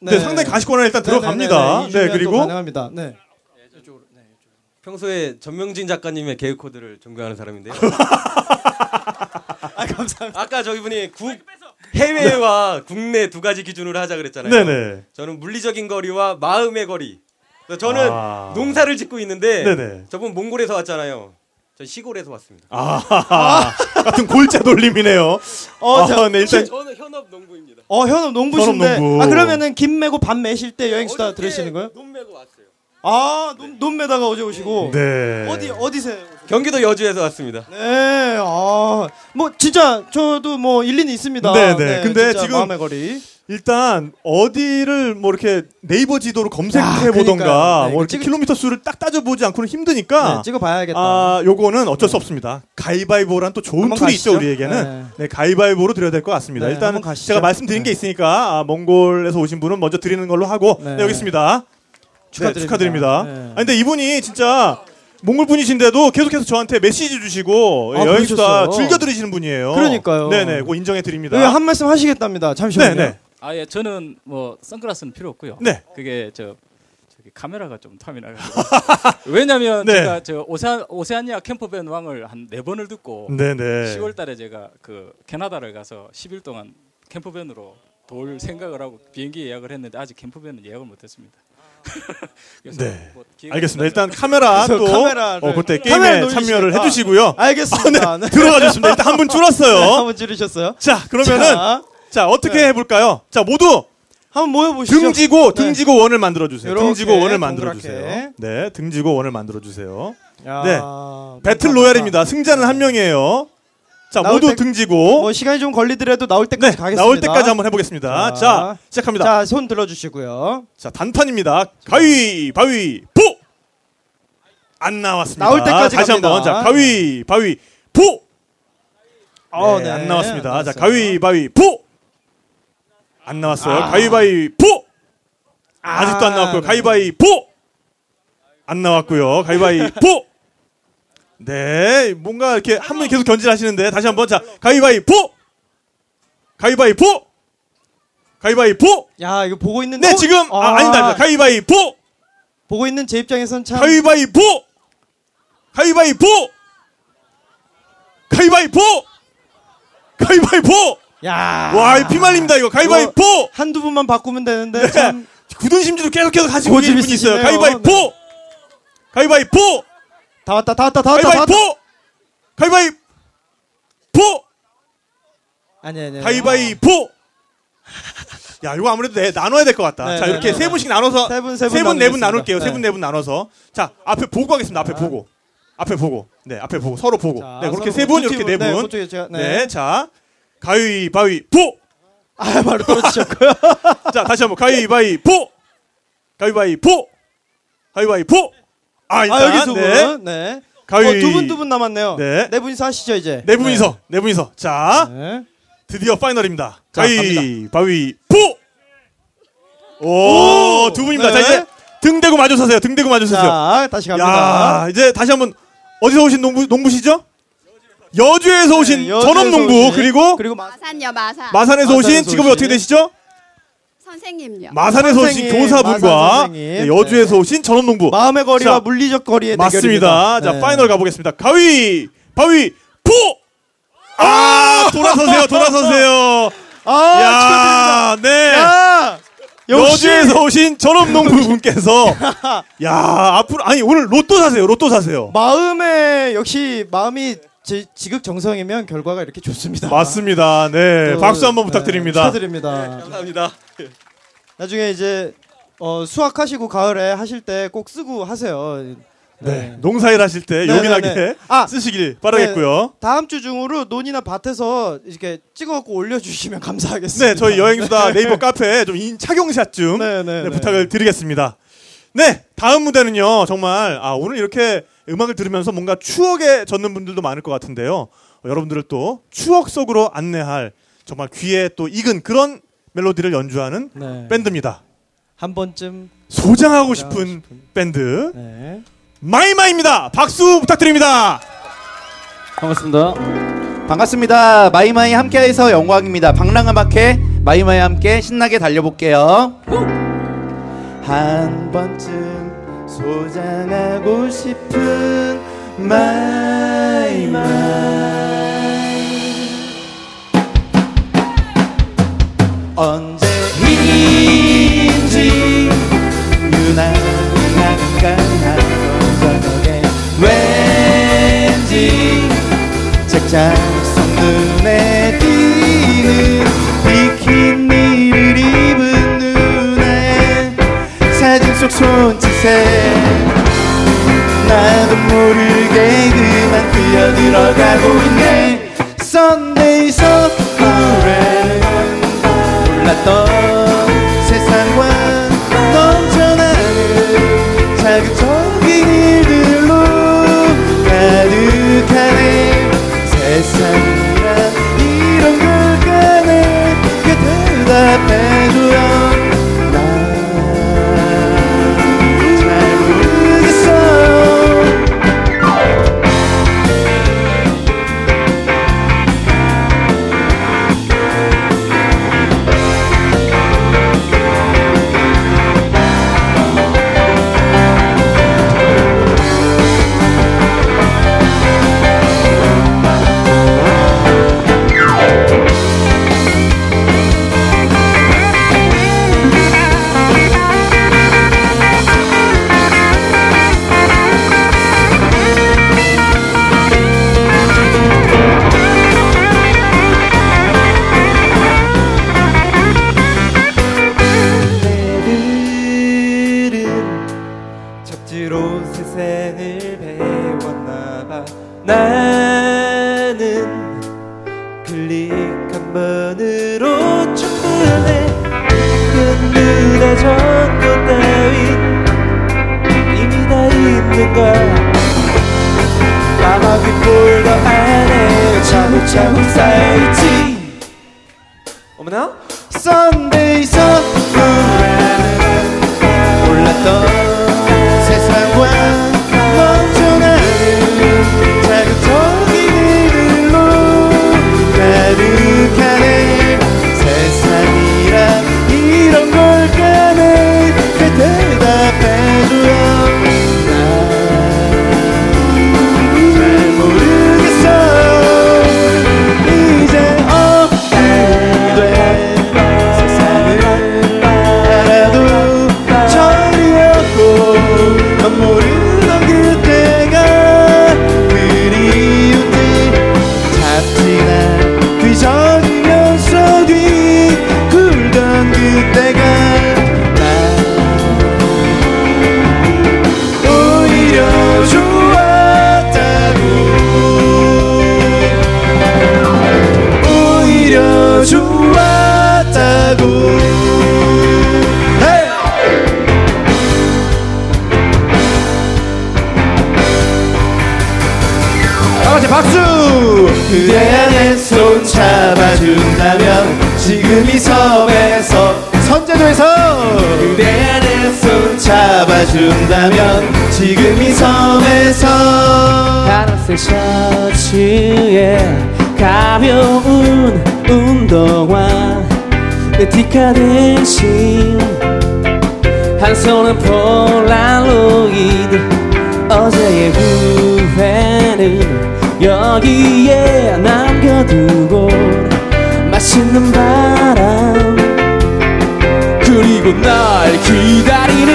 네, 상당히 가시거나 일단 들어갑니다. 네, 그리고 가능합니다. 네. 평소에 전명진 작가님의 개그 코드를 존경하는 사람인데요. 아, 감사합니다. 아까 저희 분이 국 해외와 국내 두 가지 기준으로 하자 그랬잖아요. 네네. 저는 물리적인 거리와 마음의 거리. 저는 아. 농사를 짓고 있는데 네네. 저분 몽골에서 왔잖아요. 전 시골에서 왔습니다. 아, 같은 골자 돌림이네요. 어, 아, 자, 네, 일단 저는 현업 농부입니다. 어 현업 농부신데 현업 농부. 아 그러면은 김 메고 밥 매실 때 여행수다 들으시는 거예요? 논 메고 왔어요. 아 논 논 매다가 어제 오시고 네. 어디 어디세요? 경기도 여주에서 왔습니다. 네, 아, 뭐 진짜 저도 뭐 일리는 있습니다. 네, 네. 근데 진짜 지금 마음의 거리. 일단 어디를 뭐 이렇게 네이버 지도로 야, 검색해 보던가 그러니까요. 네, 뭐 이렇게 찍- 킬로미터 수를 딱 따져보지 않고는 힘드니까 네, 찍어봐야겠다. 아, 요거는 어쩔 수 없습니다. 가위바위보란 또 좋은 tool이 가시죠. 있죠 우리에게는. 네. 가위바위보로 드려야 될 것 같습니다. 네, 일단. 제가 말씀드린 게 있으니까 아, 몽골에서 오신 분은 먼저 드리는 걸로 하고 네. 네, 여기 있습니다. 축하드립니다. 네, 축하드립니다. 네. 아니 근데 이분이 진짜 몽골 분이신데도 계속해서 저한테 메시지 주시고 아, 여행수다? 즐겨 들으시는 분이에요. 그러니까요. 네네, 그거 인정해 드립니다. 여기 한 말씀 하시겠답니다. 잠시만요. 네, 네. 아 예, 저는 뭐 선글라스는 필요 없고요. 네. 그게 저 저기 카메라가 좀 탐이 나가지고. 왜냐면 네. 제가 저 오세안 오세아니아 캠퍼밴 왕을 한 네 번을 듣고 네네. 10월달에 제가 그 캐나다를 가서 10일 동안 캠퍼밴으로 돌 생각을 하고 비행기 예약을 했는데 아직 캠퍼밴은 예약을 못했습니다. 네. 뭐 알겠습니다. 일단 카메라 또 어, 그때 카메라를 게임에 참여를. 해주시고요. 알겠습니다. 아, 네. 들어가 주십니다. 일단 한 분 줄었어요. 한번 줄이셨어요? 자, 그러면은 자, 자, 어떻게 네. 해볼까요? 자, 모두 한번 모여보시죠. 등지고 네. 등지고 원을 만들어 주세요. 등지고 원을 만들어. 주세요. 네, 등지고 원을 만들어 주세요. 야, 네, 배틀. 로얄입니다. 승자는 한 명이에요. 자, 모두 때- 등지고 뭐 시간이 좀 걸리더라도 나올 네, 때까지 가겠습니다. 나올 때까지 한번 해보겠습니다. 자, 시작합니다. 자, 손 들어주시고요. 자, 단판입니다. 가위, 바위, 보! 안 나왔습니다. 나올 때까지 다시 갑니다. 한번. 자, 가위, 바위, 보! 어, 네, 네. 안 나왔습니다. 안 자. 가위, 바위, 보! 안 나왔어요. 아. 가위, 바위, 보! 아 직도 안 아, 나왔고요. 네. 가위, 바위, 보! 안 나왔고요. 가위, 바위, 보! 네, 뭔가 이렇게 한 분이 계속 견질하시는데 다시 한번 자, 가위, 바위, 보! 가위, 바위, 보! 가위, 바위, 보! 야, 이거 보고 있는 네, 어? 지금 아, 아. 아니다. 아니다. 가위, 바위, 보! 보고 있는 제 입장에선 참 가위바위보! 가위바위보! 가위바위보! 가위바위보! 야. 와, 이 피말립니다, 이거. 가위바위보! 한두 분만 바꾸면 되는데 네. 참 굳은 심지도 계속해서 가지고 고집이 계신 분이 있어요. 가위바위보! 가위바위보! 다 왔다, 다 왔다, 다 왔다. 가위바위보! 가위바위보! 아니 아니. 가위바위보! 야, 이거 아무래도 네, 나눠야 될 것 같다. 네, 자, 네, 이렇게 네, 세 네. 분씩 나눠서 세 분, 세분세 분, 네 분. 나눌게요. 세 네. 분, 네 분 나눠서. 자, 앞에 보고 가겠습니다. 앞에 보고. 앞에 보고. 네, 앞에 보고. 서로 보고. 자, 네, 그렇게 세 분, 두 이렇게 팀은, 네 네, 분. 그쪽에 제가- 네. 네, 자. 가위바위보! 아, 바로 떨어지셨고요. 자, 다시 한번 가위바위보! 가위바위보! 가위바위보. 아, 일단, 아 여기 두 분. 네. 네. 가위. 어, 두분 두 분 남았네요. 네. 네 분이서 하시죠 이제. 네 분이서, 네 분이서. 자, 네. 드디어 파이널입니다. 자, 가위 바위보. 오, 두 분입니다. 자, 네. 이제 등 대고 마주 서세요. 등 대고 마주 서세요. 자, 다시 갑니다. 야, 이제 다시 한번 어디서 오신 농부 농부시죠? 여주에서 오신 네, 여주에서 전업 농부 오신, 그리고 그리고 마 산요 마산. 마산에서 오신 직업이 오신. 어떻게 되시죠? 선생님요. 마산에서 오신 선생님, 교사분과 마산 선생님. 네, 여주에서 오신 전업 농부. 마음의 거리와 자, 물리적 거리의 맞습니다. 대결입니다. 자, 네. final 가보겠습니다. 가위, 바위, 보! 아, 돌아서세요, 돌아서세요. 아, 야, 네. 야, 역시 여주에서 오신 전업 농부분께서 야, 앞으로 아니 오늘 로또 사세요. 로또 사세요. 마음에 역시 마음이 지, 지극정성이면 결과가 이렇게 좋습니다. 맞습니다. 네. 또, 박수 한번 네, 부탁드립니다. 축하드립니다. 감사합니다. 나중에 이제 어, 수확하시고 가을에 하실 때 꼭 쓰고 하세요. 네. 농사일 하실 때 네, 요긴하게 네, 네. 아, 쓰시길 바라겠고요. 다음 주 중으로 논이나 밭에서 이렇게 찍어갖고 올려주시면 감사하겠습니다. 네, 저희 여행수다 네이버 카페에 좀 인- 착용샷 좀 네, 네, 네, 네. 부탁을 드리겠습니다. 네, 다음 무대는요. 정말 아, 오늘 이렇게 음악을 들으면서 뭔가 추억에 젖는 분들도 많을 것 같은데요. 어, 여러분들을 또 추억 속으로 안내할 정말 귀에 또 익은 그런 멜로디를 연주하는 네. 밴드입니다. 한 번쯤 소장하고 싶은 밴드 네. 마이마이입니다. 박수 부탁드립니다. 반갑습니다. 반갑습니다. 마이마이 함께해서 영광입니다. 방랑음악회 마이마이 함께 신나게 달려볼게요. 한 번쯤 소장하고 싶은 마이마이 언제인지 유난히 한가한 저녁에 왠지 책장 속 눈에 띄는 비키니를 입은 눈에 사진 속 손짓에 나도 모르게 그만 뛰어들어가고 있네. 썬데 몰 안에 차 그대 안에 손 잡아준다면 지금 이 섬에서 선제도에서! 그대 안에 손 잡아준다면 지금 이 섬에서 파란색 셔츠에 가벼운 운동화 내 티카 대신 한 손은 폴라로이드 어제의 후회는 여기에 남겨두고 맛있는 바람. 그리고 날 기다리는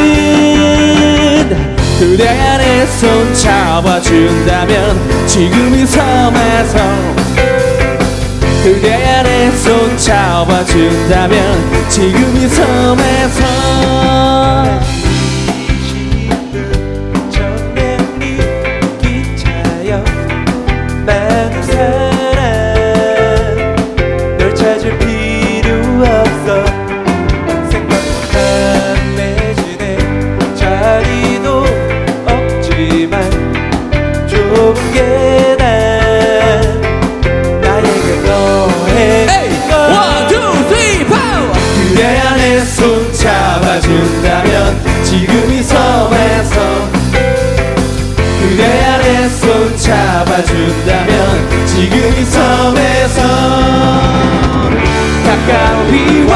그대 안에 손 잡아준다면 지금 이 섬에서 그대 안에 손 잡아준다면 지금 이 섬에서 잡아준다면 지금 이 섬에서 그대 안에 손 잡아준다면 지금 이 섬에서 가까위와.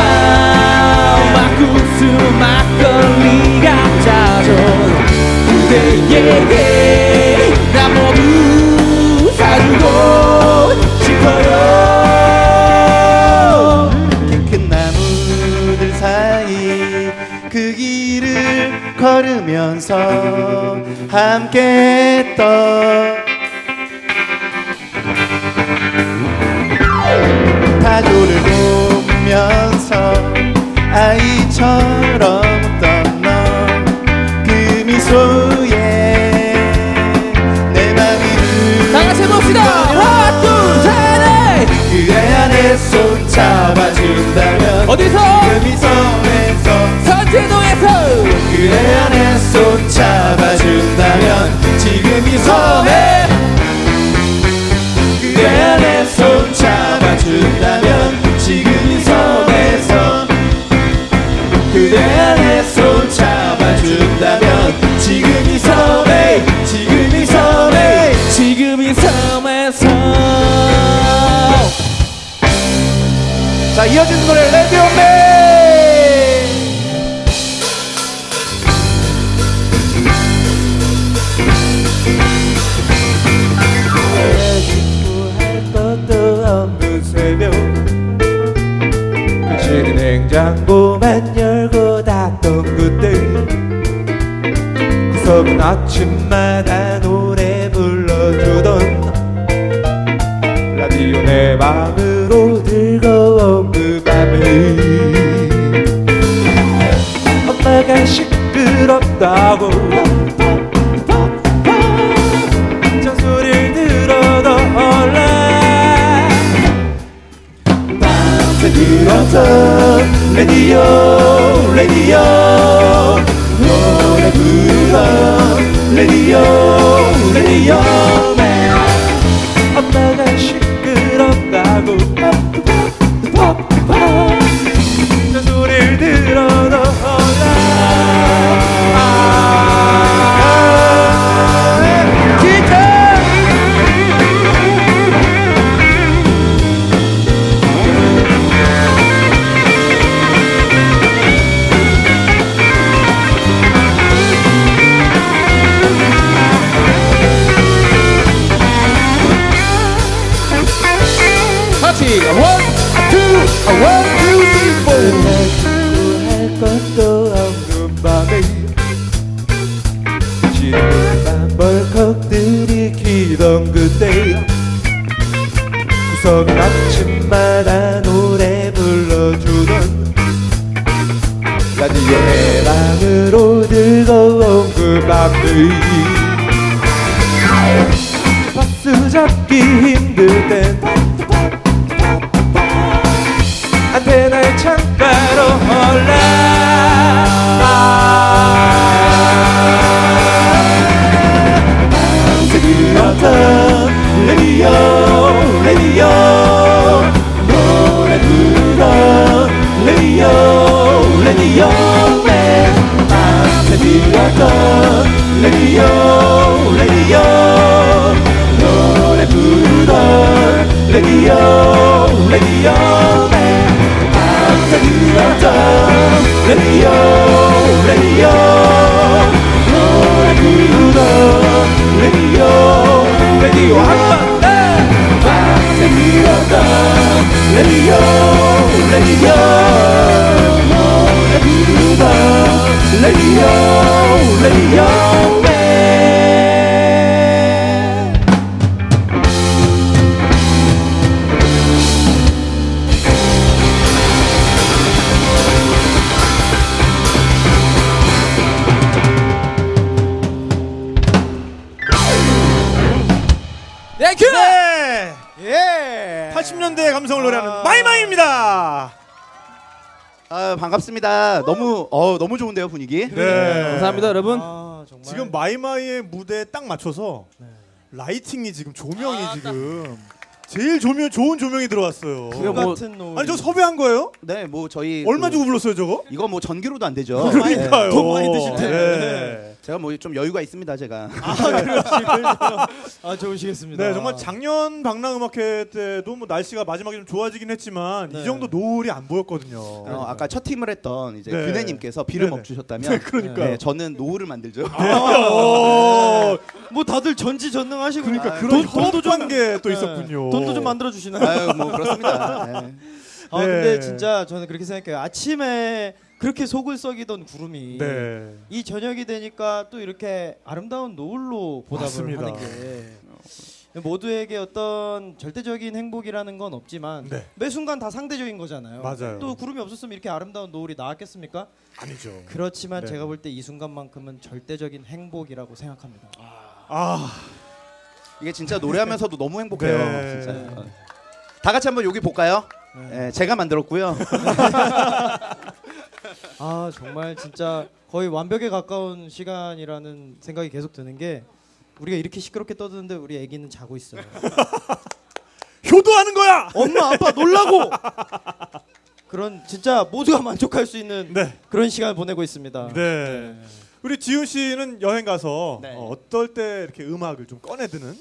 막국수 막걸리가 짜져. 그대에게 걸으면서 함께 했던 타조를 보면서 아이처럼 웃던 너그 미소에 내 맘이 다 같이 해봅시다. 하나, 둘, 셋, 넷. 그대 안에 손 잡아준다면 어디서? 그 미소에 서 선제도에서 그대 안에 손 잡아준다면 지금 이 섬에 그대 안에 손 잡아준다면 지금 이 섬에서. 그대 안에 손 잡아준다면 지금 이 섬에 지금 이 섬에 지금 이 섬에서. 자 이어지는 노래 레디오맨 냉장고만 열고 닫던 그때 구석은 아침마다 radio, radio. Lore gula, radio, radio. 분위기. 네. 감사합니다 여러분. 지금 마이마이의 무대에 딱 맞춰서 라이팅이 지금 조명이 지금 제일 조명 좋은 조명이 들어왔어요. 뭐- 아니 저 섭외한 거예요? 네, 뭐 저희 얼마 그- 주고 불렀어요 저거? 이거 뭐 전기로도 안 되죠. 그러니까요. 네. 돈 많이 드실 텐데. 네. 제가 뭐 좀 여유가 있습니다, 제가. 아 좋으시겠습니다. 네 정말 작년 방랑음악회 때도 뭐 날씨가 마지막에 좀 좋아지긴 했지만 이 정도 노을이 안 보였거든요. 어, 아까 첫 팀을 했던 이제 네. 그네님께서 비를 네네. 멈추셨다면, 네, 그러니까요. 네, 저는 노을을 만들죠. 어, 뭐 다들 전지전능하시고 그러니까 아, 그런 돈- 돈도 좀게또 네. 있었군요. 돈도 좀 만들어 주시나요? 아유, 뭐 그렇습니다. 네. 아 네. 근데 진짜 저는 그렇게 생각해요. 아침에 그렇게 속을 썩이던 구름이 네. 이 저녁이 되니까 또 이렇게 아름다운 노을로 보답을 맞습니다. 하는 게 모두에게 어떤 절대적인 행복이라는 건 없지만 네. 매 순간 다 상대적인 거잖아요. 맞아요. 또 구름이 없었으면 이렇게 아름다운 노을이 나왔겠습니까? 아니죠. 그렇지만 네. 제가 볼 때 이 순간만큼은 절대적인 행복이라고 생각합니다. 아 이게 진짜 노래하면서도 너무 행복해요. 네. 진짜. 어. 다 같이 한번 여기 볼까요? 네, 제가 만들었고요. 아 정말 진짜 거의 완벽에 가까운 시간이라는 생각이 계속 드는 게 우리가 이렇게 시끄럽게 떠드는데 우리 아기는 자고 있어요. 효도하는 거야. 엄마 아빠 놀라고. 그런 진짜 모두가 만족할 수 있는 네. 그런 시간을 보내고 있습니다. 네. 우리 지훈 씨는 여행 가서 네. 어, 어떨 때 이렇게 음악을 좀 꺼내드는?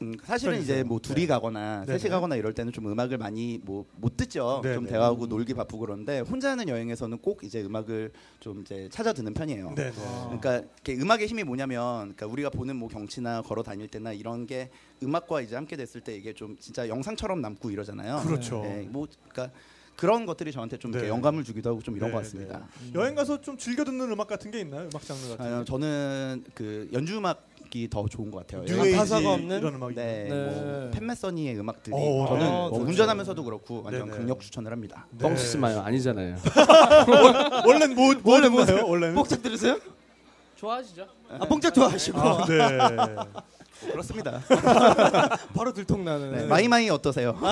음, 사실은 이제 뭐 둘이 가거나 네네. 셋이 가거나 이럴 때는 좀 음악을 많이 뭐 못 듣죠. 네네. 좀 대화하고 놀기 바쁘고 그런데 혼자 하는 여행에서는 꼭 이제 음악을 좀 이제 찾아 듣는 편이에요. 네네. 그러니까 이렇게 음악의 힘이 뭐냐면 그러니까 우리가 보는 뭐 경치나 걸어 다닐 때나 이런 게 음악과 이제 함께 됐을 때 이게 좀 진짜 영상처럼 남고 이러잖아요. 그렇죠. 네, 뭐 그러니까 그런 것들이 저한테 좀 네. 영감을 주기도 하고 좀 이런 네, 것 같습니다. 여행 가서 좀 즐겨 듣는 음악 같은 게 있나요? 음악 장르 같은? 아, 게? 저는 그 연주 음악 이더 좋은 것 같아요. new 여행- age 가사가 없는? 이런 음악이 네? 뭐 네. 팻 메스니의 음악들이 오, 저는 아, 뭐. 운전하면서도 그렇고 완전 네네. 강력 추천을 합니다. 뻥 치지 마요. 아니잖아요. 원래는 뭐, 뭐 원래? 뭐세요? 원래는? 뽕짝 들으세요? 좋아하시죠? 아 뽕짝 좋아하시고. 아, 네. 그렇습니다. 바로 들통나는. 네, 마이마이 어떠세요?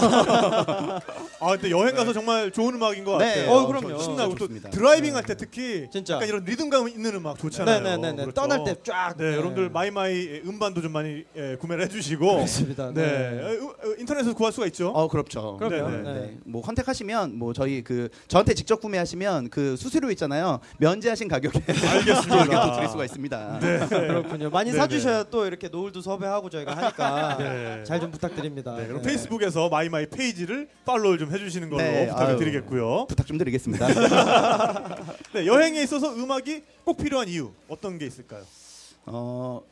아 근데 여행 가서 정말 좋은 음악인 것 네. 같아요. 어, 그럼요. 신나고 또 좋습니다. driving 할 때 특히 진짜. 약간 이런 리듬감 있는 음악 좋잖아요. 네네네네. 떠날 때 쫙. 네, 네. 여러분들 마이마이 음반도 좀 많이 예, 구매를 해주시고. 그렇습니다. 네. 네. 어, 어, 인터넷에서 구할 수가 있죠. 어 그렇죠. 그럼요. 네, 네. 네. 뭐 contact하시면 뭐 저희 그 저한테 직접 구매하시면 그 수수료 있잖아요. 면제하신 가격에 알겠습니다. 이렇게 또 드릴 수가 있습니다. 네. 그렇군요. 많이. 사주셔야 또 이렇게 노을도 섭외하고 저희가 하니까 네. 잘좀 부탁드립니다. 네, 그럼 네. 페이스북에서 마이마이 페이지를 follow 좀 해주시는 걸로 네, 부탁을 아유, 드리겠고요. 부탁 좀 드리겠습니다. 네, 여행에 있어서 음악이 꼭 필요한 이유 어떤 게 있을까요? 어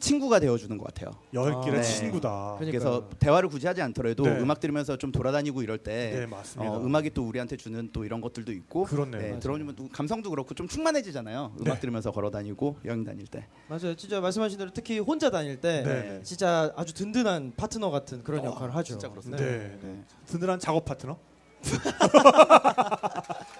친구가 되어주는 것 같아요. 여행길의 네. 친구다. 그래서 대화를 굳이 하지 않더라도 네. 음악 들으면서 좀 돌아다니고 이럴 때 네, 맞습니다. 어, 음악이 또 우리한테 주는 또 이런 것들도 있고 그렇네요. 네, 또 감성도 그렇고 좀 충만해지잖아요. 음악 네. 들으면서 걸어다니고 여행 다닐 때. 맞아요. 진짜 말씀하신 대로 특히 혼자 다닐 때 네. 진짜 아주 든든한 파트너 같은 그런 역할을 하죠. 진짜 그렇습니다. 네. 든든한 작업 파트너.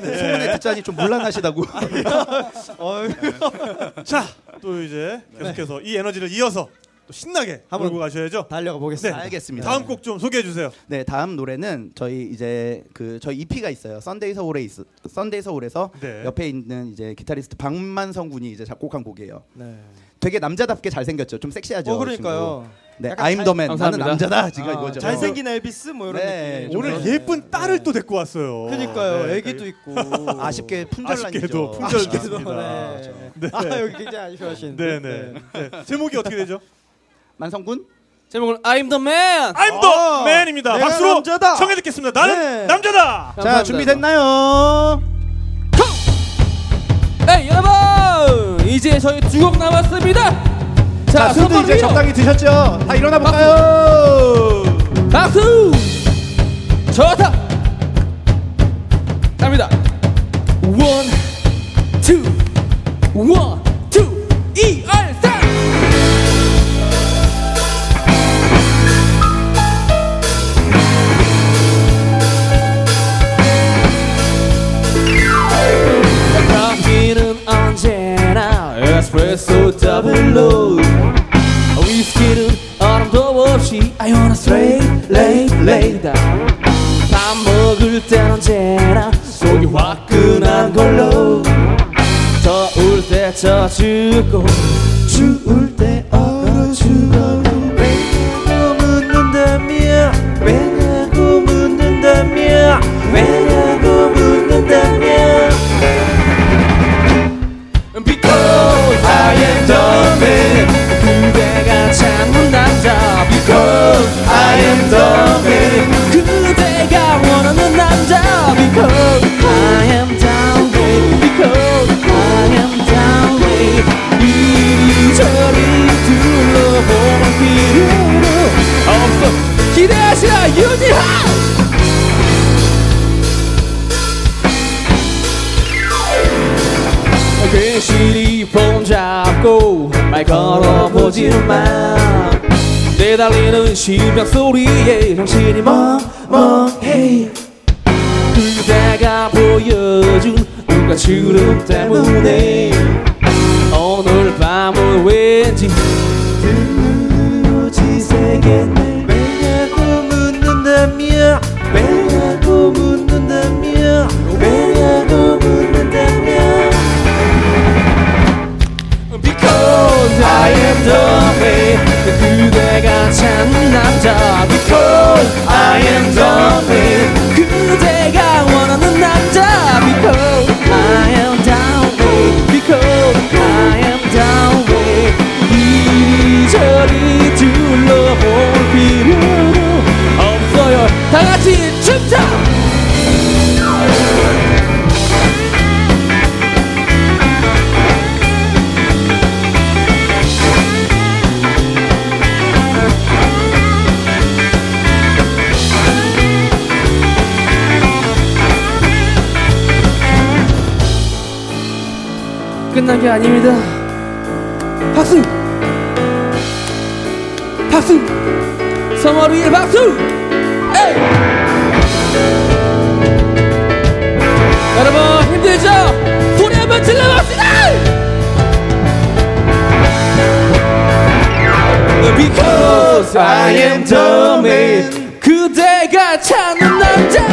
네. 소문에 듣자니 좀 문란하시다고. 자, 또 이제 계속해서 이 에너지를 이어서 또 신나게 한번 몰고 가셔야죠. 달려가 보겠습니다. 알겠습니다. 다음 곡 좀 소개해 주세요. 네, 다음 노래는 저희 이제 그 저희 EP가 있어요. 썬데이 서울에 있 썬데이 서울에서 네. 옆에 있는 이제 기타리스트 박만성 군이 이제 작곡한 곡이에요. 네. 되게 남자답게 잘생겼죠. 좀 섹시하죠. 어, 그러니까요. 친구. 네, I'm 잘- the man. 나는. 남자다. 지금 아, 이거죠. 잘생긴 엘비스 뭐 이런 네, 느낌. 좀 오늘 그런- 예쁜 딸을 또 데리고 왔어요. 그러니까요. 네, 애기도 있고. 아쉽게 품절난이죠. 품절됐습니다. 네. 아, 여기 굉장히 아쉬워하시는데. 네, 네. 네. 제목이 어떻게 되죠? 만성군? 제목은 I'm the man. I'm the man입니다. 내가 박수로 남자다. 청해 듣겠습니다. 나는 네. 남자다. 자, 준비됐나요? 네 여러분 이제 저희 두곡 남았습니다. 자, 술도 손 이제 위로. 적당히 드셨죠? 다 일어나 볼까요? 박수. 좋다. 갑니다. 원, 투, 원, 투, 이, 알, 삼. 커피는 언제나 에스프레소 더블로 I wanna straight late late 밥 먹을 땐 언제나 속이 화끈한 걸로. 더울 때 젖주고 추울 때 얼어주고 왜냐고 묻는다며 왜냐고 묻는다며 왜냐고 찾는 남자 Because I am the man 그대가 원하는 남자 Because I am down way Because I am down way 이리저리 둘러보는 필요는 없어 기대하시라 유지하 괜시리 폰 잡고 말 걸어보지는 마 내달리는 심장 소리에 정신이 멍멍해 그대가 보여준 누가 주름 때문에 오늘 밤은 왠지 지새겠네 왜냐고 묻는다며 왜냐고 묻는다며 I am the man 그대가 찾는 남자 Because I am the man 그대가 원하는 남자 Because I am down way Because I am down way 이리저리 둘러볼 필요는 없어요 다 같이 춤춰 끝난 게 아닙니다. 박수! 박수! 위에 박수! 에이! 여러분 힘들죠? 소리 한번 질러봅시다! Because I am the man 그대가 찾는 남자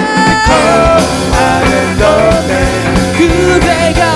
Because I am the man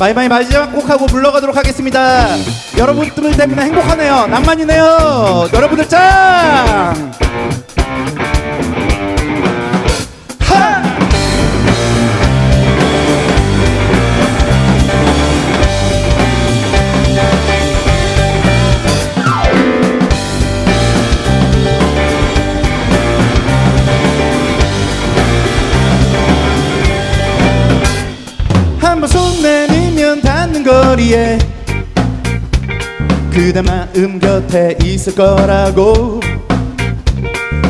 마이마이 마지막 곡하고 물러가도록 하겠습니다. 여러분들 때문에 행복하네요. 낭만이네요. 여러분들 짱! 그대 마음 곁에 있을 거라고.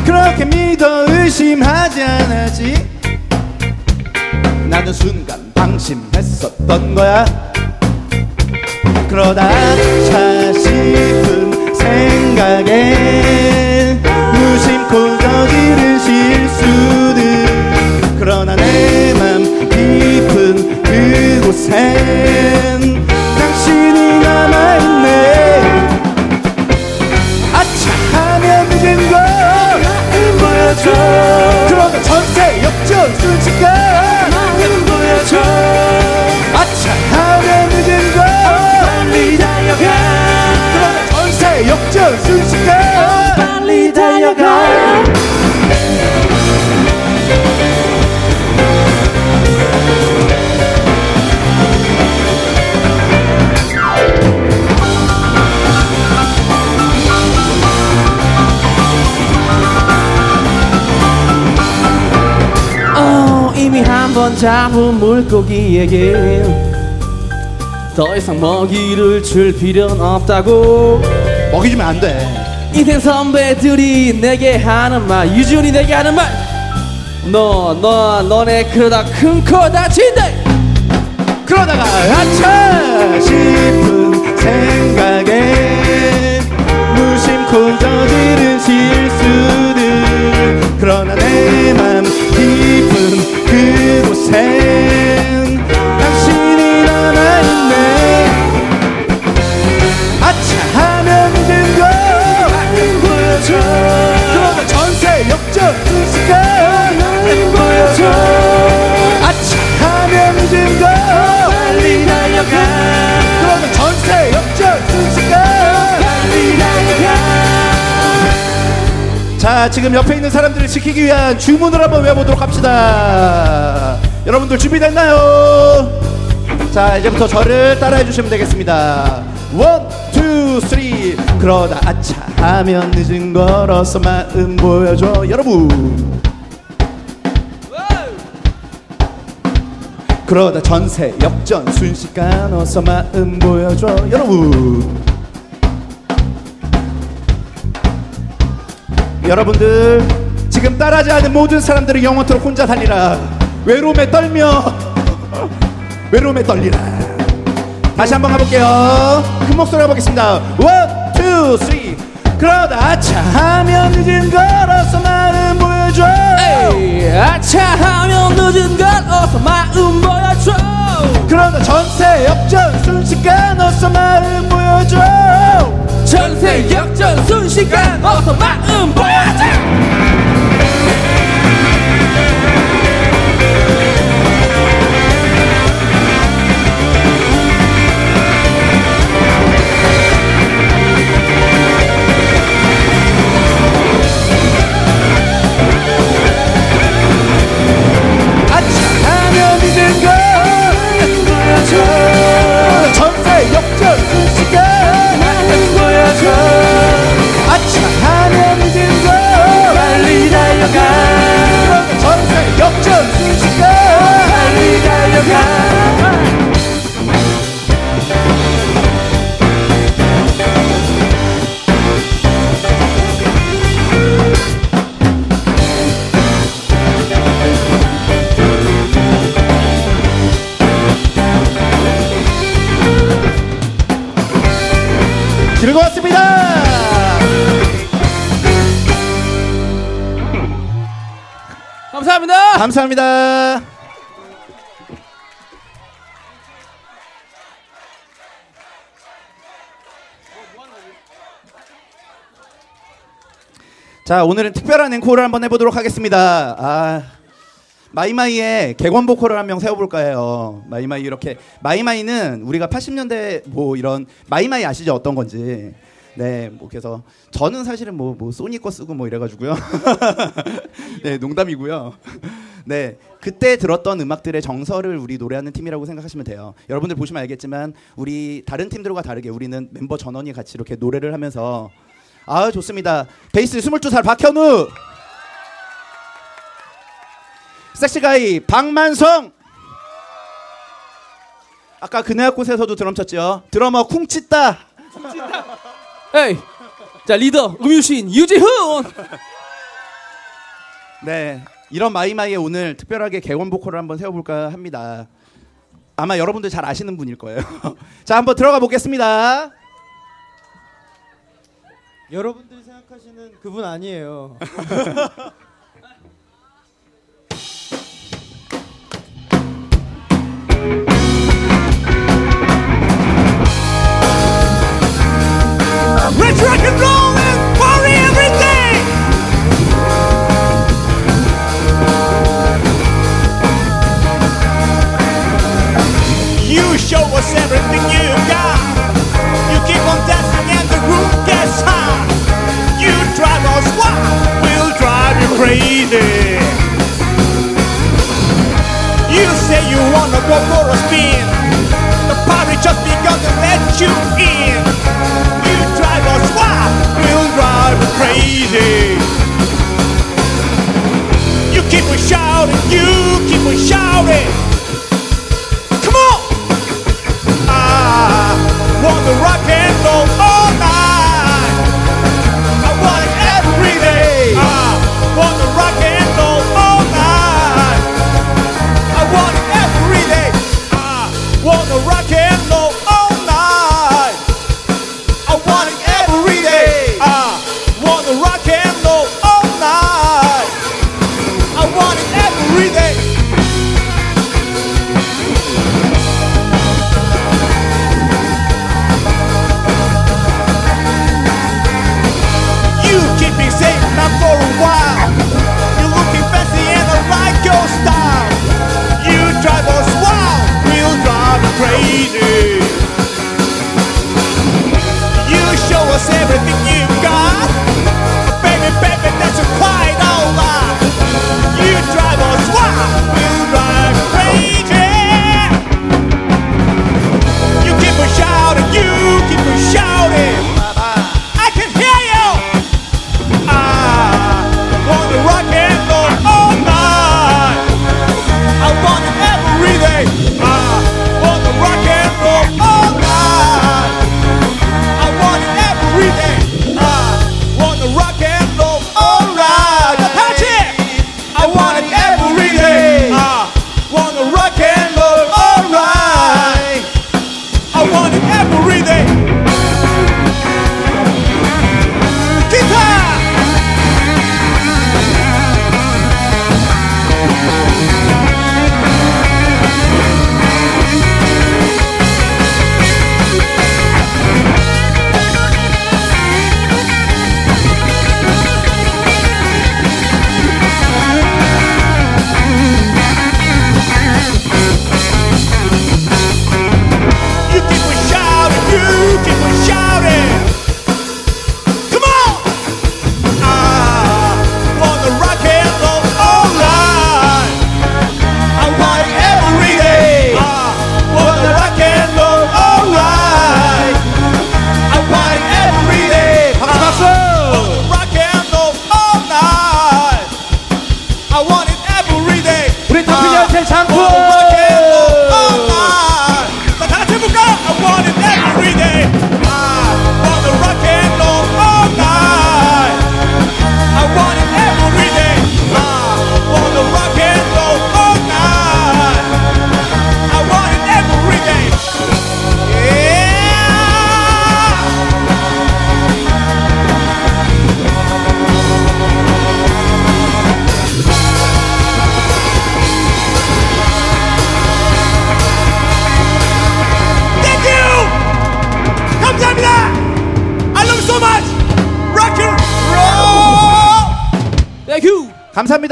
그렇게 믿어 의심하지 않았지. 나는 순간 방심했었던 거야. 그러다 아차 싶은 생각에 무심코 저지른 실수들 그러나 내 맘 깊은 그곳엔 보여줘. 그러다 전세 역전 순식간 마음 보여줘. 아차 하면 늦은 거 빨리 달려가. 그러다 전세 역전 순식간 빨리 달려가 한번 잡은 물고기에게 더 이상 먹이를 줄 필요는 없다고. 먹이 주면 안 돼. 인생 선배들이 내게 하는 말 유준이 내게 하는 말너 너 너네 그러다 큰 코 다친대 그러다가 아차 싶은 생각에 무심코 저지른 실수들. 그러나 내 맘 깊은 그곳엔 당신이 남아있네. 아차 하면 늦은 거. 마음 보여줘. 그러다 전세 역전 마음 보여줘. 아차 하면 늦은 거. 빨리 달려가. 그러다 전세 역전 순식간 빨리 달려가. 자 지금 옆에 있는 사람들을 지키기 위한 주문을 한번 외워보도록 합시다 여러분들 준비됐나요? 자 이제부터 저를 따라해 주시면 되겠습니다. one, two, three 그러다 아차 하면 늦은 걸 어서 마음 보여줘 여러분. 그러다 전세 역전 순식간 어서 마음 보여줘 여러분. 여러분들 지금 따라하지 않은 모든 사람들을 영원토록 혼자 달리라 외로움에 떨며. 외로움에 떨리라 다시 한번 가볼게요. 큰 목소리로 가보겠습니다. one, two, three 그러다 아차 하면 늦은 걸 어서 마음 보여줘. 에이, 아차 하면 늦은 걸 어서 마음 보여줘. 그러다 전세 역전 순식간 어서 마음 보여줘. 전세 역전 순식간 어서 마음 보여줘 보여줘 전세 역전 순식간 마음 보여줘 아차 하면 늦은 걸 빨리 달려가. 전세 역전 순식간 빨리 달려가 감사합니다. 자, 오늘은 특별한 앵콜을 한번 해보도록 하겠습니다. 아, 마이마이의 객원 보컬을 한 명 세워볼까 해요. 마이마이 이렇게 마이마이는 우리가 80년대 뭐 이런 마이마이 아시죠? 어떤 건지. 네, 뭐 그래서 저는 사실은 뭐, 뭐 소니 거 쓰고 뭐 이래가지고요. 네, 농담이고요. 네, 그때 들었던 음악들의 정서를 우리 노래하는 팀이라고 생각하시면 돼요. 여러분들 보시면 알겠지만 우리 다른 팀들과 다르게 우리는 멤버 전원이 같이 이렇게 노래를 하면서 아 좋습니다. 베이스 22살 박현우, 섹시가이 박만성. 아까 그네 곳에서도 드럼 쳤죠. 드러머 쿵치따 에이, 자 리더 음유신 유재훈. 네, 이런 마이마이에 오늘 특별하게 개원 보컬을 한번 세워볼까 합니다. 아마 여러분들 잘 아시는 분일 거예요. 자, 한번 들어가 보겠습니다. 여러분들이 생각하시는 그분 아니에요. Let's rock and roll keep on dancing and the room gets hot. You drive us wild, we'll drive you crazy. You say you wanna go for a spin, the party just begun to let you in. You drive us wild, we'll drive you crazy. You keep us shouting, you keep on shouting. Everything you've got. Baby, baby, that's. You drive us wild, we'll drive you crazy. You keep shouting, you keep shouting.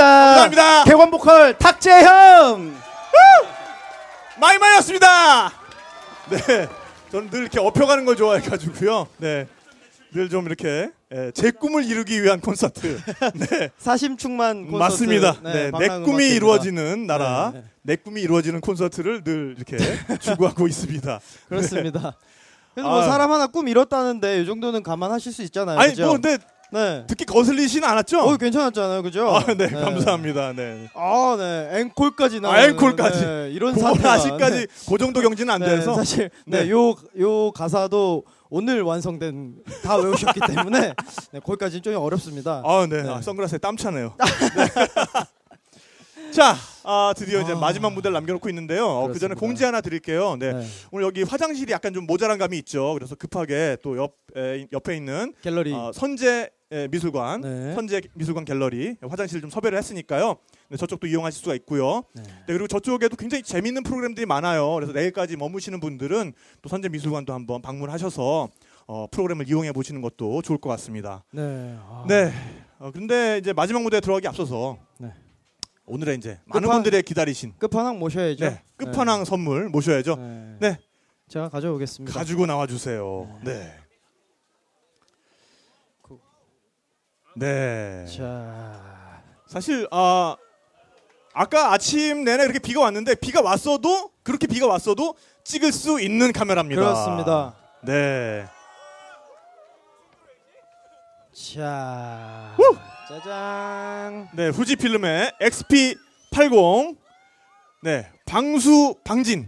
감사합니다. 감사합니다. 객원 보컬 탁재형. 마이마이였습니다. 네, 저는 늘 이렇게 업혀가는 걸 좋아해가지고요. 네, 늘 좀 이렇게 예, 제 꿈을 이루기 위한 콘서트. 네, 사심충만 콘서트. 맞습니다. 네, 네, 내. 꿈이 이루어지는 나라, 네, 네. 내 꿈이 이루어지는 콘서트를 늘 이렇게 추구하고 있습니다. 그렇습니다. 네. 그래서 뭐 아. 사람 하나 꿈 이뤘다는데 이 정도는 감안하실 수 있잖아요. 아니 그죠? 뭐 근데 네. 듣기 거슬리지는 않았죠? 어, 괜찮았잖아요, 그죠? 아, 네, 감사합니다. 네. 아, 네. 앵콜까지 나. 아, 앵콜까지. 네, 이런 그건 사태가, 아직까지 네. 그 정도 경지는 안 네, 돼서. 사실 네, 네. 요, 요 가사도 오늘 완성된 다 외우셨기 때문에 네, 거기까지는 좀 어렵습니다. 아, 네. 아, 선글라스에 땀 차네요. 네. 자, 아, 드디어 이제 마지막 무대를 남겨놓고 있는데요. 어, 그 전에. 공지 하나 드릴게요. 네. 네. 오늘 여기 화장실이 약간 좀 모자란 감이 있죠. 그래서 급하게 또 옆, 에, 옆에 있는 갤러리. 어, 선재 에, 미술관, 네. 선재 미술관 갤러리 화장실 좀 섭외를 했으니까요. 네, 저쪽도 이용하실 수가 있고요. 네. 그리고 저쪽에도 굉장히 재밌는 프로그램들이 많아요. 그래서 내일까지 머무시는 분들은 또 선재 미술관도 한번 방문하셔서 어, 프로그램을 이용해 보시는 것도 좋을 것 같습니다. 네. 아. 네. 어, 근데 이제 마지막 무대에 들어가기 앞서서 네. 오늘의 이제 많은 끝판- 분들의 기다리신 끝판왕 모셔야죠. 네, 끝판왕 선물 모셔야죠. 네. 네. 제가 가져오겠습니다. 가지고 나와 주세요. 네. 네. 자. 사실 아 아까 아침 내내 그렇게 비가 왔는데 비가 왔어도 그렇게 비가 왔어도 찍을 수 있는 카메라입니다. 그렇습니다. 네. 자. 짜잔. 네, 후지 필름의 XP80. 네, 방수 방진.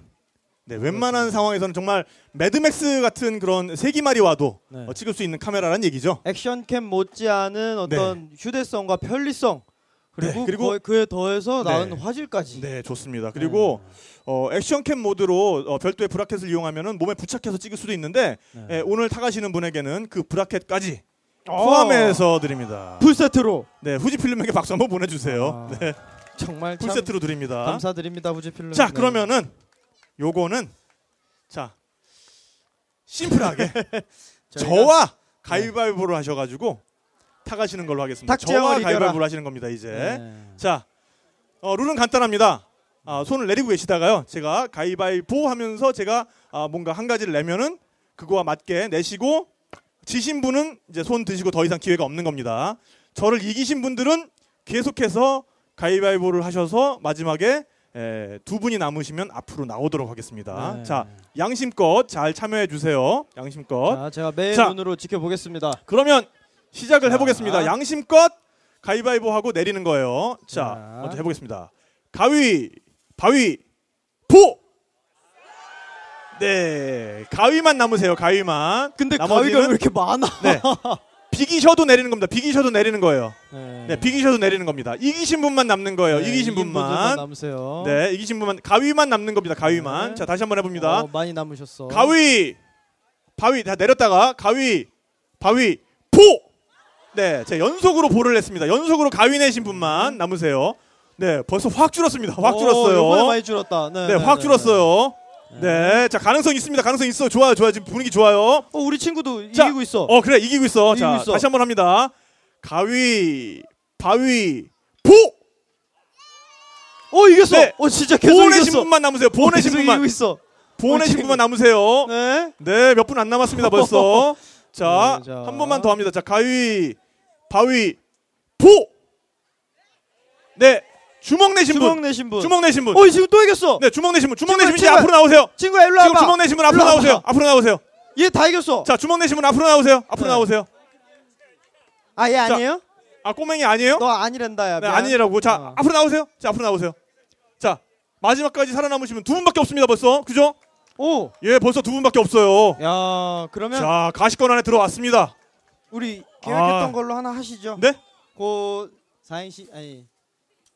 네, 웬만한 상황에서는 정말 매드맥스 같은 그런 세기말이 와도 네. 어, 찍을 수 있는 카메라란 얘기죠. 액션캠 못지않은 어떤 휴대성과 편리성 그리고, 네, 그리고- 거- 그에 더해서 나은 네. 화질까지. 네, 좋습니다. 그리고 어, 액션캠 모드로 어, 별도의 브라켓을 이용하면은 몸에 부착해서 찍을 수도 있는데 네. 예, 오늘 타가시는 분에게는 그 브라켓까지 어. 포함해서 드립니다. 풀 세트로. 네, 후지필름에게 박수 한번 보내주세요. 아, 네, 정말 풀장착 세트로 드립니다. 감사드립니다, 후지필름. 자, 네. 그러면은 요거는 자 심플하게 저와 가위바위보를 하셔가지고 타가시는 걸로 하겠습니다. 저와. 가위바위보를 하시는 겁니다. 이제 네. 자 어, 룰은 간단합니다. 아, 손을 내리고 계시다가요. 제가 가위바위보 하면서 제가 아, 뭔가 한 가지를 내면은 그거와 맞게 내시고 지신 분은 이제 손 드시고 더 이상 기회가 없는 겁니다. 저를 이기신 분들은 계속해서 가위바위보를 하셔서 마지막에 에, 두 분이 남으시면 앞으로 나오도록 하겠습니다. 네. 자, 양심껏 잘 참여해 주세요. 양심껏. 자, 제가 매일 자. 눈으로 지켜보겠습니다. 그러면 시작을 자. 해보겠습니다. 양심껏 가위바위보 하고 내리는 거예요. 자, 자. 먼저 해보겠습니다. 가위, 바위, 보. 네, 가위만 남으세요. 가위만. 근데 가위가 왜 이렇게 많아? 네. 비기셔도 내리는 겁니다. 비기셔도 내리는 거예요. 네. 네, 비기셔도 내리는 겁니다. 이기신 분만 남는 거예요. 네, 이기신 분만. 남으세요. 네, 이기신 분만 가위만 남는 겁니다. 가위만. 네. 자, 다시 한번 해봅니다. 어, 많이 남으셨어. 가위, 바위 다 내렸다가 가위, 바위, 보. 네, 제가 연속으로 보를 냈습니다. 연속으로 가위 내신 분만 남으세요. 네, 벌써 확 줄었습니다. 확 오, 줄었어요. 이번에 많이 줄었다. 네, 네, 네, 확 네, 줄었어요. 네, 자 가능성 있습니다. 가능성 있어. 좋아요, 좋아요. 지금 분위기 좋아요. 어, 우리 친구도 자, 이기고 있어. 어, 그래 이기고 있어. 자, 이기고 있어. 다시 한번 합니다. 가위, 바위, 보. 어, 이겼어. 네. 어, 진짜 계속 보내신. 분만 남으세요. 보내신 계속 분만. 이기고 있어. 보내신 어, 분만 남으세요. 네. 네, 몇 분 안 남았습니다, 벌써. 자, 네, 자. 한 번만 더 합니다. 자, 가위, 바위, 보! 네, 주먹 내신 주먹 분. 내신 분. 주먹 내신 분. 어, 지금 또 이겼어. 네, 주먹 내신 분. 주먹 내신 분. 앞으로 나오세요. 친구야, 일로 와봐. 지금 주먹 내신 분 앞으로. 나오세요. 앞으로 나오세요. 얘 다 이겼어. 자, 주먹 내신 분 앞으로 나오세요. 앞으로 네. 나오세요. 아, 얘 자, 아니에요? 아, 꼬맹이 아니에요? 너 아니란다, 야. 네. 아니라고. 자, 어. 앞으로 나오세요. 자, 앞으로 나오세요. 자, 마지막까지 살아남으시면 두 분밖에 없습니다, 벌써. 그죠? 오. 예, 벌써 두 분밖에 없어요. 야, 그러면 자, 가시권 안에 들어왔습니다. 우리 계획했던 아. 걸로 하나 하시죠. 네? 그 4인시 아니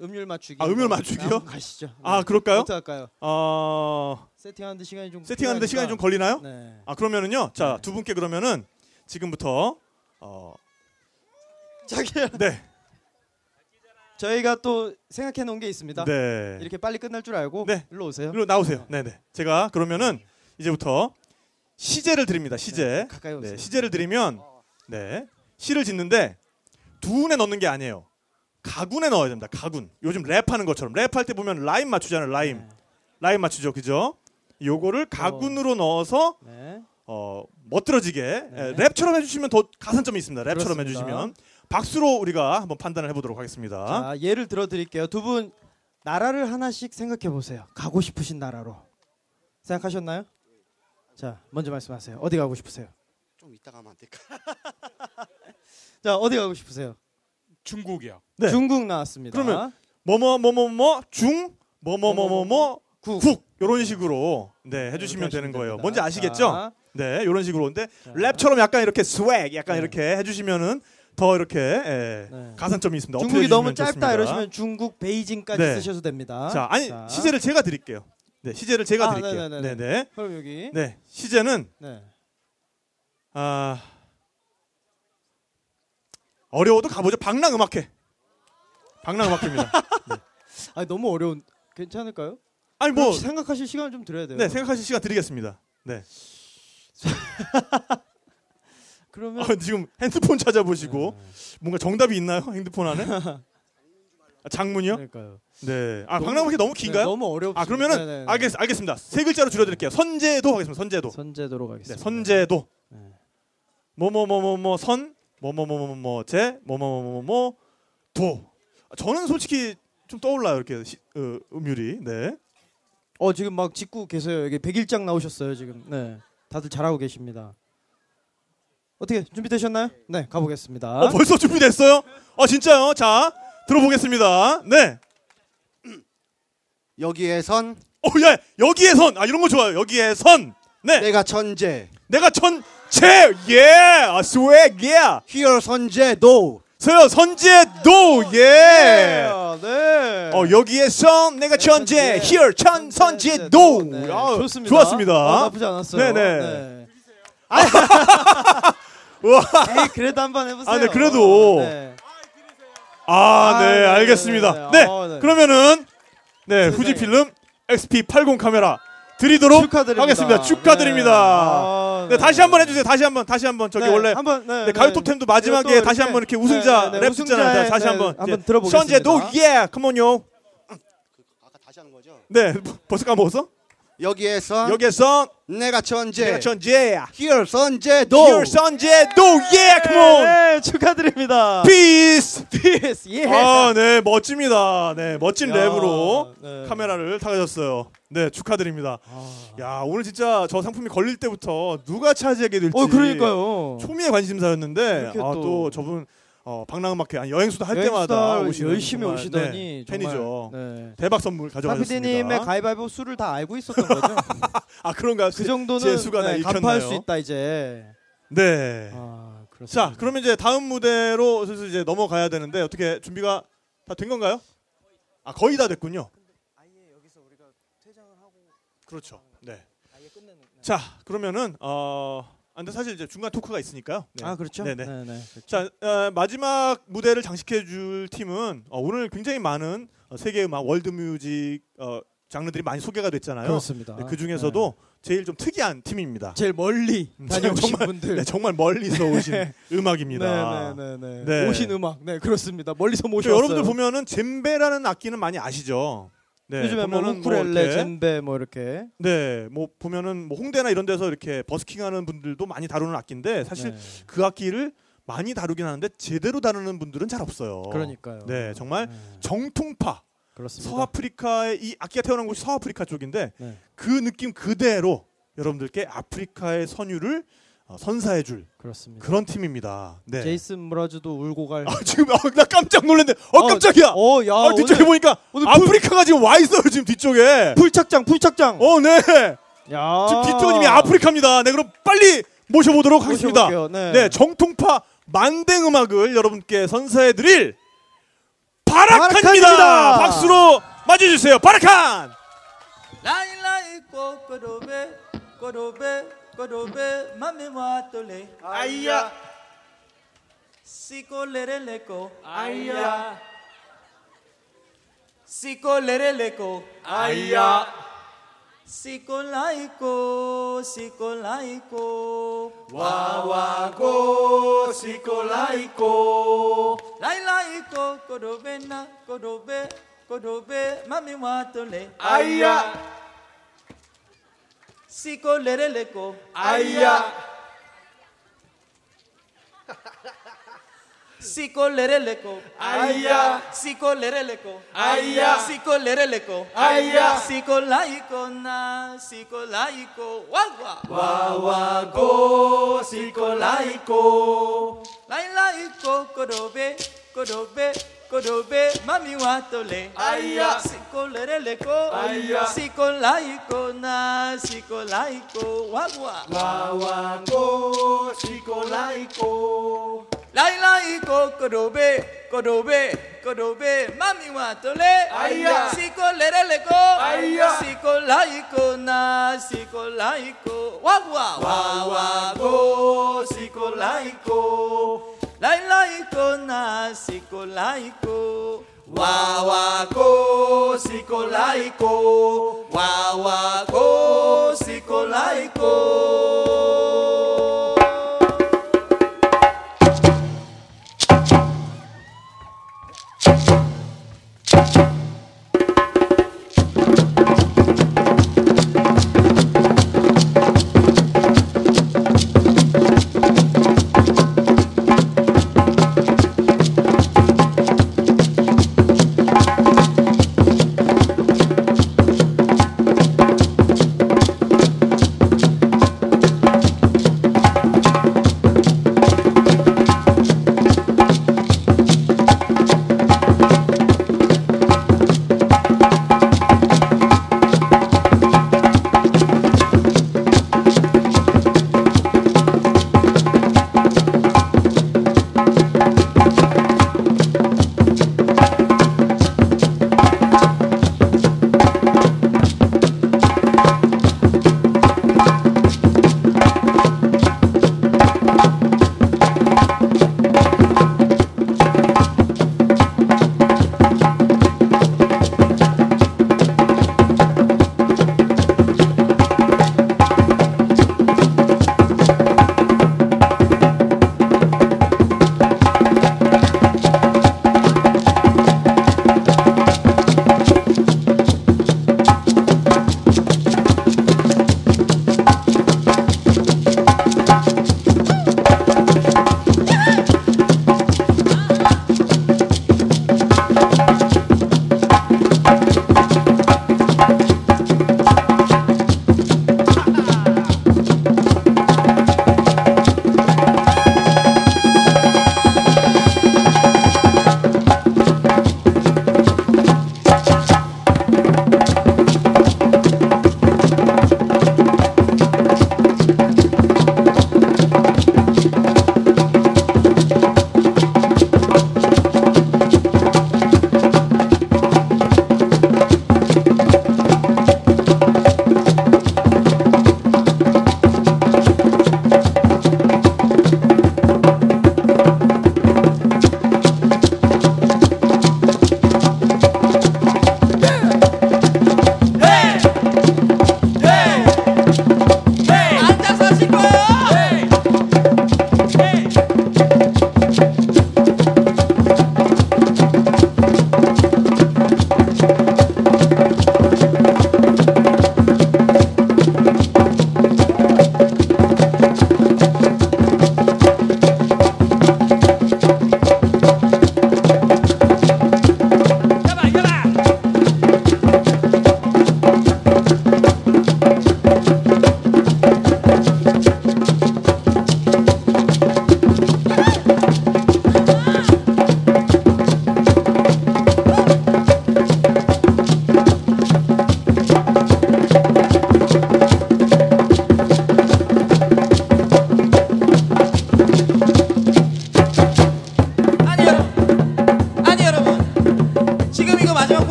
음률 맞추기. 아, 음률 맞추기요? 가시죠. 아, 네. 그럴까요? 어떻게 할까요? 어, 세팅하는데 시간이 좀 세팅하는데 필요하니까. 시간이 좀 걸리나요? 네. 아 그러면은요. 자두 분께 그러면은 지금부터 어 자기야. 네. 저희가 또 생각해 놓은 게 있습니다. 네. 이렇게 빨리 끝날 줄 알고 네. 일로 오세요. 일로 나오세요. 네 네. 제가 그러면은 이제부터 시제를 드립니다. 시제. 네, 가까이 오세요. 네, 시제를 드리면 네 시를 짓는데 두 운에 넣는 게 아니에요. 가군에 넣어야 됩니다. 가군. 요즘 랩하는 것처럼 랩할 때 보면 라임 맞추잖아요. 라임. 네. 라임 맞추죠. 그죠? 요거를 가군으로 넣어서 네. 어 멋들어지게 에, 랩처럼 해주시면 더 가산점이 있습니다. 랩처럼 그렇습니다. 해주시면 박수로 우리가 한번 판단을 해보도록 하겠습니다. 자, 예를 들어 드릴게요. 두 분 나라를 하나씩 생각해 보세요. 가고 싶으신 나라로. 생각하셨나요? 자, 먼저 말씀하세요. 어디 가고 싶으세요? 좀 이따 가면 안 될까? 자 어디 가고 싶으세요? 중국이요. 네. 중국 나왔습니다. 그러면 뭐뭐 뭐 뭐 뭐 중 뭐 뭐 뭐 뭐 뭐 국 이런 식으로 네 해주시면 되는 거예요. 뭔지 아시겠죠? 자. 네 이런 식으로 근데 랩처럼 약간 이렇게 스웩 약간 이렇게 해주시면은 더 이렇게 예, 가산점이 있습니다. 중국이 너무 짧다 좋습니다. 이러시면 중국 베이징까지 네. 쓰셔도 됩니다. 자 아니 시제를 제가 드릴게요. 네 시제를 제가 아, 드릴게요. 네네네. 네네. 그럼 여기. 네 시제는 네. 아 어려워도 가보죠. 방랑음악회. 방랑음악회입니다. 아니 너무 어려운 괜찮을까요? 아니 뭐 생각하실 시간을 좀 드려야 돼요. 네 생각하실 시간 드리겠습니다. 네. 그러면 아, 지금 핸드폰 찾아보시고 뭔가 정답이 있나요? 핸드폰 안에? 아, 장문이요? 그러니까요. 네. 아 방랑음악회 너무 긴가요? 네, 너무 어렵습니다. 아 그러면은 네네네. 알겠, 알겠습니다. 세 글자로 줄여 드릴게요. 선제도 하겠습니다. 선제도. 선제도로 네, 가겠습니다. 선제도. 뭐뭐뭐뭐뭐 선 뭐뭐뭐뭐뭐 제 뭐뭐뭐뭐뭐 도. 아, 저는 솔직히 좀 떠올라요 이렇게 시, 어, 음율이. 네. 어 지금 막 짓고 계세요. 여기 백일장 나오셨어요 지금. 네. 다들 잘하고 계십니다. 어떻게 준비되셨나요? 네, 가보겠습니다. 어 벌써 준비됐어요? 어 진짜요? 자 들어보겠습니다. 네. 여기에 선. 어, 야, 여기에 선. 아, 이런 거 좋아요. 여기에 선. 네. 내가 천재. 내가 천 재. 예. 아, 스웩. 예. Here 선제도. 서요 선제도. 예. 네. 어, 여기에 선. 내가 천재. Here 천 선제도. 아, 좋습니다. 좋았습니다. 어, 나쁘지 않았어요. 네, 네. 네. 우와. 에이, 그래도 한번 해보세요. 아, 네, 그래도. 네. 아, 네, 아, 네, 알겠습니다. 네, 네, 네. 어, 네. 그러면은 네, 후지 필름 XP80 카메라 드리도록 축하드립니다. 하겠습니다. 축하드립니다. 아, 네, 다시 한번 해주세요. 다시 한번, 다시 한번 저기 네, 원래 한번, 네, 네, 네. 가요톱텐도 마지막에 다시 한번 이렇게 우승자 네, 네, 네, 랩 듣잖아요. 다시 네, 한번 한번 들어보겠습니다. 선제도 예, come on요. 네, 벌써 까먹었어? 여기에 선. 여기에 선. 내가 천재. 내가 천재. Here 선제도. Here 선제도 예, come on. 네, 축하드립니다. 피스. 피스. 예. 아, 네, 멋집니다. 네, 멋진 야, 랩으로 네. 카메라를 타가셨어요. 네, 축하드립니다. 야, 오늘 진짜 저 상품이 걸릴 때부터 누가 차지하게 될지. 어, 그러니까요. 초미의 관심사였는데, 이렇게 아, 또- 또 저분 어, 방랑음악회 아니, 여행수다 할 여행수다 때마다 오시는 열심히 정말, 오시더니 네, 정말, 팬이죠. 네. 대박 선물 가져가셨습니다. 박PD님의 가위바위보 수를 다 알고 있었던 거죠. 아 그런가요? 그 정도는 제 수가 다 네? 간파할 수 있다 이제. 네. 아, 자, 그러면 이제 다음 무대로 슬슬 이제 넘어가야 되는데 어떻게 준비가 다 된 건가요? 아 거의 다 됐군요. 그렇죠. 네. 자, 그러면은 어, 아, 근데 사실 이제 중간 토크가 있으니까요. 네. 아, 그렇죠. 네네. 네, 네, 그렇죠. 자, 어, 마지막 무대를 장식해줄 팀은 어, 오늘 굉장히 많은 어, 세계 음악, 월드 뮤직 어, 장르들이 많이 소개가 됐잖아요. 그렇습니다. 그 중에서도 제일 좀 특이한 팀입니다. 제일 멀리 음, 다녀오신 정말, 분들. 네, 정말 멀리서 오신 네. 음악입니다. 네, 네, 네, 네. 오신 음악. 네, 그렇습니다. 멀리서 저 모셨어요. 여러분들 보면은 젬베라는 악기는 많이 아시죠? 네, 요즘에 뭐 우쿨렐레, 이렇게 젬베 뭐 이렇게. 네, 뭐 보면은 뭐 홍대나 이런 데서 이렇게 버스킹하는 분들도 많이 다루는 악기인데 사실 네. 그 악기를 많이 다루긴 하는데 제대로 다루는 분들은 잘 없어요. 그러니까요. 네, 정말 정통파. 그렇습니다. 서아프리카의 이 악기가 태어난 곳이 서아프리카 쪽인데 네. 그 느낌 그대로 여러분들께 아프리카의 선율을 어, 선사해줄 그렇습니다. 그런 팀입니다. 네. 제이슨 무라즈도 울고 갈. 아, 지금 아, 나 깜짝 놀랐네. 어, 깜짝이야. 어, 야, 아, 뒤쪽에 오늘- 보니까 오늘 아프리카가 지금 와 있어요 지금 뒤쪽에. 풀착장, 풀착장. 어, 네. 야. 지금 뒤쪽님이 아프리카입니다. 네, 그럼 빨리 모셔보도록 하겠습니다. 모셔볼게요. 네. 정통파 만댕 음악을 여러분께 선사해드릴 바라칸입니다. 바라칸입니다. 박수로 맞이해주세요. 바라칸. 라일라이 꼬꼬로베 꼬로베 꼬로베 맘메와 똘레 아이야 시콜레레레코 아이야 시콜레레레코 아이야 시콜라이코 시콜 Siko lereleko. Aya. Siko lereleko. Aya. Siko lereleko. Aya. Siko lereleko. Aya. Siko laiko na. Siko laiko. Wawa. Wawa go. Siko laiko. Lai laiko kodobe, kodobe. Kodobe mami watole aya. Sikoleleko aya. Sikolaiko na sikolaiko wagwa wawako sikolaiko lailaiko kodobe kodobe kodobe mami watole aya. Sikoleleko aya. Sikolaiko na sikolaiko wagwa wawako sikolaiko Lailaiko na sikolaiko. Wawako ko Wawako sikolaiko.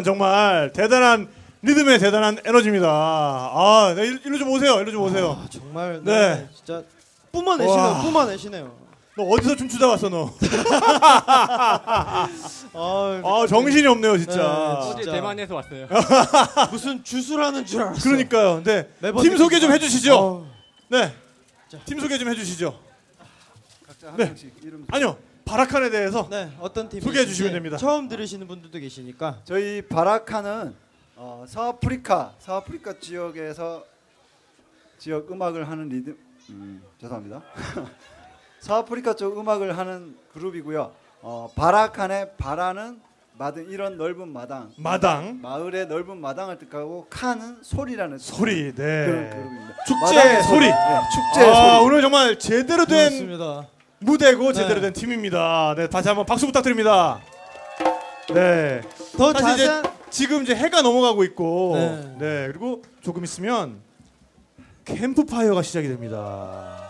걸맞는 정말 대단한 리듬의 대단한 에너지입니다. 아, 네, 일- 일로 좀 오세요. 일로 좀 오세요. 정말 네. 네. 진짜 뿜어내시네요. 와. 뿜어내시네요. 너 어디서 춤추다 왔어, 너? 아, 아, 정신이 없네요, 진짜. 네, 어제 대만에서 왔어요. 무슨 주술하는 줄 알았어. 그러니까요. 네. 팀 소개 좀 느끼지만- 해주시죠. 어. 네. 팀 소개 좀 해주시죠. 네. 아니요. 바라칸에 대해서 네, 어떤 팀 소개해 주시면 됩니다. 처음 들으시는 분들도 계시니까. 저희 바라카는 어, 서아프리카 서아프리카 지역에서 지역 음악을 하는 리듬 음, 죄송합니다. 서아프리카 쪽 음악을 하는 그룹이고요. 어, 바라칸의 바라는 마당 이런 넓은 마당 마당. 마을의 넓은 마당을 뜻하고 칸은 소리라는 소리. 네. 그런 그룹입니다. 축제 소리. 네, 축제 아, 소리. 오늘 정말 제대로 된 그렇습니다. 무대고 네. 제대로 된 팀입니다. 네, 다시 한번 박수 부탁드립니다. 네. 더 사실 이제 자세한 지금 이제 해가 넘어가고 있고, 네. 네. 그리고 조금 있으면 캠프파이어가 시작이 됩니다.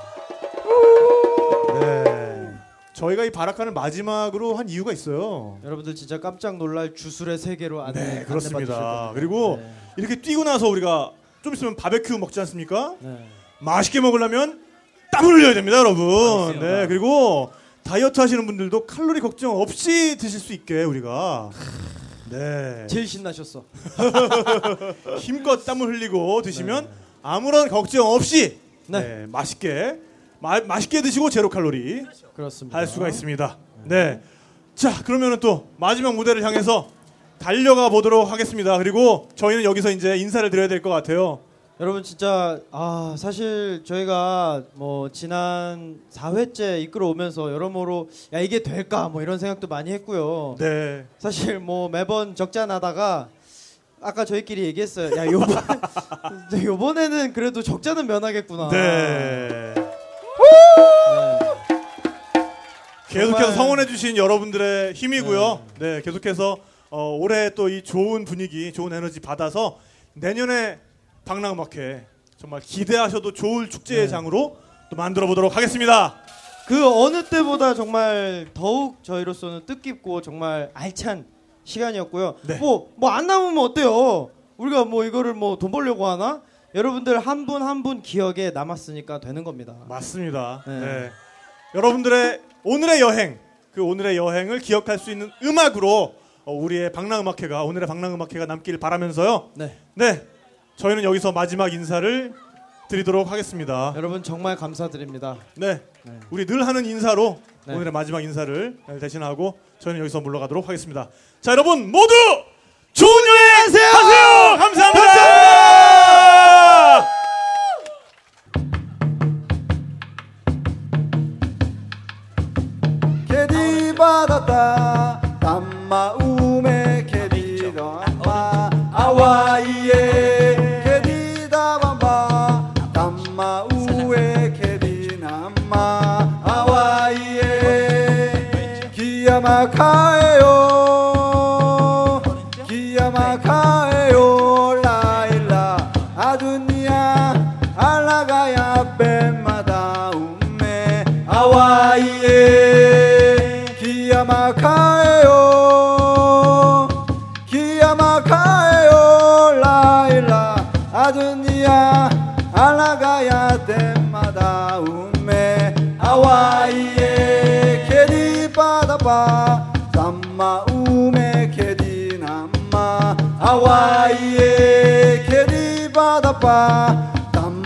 네. 저희가 이 바라칸을 마지막으로 한 이유가 있어요. 여러분들 진짜 깜짝 놀랄 주술의 세계로 안내 네, 그렇습니다. 그리고 겁니다. 이렇게 뛰고 나서 우리가 좀 있으면 바베큐 먹지 않습니까? 네. 맛있게 먹으려면 땀을 흘려야 됩니다, 여러분. 네, 그리고 다이어트 하시는 분들도 칼로리 걱정 없이 드실 수 있게 우리가 네. 제일 신나셨어. 힘껏 땀을 흘리고 드시면 아무런 걱정 없이 네. 네, 맛있게 마, 맛있게 드시고 제로 칼로리 그렇습니다. 할 수가 있습니다. 네. 자, 그러면은 또 마지막 무대를 향해서 달려가 보도록 하겠습니다. 그리고 저희는 여기서 이제 인사를 드려야 될 것 같아요. 여러분 진짜 아 사실 저희가 뭐 지난 4회째 이끌어 오면서 여러모로 야 이게 될까 뭐 이런 생각도 많이 했고요. 네. 사실 뭐 매번 적자 나다가 아까 저희끼리 얘기했어요. 야 요번 요번에는 그래도 적자는 면하겠구나. 네. 계속해서 정말- 성원해주신 여러분들의 힘이고요. 네, 계속해서 어, 올해 또 이 좋은 분위기, 좋은 에너지 받아서 내년에 방랑음악회 정말 기대하셔도 좋을 축제의 네. 장으로 또 만들어 보도록 하겠습니다. 그 어느 때보다 정말 더욱 저희로서는 뜻깊고 정말 알찬 시간이었고요. 네. 뭐뭐 안 남으면 어때요? 우리가 뭐 이거를 뭐 돈 벌려고 하나? 여러분들 한 분 한 분 기억에 남았으니까 되는 겁니다. 맞습니다. 네. 네. 여러분들의 오늘의 여행, 그 오늘의 여행을 기억할 수 있는 음악으로 어, 우리의 방랑음악회가 오늘의 방랑음악회가 남길 바라면서요. 네. 네. 저희는 여기서 마지막 인사를 드리도록 하겠습니다. 여러분 정말 감사드립니다. 네. 우리 늘 하는 인사로 네. 오늘의 마지막 인사를 대신하고 저희는 여기서 물러가도록 하겠습니다. 자, 여러분 모두 좋은 여행 하세요. 감사합니다. 캐디 받았다 캐디 바다바 담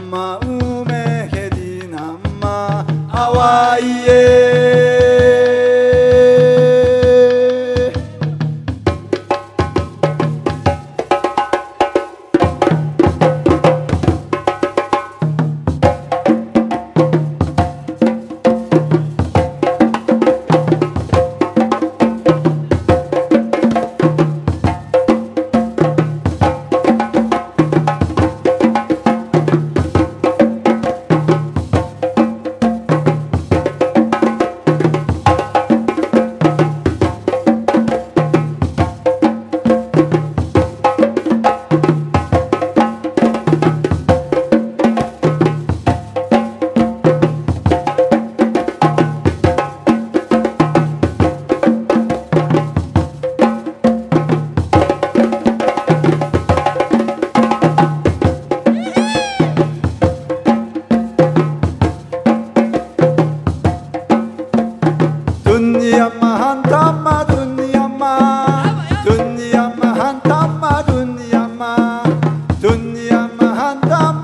come.